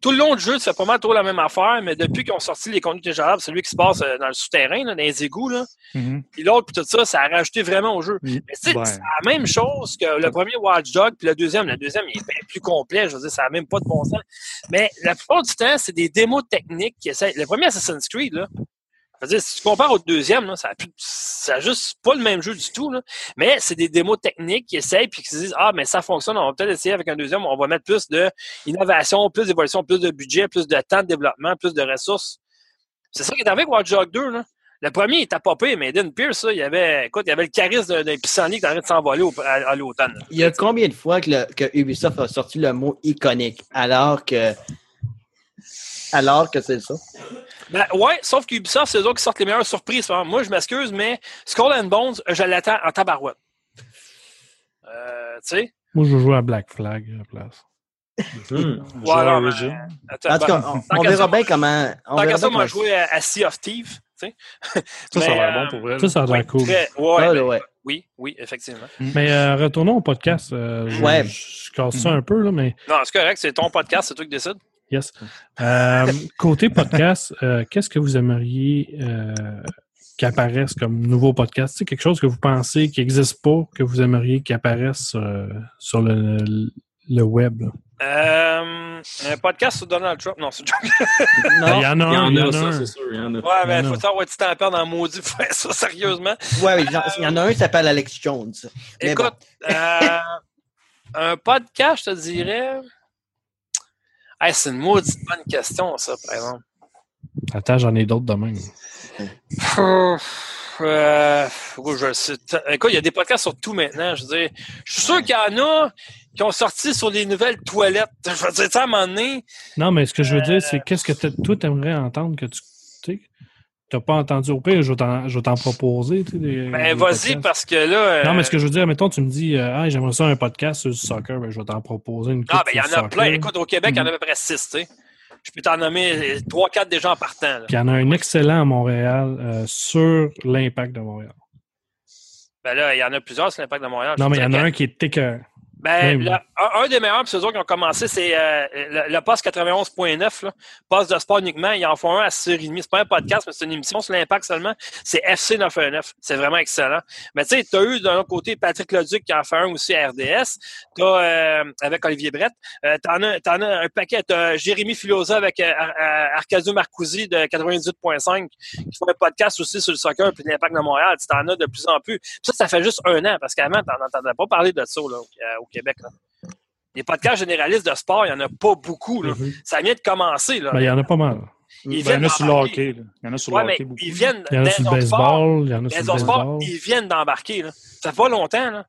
tout le long du jeu, tu fais pas mal trop la même affaire, mais depuis qu'ils ont sorti les contenus téléchargeables, celui qui se passe euh, dans le souterrain, là, dans les égouts, là, Mhm. puis l'autre, puis tout ça, ça a rajouté vraiment au jeu. Mm. Mais tu sais, Ouais. c'est la même chose que le premier Watch Dog, puis le deuxième. Le deuxième, il est bien plus complet. Je veux dire, ça n'a même pas de bon sens. Mais la plupart du temps, c'est des démos techniques qui essaient. Le premier Assassin's Creed, là, dire, si tu compares au deuxième, là, ça juste pas le même jeu du tout. Là. Mais c'est des démos techniques qui essayent puis qui se disent Ah, mais ça fonctionne, on va peut-être essayer avec un deuxième, on va mettre plus d'innovation, plus d'évolution, plus de budget, plus de temps de développement, plus de ressources. C'est ça qui est arrivé avec Watch Dogs 2. Là. Le premier, il pas pire, mais Eden Pierce, ça, il y avait, écoute, il avait le charisme d'un- pissenlit qui est en train de s'envoler à, l'automne. là. Il y a combien de fois que, que Ubisoft a sorti le mot iconique alors que. Alors que c'est ça? Ben, ouais, sauf qu'Ubisoft, c'est eux autres qui sortent les meilleures surprises. Moi, je m'excuse, mais Skull and Bones, je l'attends en tabarouette. Euh, tu sais? Moi, je veux jouer à Black Flag à la place. Hmm. Voilà, mais- Origin. Attends, En tout cas, ben, on, on verra bien comment. On Tant qu'à verra ça, moi, comment- jouer à, à Sea of Thieves. tu sais. Ça, ça a Mais, l'air euh, bon pour elle. Ça, ça a l'air Oui, cool. très- ouais, Ah, ben, ouais. Oui, oui, effectivement. Mais euh, retournons au podcast. euh, je, Ouais. je casse ça un peu, là, mais Non, c'est correct, c'est ton podcast, c'est toi qui décides. Yes. Euh, côté podcast, euh, qu'est-ce que vous aimeriez euh, qu'apparaisse comme nouveau podcast? C'est quelque chose que vous pensez qui n'existe pas, que vous aimeriez qu'il apparaisse euh, sur le, le web. là? Euh, un podcast sur Donald Trump? Non, c'est joke. Ben, Il y en a Il y un, en il y en a ça, un. c'est sûr. Il y en a. Ouais, mais Non, faut non. savoir tu t'en perds dans le maudit pour faire ça sérieusement? Ouais, oui, il y en a un qui s'appelle Alex Jones. Mais Écoute, euh, un podcast, je te dirais. Hey, c'est une maudite bonne question, ça, par exemple. Attends, j'en ai d'autres de même. Euh, oh, je. Écoute, il y a des podcasts sur tout maintenant. Je veux dire, je suis sûr qu'il y en a qui ont sorti sur les nouvelles toilettes. Je veux dire, tu sais, à un moment donné, Non, mais ce que je veux dire, c'est qu'est-ce que toi, t'aimerais entendre que tu tu t'as pas entendu au pire, je vais t'en proposer. tu sais, des- ben vas-y, parce que là. euh, Non, mais ce que je veux dire, mettons, tu me dis, euh, ah, j'aimerais ça un podcast sur le soccer, ben, je vais t'en proposer une Ah, ben il y en a plein. Écoute, au Québec, il y en a à peu près six, tu sais. Je peux t'en nommer trois, quatre déjà en partant. Puis il y en a un excellent à Montréal euh, sur l'impact de Montréal. Ben là, il y en a plusieurs sur l'Impact de Montréal. Non, mais il y en a un qui est écœurant. Ben, le- un, un des meilleurs, puis ceux autres qui ont commencé, c'est euh, le, le poste 91.9, là. Poste de sport uniquement. Ils en font un à 6h30. C'est pas un podcast, mais c'est une émission sur l'impact seulement. C'est FC 919. C'est vraiment excellent. Mais tu sais, tu as eu d'un autre côté Patrick Leduc qui en fait un aussi à RDS. Tu as avec Olivier Brett. Euh, t'en as, t'en as un paquet. Tu as Jérémy Filosa avec euh, Ar- Arcadio Marcousi de 98.5 qui font un podcast aussi sur le soccer puis l'impact de Montréal. Tu t'en as de plus en plus. Puis ça, ça fait juste un an parce qu'avant, t'en entendais pas parler de ça là, au, euh, au Québec. Là. Les podcasts généralistes de sport, il n'y en a pas beaucoup. Là. Mhm. Ça vient de commencer. Là. Ben, il y en a pas mal. Ils Ben, il y en a sur le d'embarquer. hockey. là. Il y en a sur Ouais, le hockey beaucoup. ils viennent Il y en a sur le baseball, il y en a sur le baseball. ils viennent d'embarquer. Ça fait pas longtemps. Là.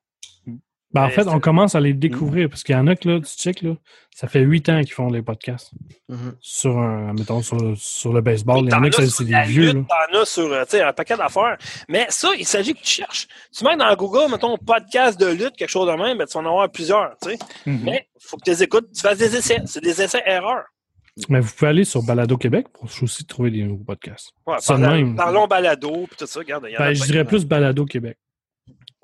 Ben, en Mais fait, on commence à les découvrir parce qu'il y en a que là, tu check, là, ça fait huit ans qu'ils font les podcasts. Mhm. Sur un, mettons, sur, sur le baseball. Il y en a que c'est des vieux. T'en as sur euh, tu sais, un paquet d'affaires. Mais ça, il s'agit que tu cherches. Tu mets dans Google, mettons, podcast de lutte, quelque chose de même, ben, tu vas en avoir plusieurs. tu sais. Mhm. Mais il faut que tu les écoutes. Tu fasses des essais. C'est des essais-erreurs. Mais vous pouvez aller sur Balado Québec pour aussi trouver des nouveaux podcasts. Ouais, parlons, même. parlons balado, puis tout ça. Regarde, il y en a Ben, je dirais plus Balado Québec.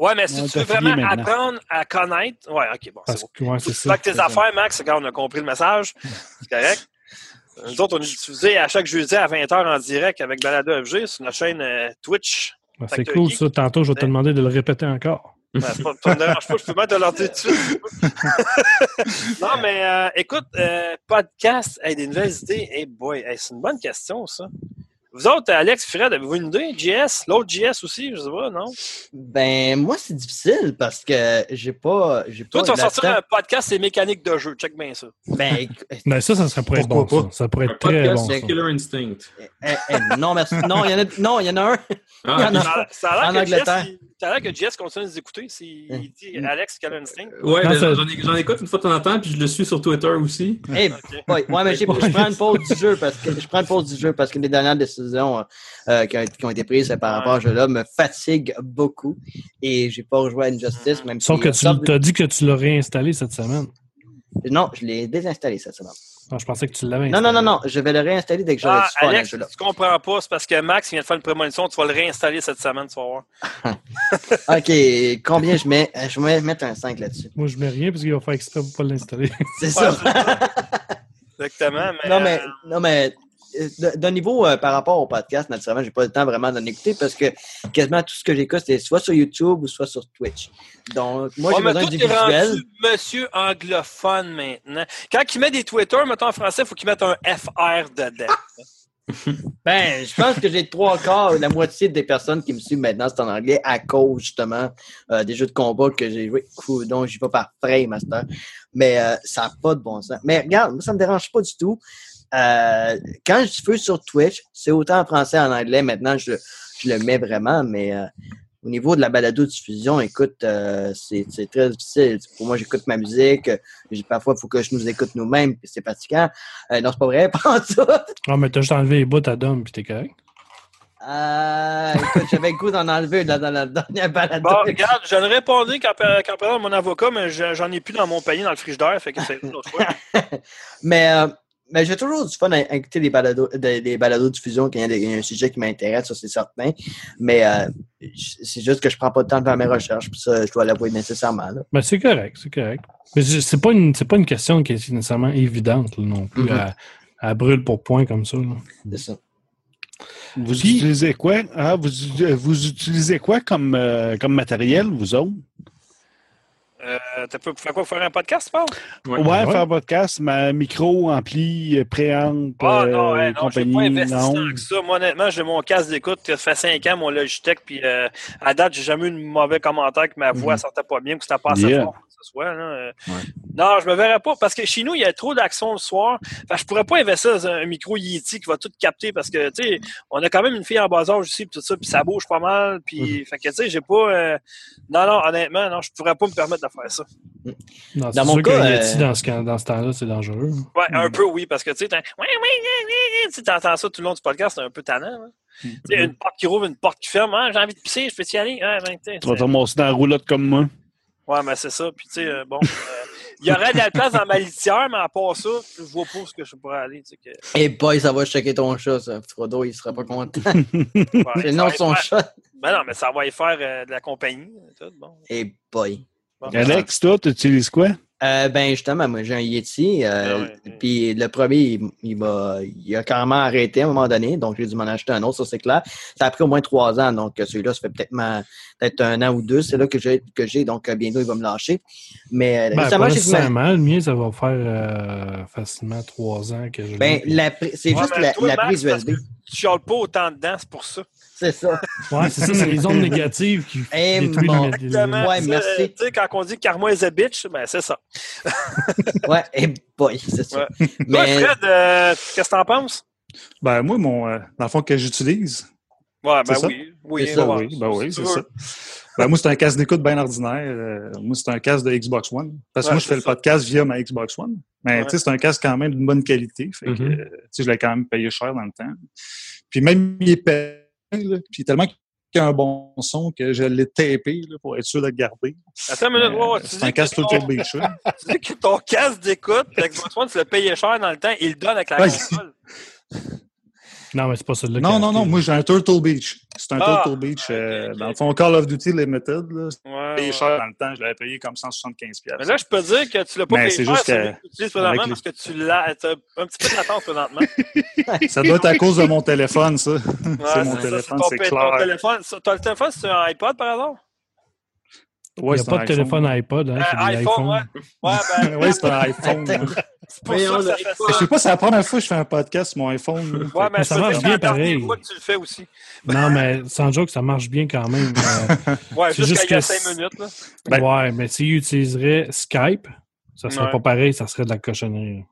Ouais, mais si On tu veux vraiment maintenant. apprendre à connaître. Ouais, ok, bon, c'est bon. que, ouais, Faut que ça. fasses tes ça. affaires, Max, quand on a compris le message. C'est correct. Nous autres, on est diffusé à chaque jeudi à 20h en direct avec Balado FG sur notre chaîne euh, Twitch. Ben, c'est que cool, geek. ça. Tantôt, je vais te demander de le répéter encore. Ben, ça me dérange pas, je peux même te leur dire tout de suite. non, mais euh, écoute, euh, podcast, hey, des nouvelles idées. Hey boy, hey, c'est une bonne question, ça. Vous autres, Alex, Fred, avez-vous une idée? JS? L'autre JS aussi, je sais pas, non? Ben, moi, c'est difficile parce que j'ai pas. J'ai Toi, pas tu vas sortir un podcast, c'est mécanique de jeu. Check bien ça. Ben, Ben, ça, ça serait pour être bon. Ça. ça pourrait Un être très podcast bon. ça. Killer Instinct. eh, eh, non, merci. Non, il y en a, non, il y en a un. Ah, Il y en a- Ça, ça a En l'air que, Angleterre. JS, il- ça a l'air que JS continue de nous écouter s'il dit Alex, instinct. Ouais, j'en écoute une fois de temps en temps, puis je le suis sur Twitter aussi. Ok. ouais, ouais, mais j'ai- je prends une pause du jeu parce que je prends une pause du jeu parce que les dernières décisions euh, qui, ont, qui ont été prises par rapport à ce jeu-là me fatiguent beaucoup et j'ai pas rejoué à Injustice même Sauf si- que tu as dit que tu l'as réinstallé cette semaine. Non, je l'ai désinstallé cette semaine. Non, je pensais que tu l'avais Non, installé. non, non, non, je vais le réinstaller dès que j'aurai Ah, du fun Alex, tu comprends pas, c'est parce que Max vient de faire une prémonition, tu vas le réinstaller cette semaine, tu vas voir. OK, combien je mets? Je vais mettre un 5 là-dessus. Moi, je mets rien parce qu'il va faire exprès pour pas l'installer. C'est ça. Exactement, mais... non, mais, non, mais euh, d'un niveau euh, par rapport au podcast, naturellement, j'ai pas le temps vraiment d'en écouter parce que quasiment tout ce que j'écoute, c'est soit sur YouTube ou soit sur Twitch. Donc, moi, Ouais, j'ai mais besoin du visuel. monsieur anglophone maintenant. Quand il met des Twitter, mettons en français, il faut qu'il mette un FR dedans. Ben, je pense que j'ai trois quarts, la moitié des personnes qui me suivent maintenant, c'est en anglais à cause, justement, euh, des jeux de combat que j'ai joué. Cool, donc, j'y vais par frame, master. Mais euh, ça n'a pas de bon sens. Mais regarde, moi, ça me dérange pas du tout. Euh, quand je fais sur Twitch, c'est autant en français en anglais. Maintenant, je, je le mets vraiment, mais euh, au niveau de la balado-diffusion, écoute, euh, c'est c'est très difficile. Pour moi, j'écoute ma musique. euh, Parfois, il faut que je nous écoute nous-mêmes, puis c'est fatigant. Euh, non, c'est pas vrai, pas ça. Ah, mais t'as juste enlevé les bouts à Dom, puis t'es correct. Euh, écoute, j'avais le goût d'en enlever dans, dans la dernière balade. Bon, regarde, je ne répondu qu'en par- qu'en parlant de mon avocat, mais je- j'en ai plus dans mon panier dans le frigidaire, fait que c'est une autre fois. mais euh, mais j'ai toujours du fun à à écouter des balados, des, des balados de diffusion quand il y a un sujet qui m'intéresse, ça c'est certain. Mais euh, c'est juste que je prends pas de temps de faire mes recherches, puis ça, je dois l'avouer nécessairement. Là. Ben, c'est correct, c'est correct. Mais c'est pas, une- c'est pas une question qui est nécessairement évidente là, non plus Mhm. à, à brûle pour point comme ça. C'est ça. Vous Puis- utilisez quoi? Ah, vous, vous utilisez quoi comme, euh, comme matériel, vous autres? Euh, T'as pas pour faire quoi? Pour faire un podcast, tu parles? Ouais, Ouais. faire un podcast, ma micro, ampli, euh, préamp, Ah non, euh, ouais, non, j'ai pas compagnie, investi non. que ça. Moi, honnêtement, j'ai mon casque d'écoute. Ça fait 5 ans, mon Logitech, puis euh, à date, j'ai jamais eu de mauvais commentaire que ma voix Mhm. sortait pas bien, que c'était pas assez Yeah. fort. Ce soit. Là. Euh, Ouais. Non, je me verrais pas parce que chez nous, il y a trop d'action le soir. Que je pourrais pas investir dans un micro Yeti qui va tout capter parce que, tu sais, on a quand même une fille en bas âge aussi, tout ça, puis ça bouge pas mal. Puis, fait que, tu sais, j'ai pas. euh, Non, non, honnêtement, non, je pourrais pas me permettre de faire ça. Non, Dans mon sûr cas, qu'un Yeti, euh, dans ce, cas- dans ce temps-là, c'est dangereux. Ouais, un peu, oui, parce que, tu sais, t'as- oui, oui, oui, oui, tu entends ça tout le long du podcast, c'est un peu tannant. hein. Sais, une porte qui rouvre, une porte qui ferme. Ah, j'ai envie de pisser, je peux y aller? Ouais, ben, tu vas te ramasser dans la roulotte comme moi. Ouais, mais c'est ça. Puis, tu sais, euh, bon, euh, il y aurait de la place dans ma litière, mais à part ça, je vois pas où ce que je pourrais aller. Tu sais, que, Et boy, ça va checker ton chat, ça. Frodo, il sera pas content. ouais, y son faire- chat. Ben non, mais ça va y faire euh, de la compagnie. Tout, bon. Et boy. Bon. Alex, toi, tu utilises quoi? Euh, ben justement, moi j'ai un Yeti. euh, Ah ouais. Puis le premier, il, il m'a- il a carrément arrêté à un moment donné, donc j'ai dû m'en acheter un autre, ça c'est clair. Ça a pris au moins trois ans, donc celui-là, ça fait peut-être ma- peut-être un an ou deux, c'est là que j'ai, que j'ai, donc euh, bientôt il va me lâcher. Mais euh, Ben, récemment, pas. Le mien, ça va faire euh, facilement trois ans que je Ben, l'ai. la pri- c'est Ouais, juste la, la prise USB. Tu chiales pas autant dedans, c'est pour ça. C'est ça. Ouais, c'est ça, c'est les ondes négatives qui Eh, détruisent mon- le- Exactement. Ouais, merci. Tu sais, quand on dit karma is a bitch, ben c'est ça. Ouais, et boy, c'est ça. Ouais. Toi, Mais Fred, euh, qu'est-ce que t'en penses? Ben, moi, mon, euh, dans le fond, que j'utilise, Ouais, ben C'est ça? oui. Oui, C'est ça, ouais, oui, ben oui, c'est ça. veux. Ben, moi, c'est un casque d'écoute bien ordinaire. Euh, moi, c'est un casque de Xbox One. Parce que Ouais, moi, je fais le podcast via ma Xbox One. Mais, Ouais. tu sais, c'est un casque quand même d'une bonne qualité. Fait que, Mhm. euh, tu sais, je l'ai quand même payé cher dans le temps. Puis même, il est payé, là, puis tellement qu'il y a un bon son que je l'ai tapé, là, pour être sûr de le garder. Attends une minute, Euh, c'est dis un que casque ton- Turtle Beach, là. Tu dis que ton casque d'écoute, Xbox One, tu le payais cher dans le temps, il le donne avec la Ouais. console. Non, mais c'est pas celui-là. Non, non, non, moi, j'ai un Turtle Beach. C'est un Ah, Turtle Beach. euh. Dans le fond, Call of Duty Limited, là. Ouais, payé ouais. cher dans le temps. Je l'avais payé comme 175 Mais là, je peux dire que tu l'as pas Mais payé cher, juste que- que tu présentement, parce que tu l'as t'as un petit peu de latence présentement. Ça doit être à cause de mon téléphone, ça. Ouais, c'est mon ça, téléphone, ton c'est pa- ton clair. téléphone. T'as le téléphone, c'est un iPod par hasard? Il Ouais, n'y a c'est pas de téléphone iPod, hein, Euh, iPhone, ouais. Ouais, ben, oui, c'est un iPhone. c'est pour ça que ça fait Je sais pas, c'est la première fois que je fais un podcast sur mon iPhone. Ouais, mais ça marche bien pareil. fois que tu le fais aussi. Non, mais sans joke, ça marche bien quand même. Euh, Ouais, C'est juste juste quand il y a que 5 c'est- minutes. Là. Ben- ouais, mais s'il utiliserait Skype, ça serait Ouais. pas pareil, ça serait de la cochonnerie.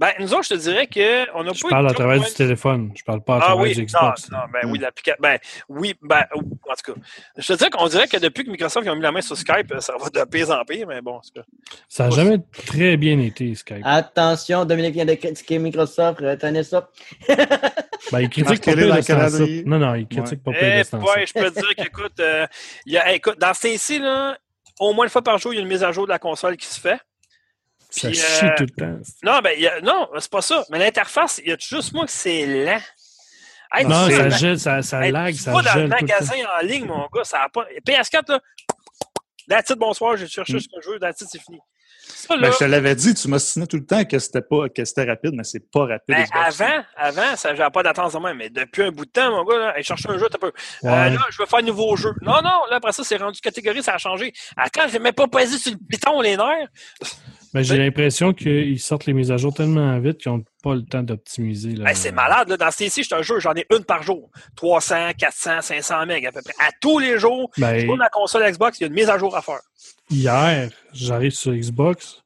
Ben, nous autres, je te dirais qu'on n'a pas Je parle à travers du téléphone. Je parle pas à Ah travers oui, du non, Xbox. non, ben oui, l'application. Ben oui, ben, en tout cas. Je te dirais qu'on dirait que depuis que Microsoft ont mis la main sur Skype, ça va de pire en pire, mais bon, en tout cas. Ça n'a jamais très bien été, Skype. Attention, Dominique vient de critiquer Microsoft, retenez ça. Ben, il critique pas pire dans de. Non, non, il critique pas pire Eh, de ouais, je peux te dire qu'écoute, euh, il y a- écoute, dans ce temps-ci, là, au moins une fois par jour, il y a une mise à jour de la console qui se fait. Ça Puis, chie euh, tout le temps. Non, ben, il y a- non, c'est pas ça. Mais l'interface, il y a juste moi que c'est lent. Hey, Non, ça gèle, ça, ça hey, lag, ça vas dans le gèle magasin en ligne, mon gars, ça a pas. PS4, là, that's it, bonsoir, j'ai cherché Mm. ce que je veux, that's it, c'est fini. Ça, là, Ben, je te l'avais dit, tu m'ostinais tout le temps que c'était pas que c'était rapide, mais c'est pas rapide. Ben, avant, avant, ça j'avais pas d'attente de même, mais depuis un bout de temps, mon gars, là, hey, cherche un jeu, t'as peu. Euh, là, je veux faire un nouveau jeu. Non, non, là, après ça, c'est rendu catégorie, ça a changé. Attends, j'ai même pas pesé sur le piton, les nerfs. Mais j'ai l'impression qu'ils sortent les mises à jour tellement vite qu'ils n'ont pas le temps d'optimiser. là. Ben, c'est malade, là. Dans ce ici, je un jeu, j'en ai une par jour. 300, 400, 500 MB à peu près. À tous les jours, Ben, sur la console Xbox, il y a une mise à jour à faire. hier, j'arrive sur Xbox,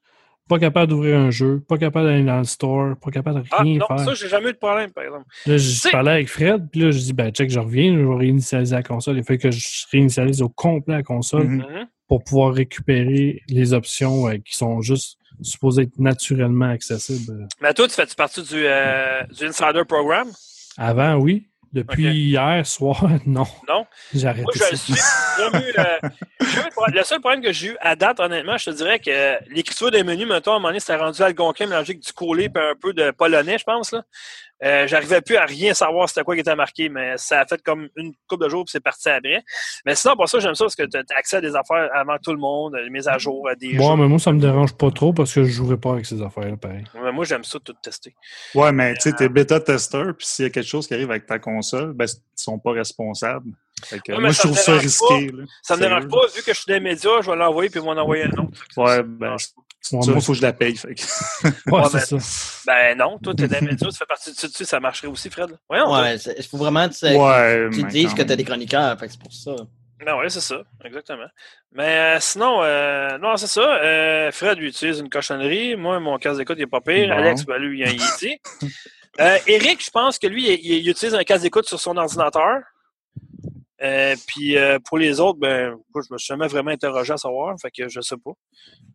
pas capable d'ouvrir un jeu, pas capable d'aller dans le store, pas capable de Ah, rien non, faire. ça, j'ai jamais eu de problème, par exemple. Là, je C'est- parlais avec Fred, puis là, je dis, ben, check, je reviens, je vais réinitialiser la console. Il fait que je réinitialise au complet la console Mhm. Mhm. Pour pouvoir récupérer les options euh, qui sont juste supposées être naturellement accessibles. Mais toi, tu fais-tu partie du, euh, du Insider Program? Avant, oui. Depuis hier soir, non. Non? J'ai arrêté Moi, je le ça. suis. Eu, euh, de problème. le seul problème que j'ai eu à date, honnêtement, je te dirais que l'écriture des menus, mettons, à un moment donné, c'était rendu algonquin mélangé avec du collé et un peu de polonais, je pense. Là. Euh, J'arrivais plus à rien savoir c'était quoi qui était marqué, mais ça a fait comme une couple de jours puis c'est parti après. Mais sinon, pour ça, j'aime ça parce que tu as accès à des affaires avant tout le monde, des mises à jour, à des Bon, jeux. mais moi, ça me dérange pas trop parce que je jouerai pas avec ces affaires-là, pareil. Mais moi, j'aime ça tout tester. Ouais, mais tu sais, t'es bêta-testeur, puis s'il y a quelque chose qui arrive avec ta console, ben, ils sont pas responsables. Ouais, moi, je trouve ça risqué. là. Ça me dérange pas, vu que je suis des médias, je vais l'envoyer puis ils vont en envoyer un autre. Ouais, ben, tu vois, moi, faut que je la paye. Fait. Ouais, Ouais, c'est mais- ça. Ben non, toi, t'es médias, tu fais partie de ça, dessus, ça marcherait aussi, Fred. Voyons. Ouais, il faut vraiment que tu, ouais, tu mais dises que tu as même. des chroniqueurs, fait que c'est pour ça. Ben oui, c'est ça, exactement. Mais euh, sinon, euh, non, c'est ça. Euh, Fred lui utilise une cochonnerie. Moi, mon casque d'écoute, il n'est pas pire. Bon. Alex, ben, lui, il a un Yeti. Euh, Eric, je pense que lui, il, il utilise un casque d'écoute sur son ordinateur. Euh, puis euh, pour les autres, ben, moi, je me suis jamais vraiment interrogé à savoir, fait que je sais pas.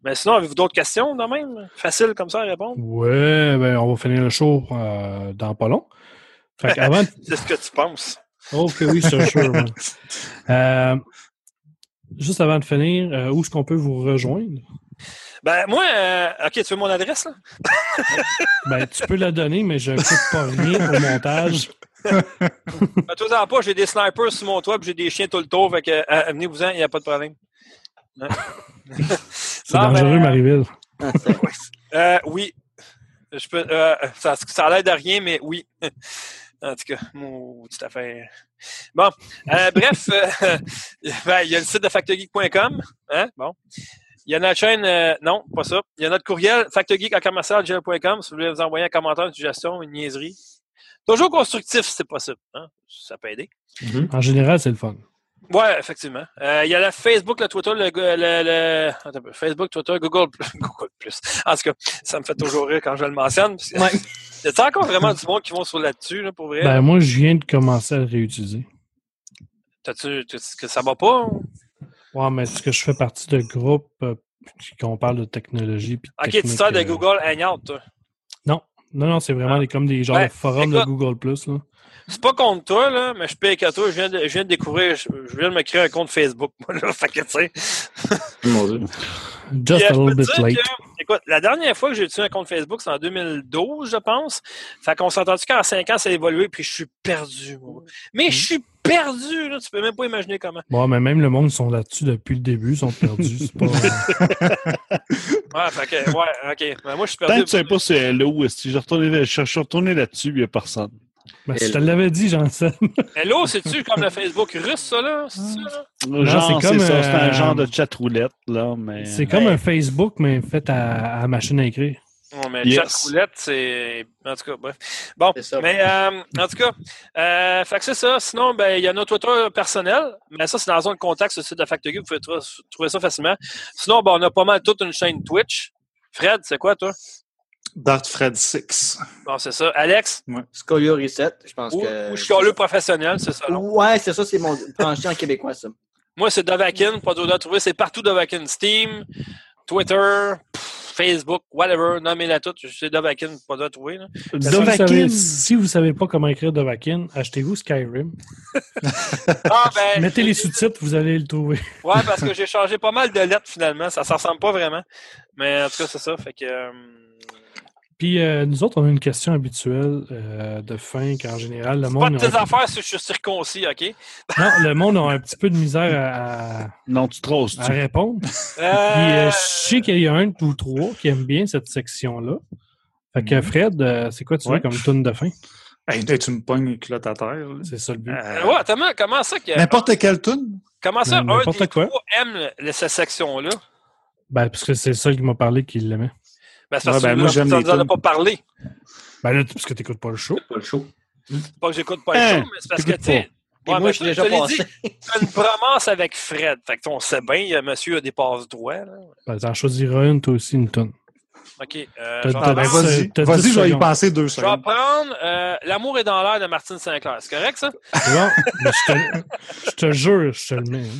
Mais sinon, avez-vous d'autres questions de même? Facile comme ça à répondre? Ouais, ben, on va finir le show euh, dans pas long. Fait qu'avant. C'est ce que tu penses. Oh, que oui, c'est sûr. juste avant de finir, où est-ce qu'on peut vous rejoindre? Ben, moi, euh, OK, tu veux mon adresse, là? Ben, tu peux la donner, mais je ne coupe pas rien au montage. Ben, toi, en pas, j'ai des snipers sur mon toit, puis j'ai des chiens tout le tour, fait que, euh, venez-vous-en, il n'y a pas de problème. Hein? C'est dangereux, mais- Marieville. Ah, Euh, oui. Je peux, euh, ça, ça l'aide à rien, mais oui. En tout cas, tout à fait. Bon, euh, bref, euh, ben, il y a le site de factogeek.com. Hein? Bon. Il y a notre chaîne, euh, non, pas ça. Il y a notre courriel, factogeek.com, si vous voulez vous envoyer un commentaire, une suggestion, une niaiserie. Toujours constructif, si c'est possible. Hein? Ça peut aider. En général, c'est le fun. Ouais, effectivement. Euh, il y a le Facebook, le Twitter, le, le, le- attends un peu. Facebook, Twitter, Google, Google Plus. En tout cas, ça me fait toujours rire quand je le mentionne. Ouais. Y a encore vraiment du monde qui vont sur là-dessus, là, pour vrai? Ben, moi, je viens de commencer à le réutiliser. T'as-tu, t'as- que ça va pas? ou? Ouais, mais est-ce que je fais partie de groupe euh, qu'on parle de technologie? puis de Ok, tu sors de euh, Google Hangout, toi. Non, non, c'est vraiment Ah. des, comme des genres Ben, de forums écoute. de Google Plus. Là. C'est pas contre toi, là, mais je paye qu'à toi. Je viens, de, je viens de découvrir, je, je viens de me créer un compte Facebook, moi, là. Fait que, tu sais. Mon Dieu. Just Puis, a je peux little te bit dire late. que, écoute, la dernière fois que j'ai utilisé un compte Facebook, c'est en 2012, je pense. Fait qu'on s'est entendu qu'en 5 ans, ça a évolué, puis je suis perdu, moi. Mais je suis perdu, là. Tu peux même pas imaginer comment. Bon, mais même le monde sont là-dessus depuis le début, ils sont perdus. C'est pas, Ouais, fait que, ouais, ok. Ben, moi, je suis Tant perdu. que tu sais pas c'est Hello, si je retourné, je suis retourné là-dessus, il n'y a personne. Ben, je te l'avais dit, Jean-Seb. Hello, c'est-tu comme le Facebook russe, ça, là? C'est ça, là? Genre, c'est comme, ça, c'est un euh, genre de chat roulette, là, mais... C'est comme un Facebook, mais fait à, à machine à écrire. Ouais, mais Yes. chat roulette, c'est. En tout cas, bref. Bon, ça. mais euh, en tout cas, euh, fait que c'est ça. Sinon, ben, il y a notre Twitter personnel, mais ça, c'est dans la zone contact sur le site de FactoGu. Vous pouvez trou- trouver ça facilement. Sinon, ben, on a pas mal toute une chaîne Twitch. Fred, c'est quoi, toi? Dart Fred 6. Bon, c'est ça. Alex? Scolio Reset, je pense Ou, que. ou chialeux professionnel, c'est ça. non? Ouais, c'est ça, c'est mon branché en québécois, ça. Moi, c'est Dovakin, pas d'autre à trouver. C'est partout Dovakin. Steam, Twitter, pff, Facebook, whatever. Nommez-la toutes. C'est Dovakin, pas d'autre à trouver. là. Si vous, savez, Dovahkiin. si vous savez pas comment écrire Dovahkiin, achetez-vous Skyrim. Ah, ben, Mettez les sous-titres, vous allez le trouver. Ouais, parce que j'ai changé pas mal de lettres finalement. Ça ne ressemble pas vraiment. Mais en tout cas, c'est ça. Fait que. euh, Puis euh, nous autres, on a une question habituelle euh, de fin qu'en général, le Pas monde, de tes a, affaires si je suis circoncis, OK? non, le monde a un petit peu de misère à, à- Non, tu trosses, à tu. répondre. Puis Euh, euh, je sais qu'il y a un ou trois qui aiment bien cette section-là. Fait que Fred, euh, c'est quoi tu veux comme tune de fin? Hey, là, tu me pognes les culottes à terre. là. C'est ça le but. Euh, ouais, attends, comment ça que. N'importe quelle tune. Comment ça, un N'importe des quoi. trois aime cette section-là? Ben, parce que c'est seul qui m'a parlé qui l'aimait. Ben, c'est parce Ouais, ben, que moi, j'aime les as pas parlé. Ben là, parce que t'écoutes pas le show. Pas le show. C'est pas que j'écoute pas le Hein, show, mais c'est parce que, tu sais. Ouais, moi, ben, je suis te déjà passé. une bromance avec Fred. Fait que on sait bien, il y a monsieur a des passes droits. Là. Ben, t'en choisiras une, toi aussi, une tonne. OK. euh, Ah, ben, vas-y, je vais y secondes. passer deux je vais secondes. prendre euh, L'amour est dans l'air de Martine Sinclair. C'est correct, ça? Mais je, te, je te jure, je te le mets. hein.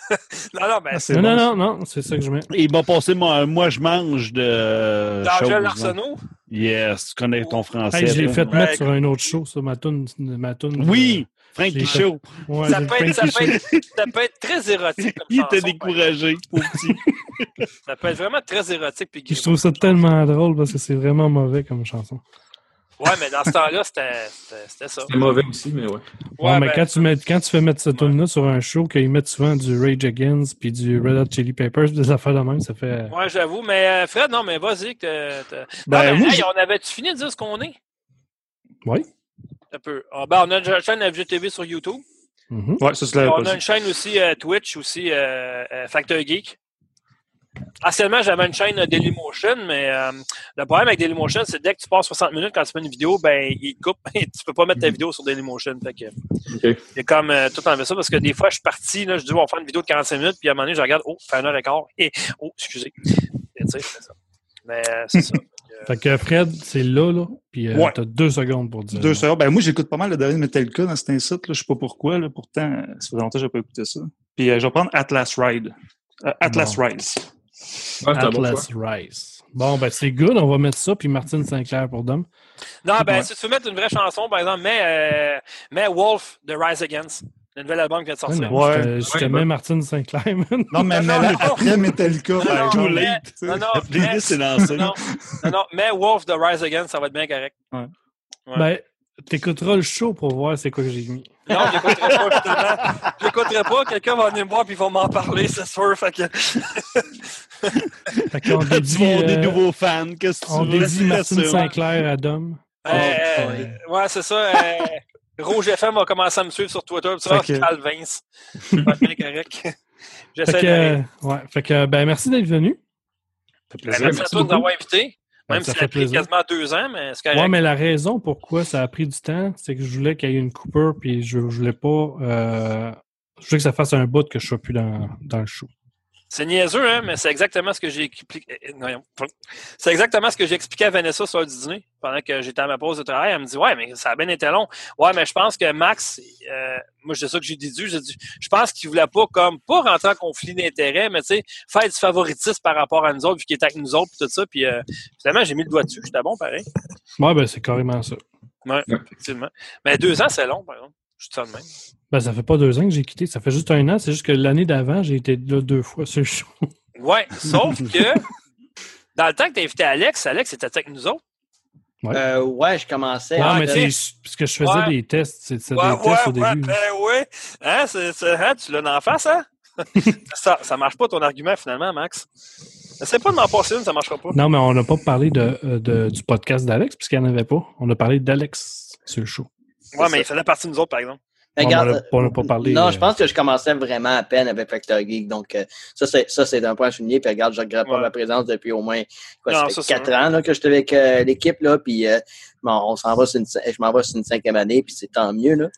Non, non, ben, Ah, c'est Non, bon, non, ça. non, non, c'est ça que je mets. Il m'a passé moi, moi je mange de. d'Angèle là. Arsenault? Yes, tu connais ton français. Hey, je l'ai fait Ouais. mettre sur un autre show, ça, ma toune. Ma toune Oui, Frankie fait. Show. Ouais, Ça peut, être, ça, peut être, ça peut être très érotique comme Il était découragé, pauvre petit. par- Ça peut être vraiment très érotique. Puis je trouve ça tellement drôle parce que c'est vraiment mauvais comme chanson. Ouais, mais dans ce temps-là, c'était c'était- c'était ça. C'est mauvais aussi, mais ouais. Ouais, Ouais, mais ben, quand, tu mets, quand tu fais mettre cette tune là sur un show, qu'ils mettent souvent du Rage Against puis du Red Hot Chili Peppers, des affaires de même, ça fait. Ouais, j'avoue. Mais euh, Fred, non, mais vas-y. que Ben, non, mais, moi, hey, j'ai- on avait-tu fini de dire ce qu'on est? Oui. Un peu. Ah, ben, on a une chaîne FGTV sur YouTube. Mhm. Ouais, ça, l'avais On a une chaîne aussi euh, Twitch, aussi euh, euh, Facteur Geek. Anciennement, j'avais une chaîne euh, Dailymotion, mais euh, le problème avec Dailymotion, c'est dès que tu passes 60 minutes quand tu fais une vidéo, ben, il coupe. tu peux pas mettre ta vidéo sur Dailymotion. Fait que, OK. j'ai comme euh, tout enlevé ça parce que des fois, je suis parti, là, je dis, on va faire une vidéo de 45 minutes, puis à un moment donné, je regarde, oh, fait un heure et quart. Et, oh, excusez. Et, tu sais, c'est ça. Mais euh, c'est ça. Fait que Fred, c'est là, là. Puis euh, Ouais. t'as deux secondes pour dire. Deux heures. Ben, moi, j'écoute pas mal le dernier Metallica dans cet incite. Là. Je sais pas pourquoi. Là. Pourtant, ça fait longtemps que j'ai pas écouté ça. Puis, euh, je vais prendre Atlas Ride. Euh, Atlas Bon. Rise. Ouais, bon Atlas. Rice. Bon, ben c'est good, on va mettre ça, puis Martine Sinclair pour Dom. Non, ben, Ouais. si tu veux mettre une vraie chanson, par exemple, mets, euh, mets Wolf de Rise Against. Le nouvel album qui vient de Ouais, sortir. non, Ouais. je te- je te Ouais, mets ouais. Martine Sinclair, man. Non, mais, mais Non, là, non. après Metallica, par non, exemple. mais- tu sais. Non, non, mais, est non, non, non, mets Wolf de Rise Against, ça va être bien correct. Ouais. Ben, t'écouteras le show pour voir c'est quoi que j'ai mis. Non, je l'écouterai pas, justement. Je l'écouterai pas. Quelqu'un va venir me voir puis il va m'en parler, c'est sûr. Fait que... Tu dédie, vas avoir des euh, nouveaux fans. Qu'est-ce que tu on veux? dédie Martine. Sinclair à Dom. Euh, ouais, c'est ça. Euh, Rouge FM va commencer à me suivre sur Twitter. Tu vois, que- Carl Vince. Bien correct. J'essaie de. euh, ouais, fait que, ben, merci d'être venu. Ça fait Ben, plaisir. merci à merci toi de nous avoir invités. Ben, Même ça si ça a pris plaisir. quasiment deux ans, mais c'est correct. Ouais, mais la raison pourquoi ça a pris du temps, c'est que je voulais qu'il y ait une coupure, puis je, je voulais pas. euh, je voulais que ça fasse un bout que je sois plus dans, dans le show. C'est niaiseux, hein, mais c'est exactement ce que j'ai expliqué. euh, non, C'est exactement ce que j'ai expliqué à Vanessa sur du dîner pendant que j'étais à ma pause de travail. Elle me dit Ouais, mais ça a bien été long. Ouais, mais je pense que Max, euh, moi, c'est ça que j'ai dit. J'ai dit je pense qu'il voulait pas, comme, pas rentrer en conflit d'intérêts, mais tu sais, faire du favoritisme par rapport à nous autres, vu qu'il était avec nous autres, puis tout ça. Puis euh, finalement, j'ai mis le doigt dessus. J'étais bon, pareil. Ouais, ben, c'est carrément ça. Ouais, effectivement. Mais deux ans, c'est long, par exemple. Je suis ça de même. Ben, ça fait pas deux ans que j'ai quitté, ça fait juste un an. C'est juste que l'année d'avant, j'ai été là deux fois sur le show. Ouais, sauf que dans le temps que tu as invité Alex, Alex était avec nous autres. Ouais. Euh, ouais, je commençais. Ouais, en mais fait. c'est parce que je faisais Ouais. des tests. C'est Ouais, des tests au ouais, ouais, début. ben ouais. Hein, c'est- hein, tu l'as dans la face, hein? ça, ça marche pas ton argument finalement, Max. Essaye pas de m'en passer une, ça marchera pas. Non, mais on n'a pas parlé de, euh, de- du podcast d'Alex, puisqu'il n'y en avait pas. On a parlé d'Alex sur le show. Ouais, mais il faisait partie de nous autres, par exemple. Mais On regarde, en a- on n'a pas parlé, Non, euh, je pense que je commençais vraiment à peine avec Factor Geek. Donc, euh, ça, c'est, ça, c'est un point à souligner. Puis, regarde, je regrette pas Ouais. ma présence depuis au moins quoi, Non, ça ça, fait c'est quatre ans là, que j'étais avec euh, l'équipe. Là, puis, euh, bon, on s'en va sur une, je m'en vais sur une cinquième année. Puis, c'est tant mieux. Là.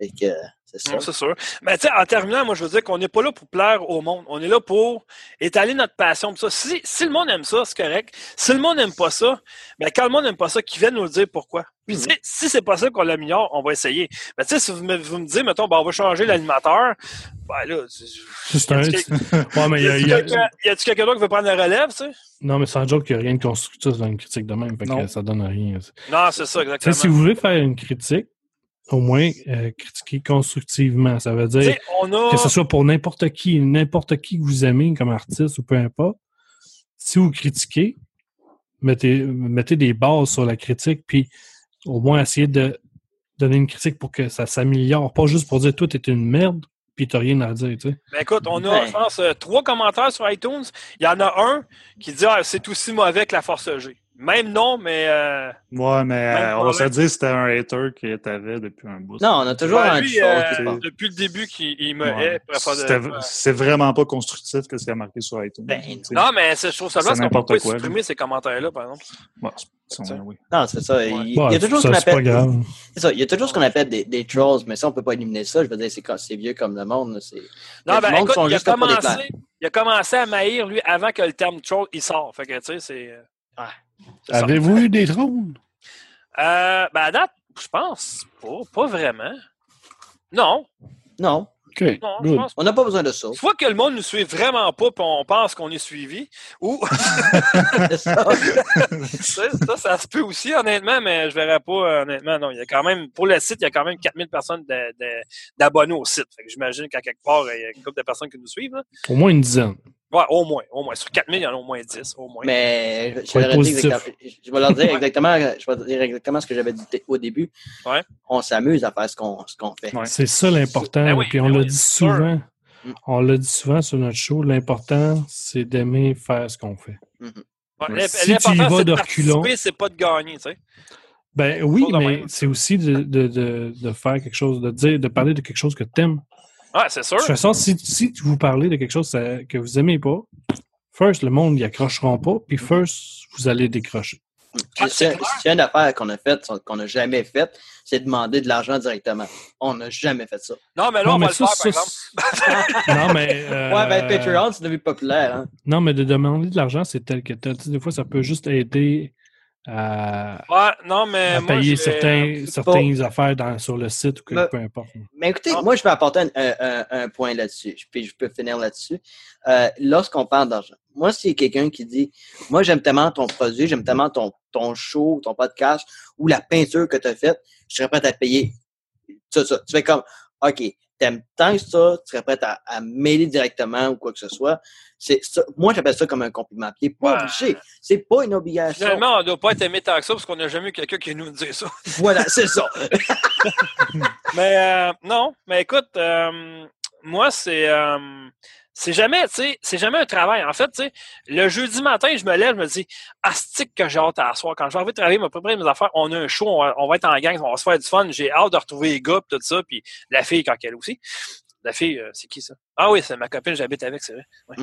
Fait que, euh, c'est ça. Non, c'est sûr. Mais tu sais, en terminant, moi, je veux dire qu'on n'est pas là pour plaire au monde. On est là pour étaler notre passion. Puis ça, si, si le monde aime ça, c'est correct. Si le monde n'aime pas ça, ben quand le monde n'aime pas ça, qu'il vienne nous le dire pourquoi. Puis tu sais, si c'est possible qu'on l'améliore, on va essayer. Mais tu sais, si vous me, vous me dites, mettons, ben, on va changer l'animateur, ben là, c'est- un- y a-tu Ouais, mais il y a- y a- quelqu'un d'autre qui veut prendre la relève, tu sais? Non, mais sans joke, il n'y a rien de constructif dans une critique de même. Fait que ça donne rien. Non, c'est ça, Tu sais, exactement. si vous voulez faire une critique, au moins euh, critiquer constructivement. Ça veut dire a. que ce soit pour n'importe qui, n'importe qui que vous aimez comme artiste ou peu importe. Si vous critiquez, mettez, mettez des bases sur la critique, puis au moins essayez de donner une critique pour que ça s'améliore. Pas juste pour dire toi, t'es une merde, puis t'as rien à dire, tu sais. Ben écoute, on a, Ouais. je pense, euh, trois commentaires sur iTunes. Il y en a un qui dit ah, c'est aussi mauvais que la Force G. Même non, mais. euh, Ouais, mais euh, on va se dire que c'était un hater que t'avais depuis un bout. Non, on a toujours ouais, un lui, chose. euh, depuis le début, qu'il il me Ouais. hait. C'est vraiment pas constructif que ce qu'il a marqué sur iTunes. Ben. Non, mais je trouve ça parce qu'on peut quoi, supprimer ces commentaires-là, par exemple. Ouais, oui. Non, c'est ça. Il, il y a toujours ce qu'on appelle. grave. C'est ça. Il y a toujours ce qu'on appelle des, des trolls, mais ça, on peut pas éliminer ça. Je veux dire, c'est, quand- c'est vieux comme le monde. là, Non, ben qui écoute, il a, là commencé, il a commencé à maïr, lui, avant que le terme troll, il sort. Fait que, tu sais, c'est... Avez-vous eu des trônes? Euh, ben, à date, je pense pas. Pas vraiment. Non. Non, OK, Non, je good. pense on n'a pas besoin de ça. Soit que le monde ne suit vraiment pas puis on pense qu'on est suivi, ou ça. ça, ça, ça se peut aussi, honnêtement, mais je verrais pas, euh, honnêtement, non. Il y a quand même, pour le site, il y a quand même 4000 personnes d'abonnés au site. Fait que j'imagine qu'à quelque part, il y a une couple de personnes qui nous suivent. là. Au moins une dizaine. Ouais, au moins, au moins. Sur 4000, il y en a au moins 10, au moins. Mais je, leur vais leur dire exactement, je vais dire exactement ce que j'avais dit au début. Ouais. On s'amuse à faire ce qu'on, ce qu'on fait. Ouais. C'est ça l'important. Ben oui, Puis on ben l'a oui, dit sûr. souvent. Mm. On l'a dit souvent sur notre show. L'important, c'est d'aimer faire ce qu'on fait. Ouais, l'imp- Si tu y vas c'est de reculons- c'est pas de gagner, tu sais. Ben oui, mais c'est aussi de, de, de, de faire quelque chose, de dire, de parler de quelque chose que t'aimes. Ouais, c'est sûr. De toute façon, si, si vous parlez de quelque chose euh, que vous aimez pas, first, le monde, ils accrocheront pas, puis first, vous allez décrocher. C'est une affaire qu'on a faite, qu'on n'a jamais faite, c'est demander de l'argent directement. On n'a jamais fait ça. Non, mais là, Non, on mais va le ça, faire, par ça, exemple. Non, mais. euh, Ouais, ben Patreon, c'est devenu populaire. Hein? Non, mais de demander de l'argent, c'est tel que tel. Tu sais, Des fois, ça peut juste aider à, Ouais, non, mais à moi, payer certains, certaines affaires dans, sur le site ou que, Mais- peu importe. Mais écoutez, Ah. moi, je vais apporter un, un- un- un point là-dessus. Puis je peux finir là-dessus. Euh, Lorsqu'on parle d'argent, moi, s'il y a quelqu'un qui dit Moi, j'aime tellement ton produit, j'aime tellement ton, ton show, ton podcast ou la peinture que tu as faite, je serais prêt à te payer. Ça, ça. Tu fais comme OK, t'aimes tant que ça, tu serais prêt à, à m'aider directement ou quoi que ce soit. C'est ça. Moi, j'appelle ça comme un compliment. Puis pas Ouais. obligé. C'est pas une obligation. Finalement, on ne doit pas être aimé tant que ça parce qu'on n'a jamais eu quelqu'un qui nous dit ça. Voilà, c'est ça. Mais euh, non, mais écoute, euh, moi, c'est. euh, c'est jamais, c'est jamais un travail. En fait, le jeudi matin, je me lève, je me dis, astique que j'ai hâte à. Quand je vais travailler, me préparer mes affaires, on a un show, on va, être en gang, on va se faire du fun. J'ai hâte de retrouver les gars, tout ça, puis la fille quand elle aussi. La fille, euh, c'est qui ça? Ah oui, c'est ma copine, j'habite avec, c'est vrai. Ouais.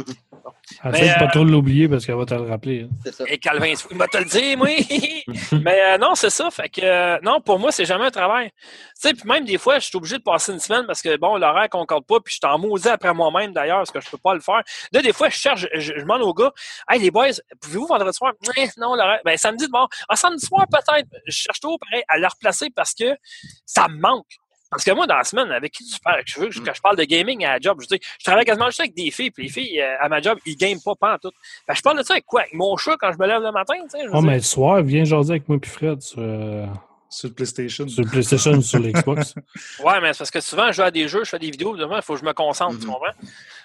Mais, Essaye de pas euh, trop l'oublier parce qu'elle va te le rappeler. hein. C'est ça. Et Calvin, il m'a te le dit, oui. Mais euh, non, c'est ça. Fait que euh, non, pour moi, c'est jamais un travail. Tu sais, puis même des fois, je suis obligé de passer une semaine parce que bon, l'horaire concorde pas, puis je t'en maudis après moi-même d'ailleurs, parce que je peux pas le faire. Là, des fois, je cherche, je, je demande aux gars, Hey les boys, pouvez-vous vendredi soir? Eh, non, l'horaire. Ben samedi bon. Ah, samedi soir, peut-être. Je cherche toujours pareil à le replacer parce que ça me manque. Parce que moi, dans la semaine, avec qui tu parles, je veux que je parle de gaming à la job, je, dis, je travaille quasiment juste avec des filles, puis les filles, euh, à ma job, ils game pas, pas en tout. Ben, je parle de ça avec quoi? Avec mon chat quand je me lève le matin, tu sais. Oh, mais le soir, viens jaser avec moi puis Fred sur, euh, Sur le PlayStation. sur le PlayStation ou sur l'Xbox. Ouais, mais c'est parce que souvent, je joue à des jeux, je fais des vidéos, il faut que je me concentre, tu Mhm. comprends?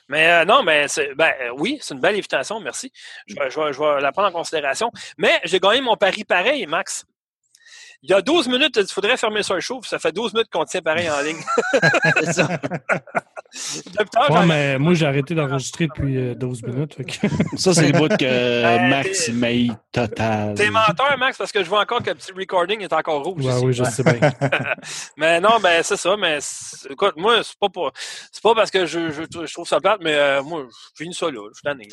Mais euh, non, mais c'est, ben, euh, oui, c'est une belle invitation, merci. Je vais la prendre en considération. Mais j'ai gagné mon pari pareil, Max. Il y a 12 minutes, il faudrait fermer ça puis ça fait 12 minutes qu'on tient pareil en ligne. C'est ça. Ouais, j'en- mais moi, j'ai arrêté d'enregistrer depuis euh, 12 minutes. fait que- Ça, c'est le bout que Max May total. T'es menteur, Max, parce que je vois encore que le petit recording est encore rouge. Ouais, ici. oui, je sais bien. Mais non, ben c'est ça, mais écoute, moi, c'est pas pour. C'est pas parce que je, je, je trouve ça plate, mais euh, moi, je finis ça là. Je suis tanné.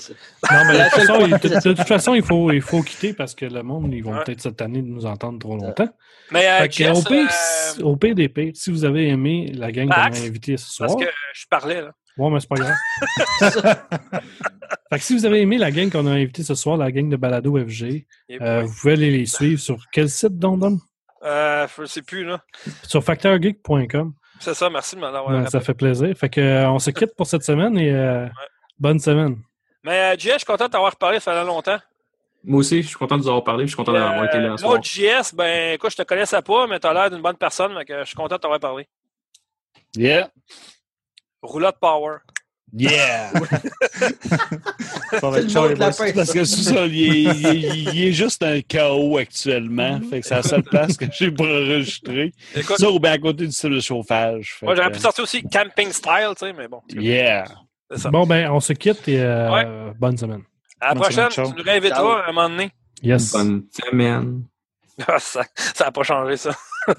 Non, mais de toute façon, il, de, de toute façon, il faut, il faut quitter parce que le monde, ils vont Ouais. peut-être cette année de nous entendre trop longtemps. Mais euh, Fait que, Jess, au, pire, euh, si- au pire des pires, si vous avez aimé la gang qu'on a invitée ce soir, parce que je parlais, là. ouais, mais c'est pas grave. fait que si vous avez aimé la gang qu'on a invitée ce soir, la gang de Balado FG, Et euh, vous pouvez aller les suivre sur quel site, donc, Dom? euh, je sais plus, là. Sur facteurgeek.com. C'est ça, merci de m'en avoir Ouais, ça fait plaisir. Fait que, euh, on se quitte pour cette semaine et euh, bonne semaine. Mais euh, JS, je suis content de t'avoir parlé, ça fait longtemps. Moi aussi, je suis content de vous avoir parlé, je suis content d'avoir été là ce soir. L'autre JS, ben écoute, je te connaissais pas, mais t'as l'air d'une bonne personne, donc je suis content de t'avoir parlé. Yeah. Roulotte Power. Yeah. Ça va être. Parce que c'est ça, il est, il est- il est juste un chaos actuellement. Fait que c'est la seule place que j'ai pour enregistrer. Écoute, Ça, ou bien à côté du style de chauffage. Moi j'aurais pu sortir aussi camping style, tu sais, mais bon. Yeah. Ça. Bon, ben, on se quitte et euh, Ouais. bonne semaine. À la Bonne prochaine, semaine, tu nous réinviteras à un moment donné. Yes. Bonne semaine. Ça n'a pas changé, ça.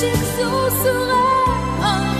J'exaucerai un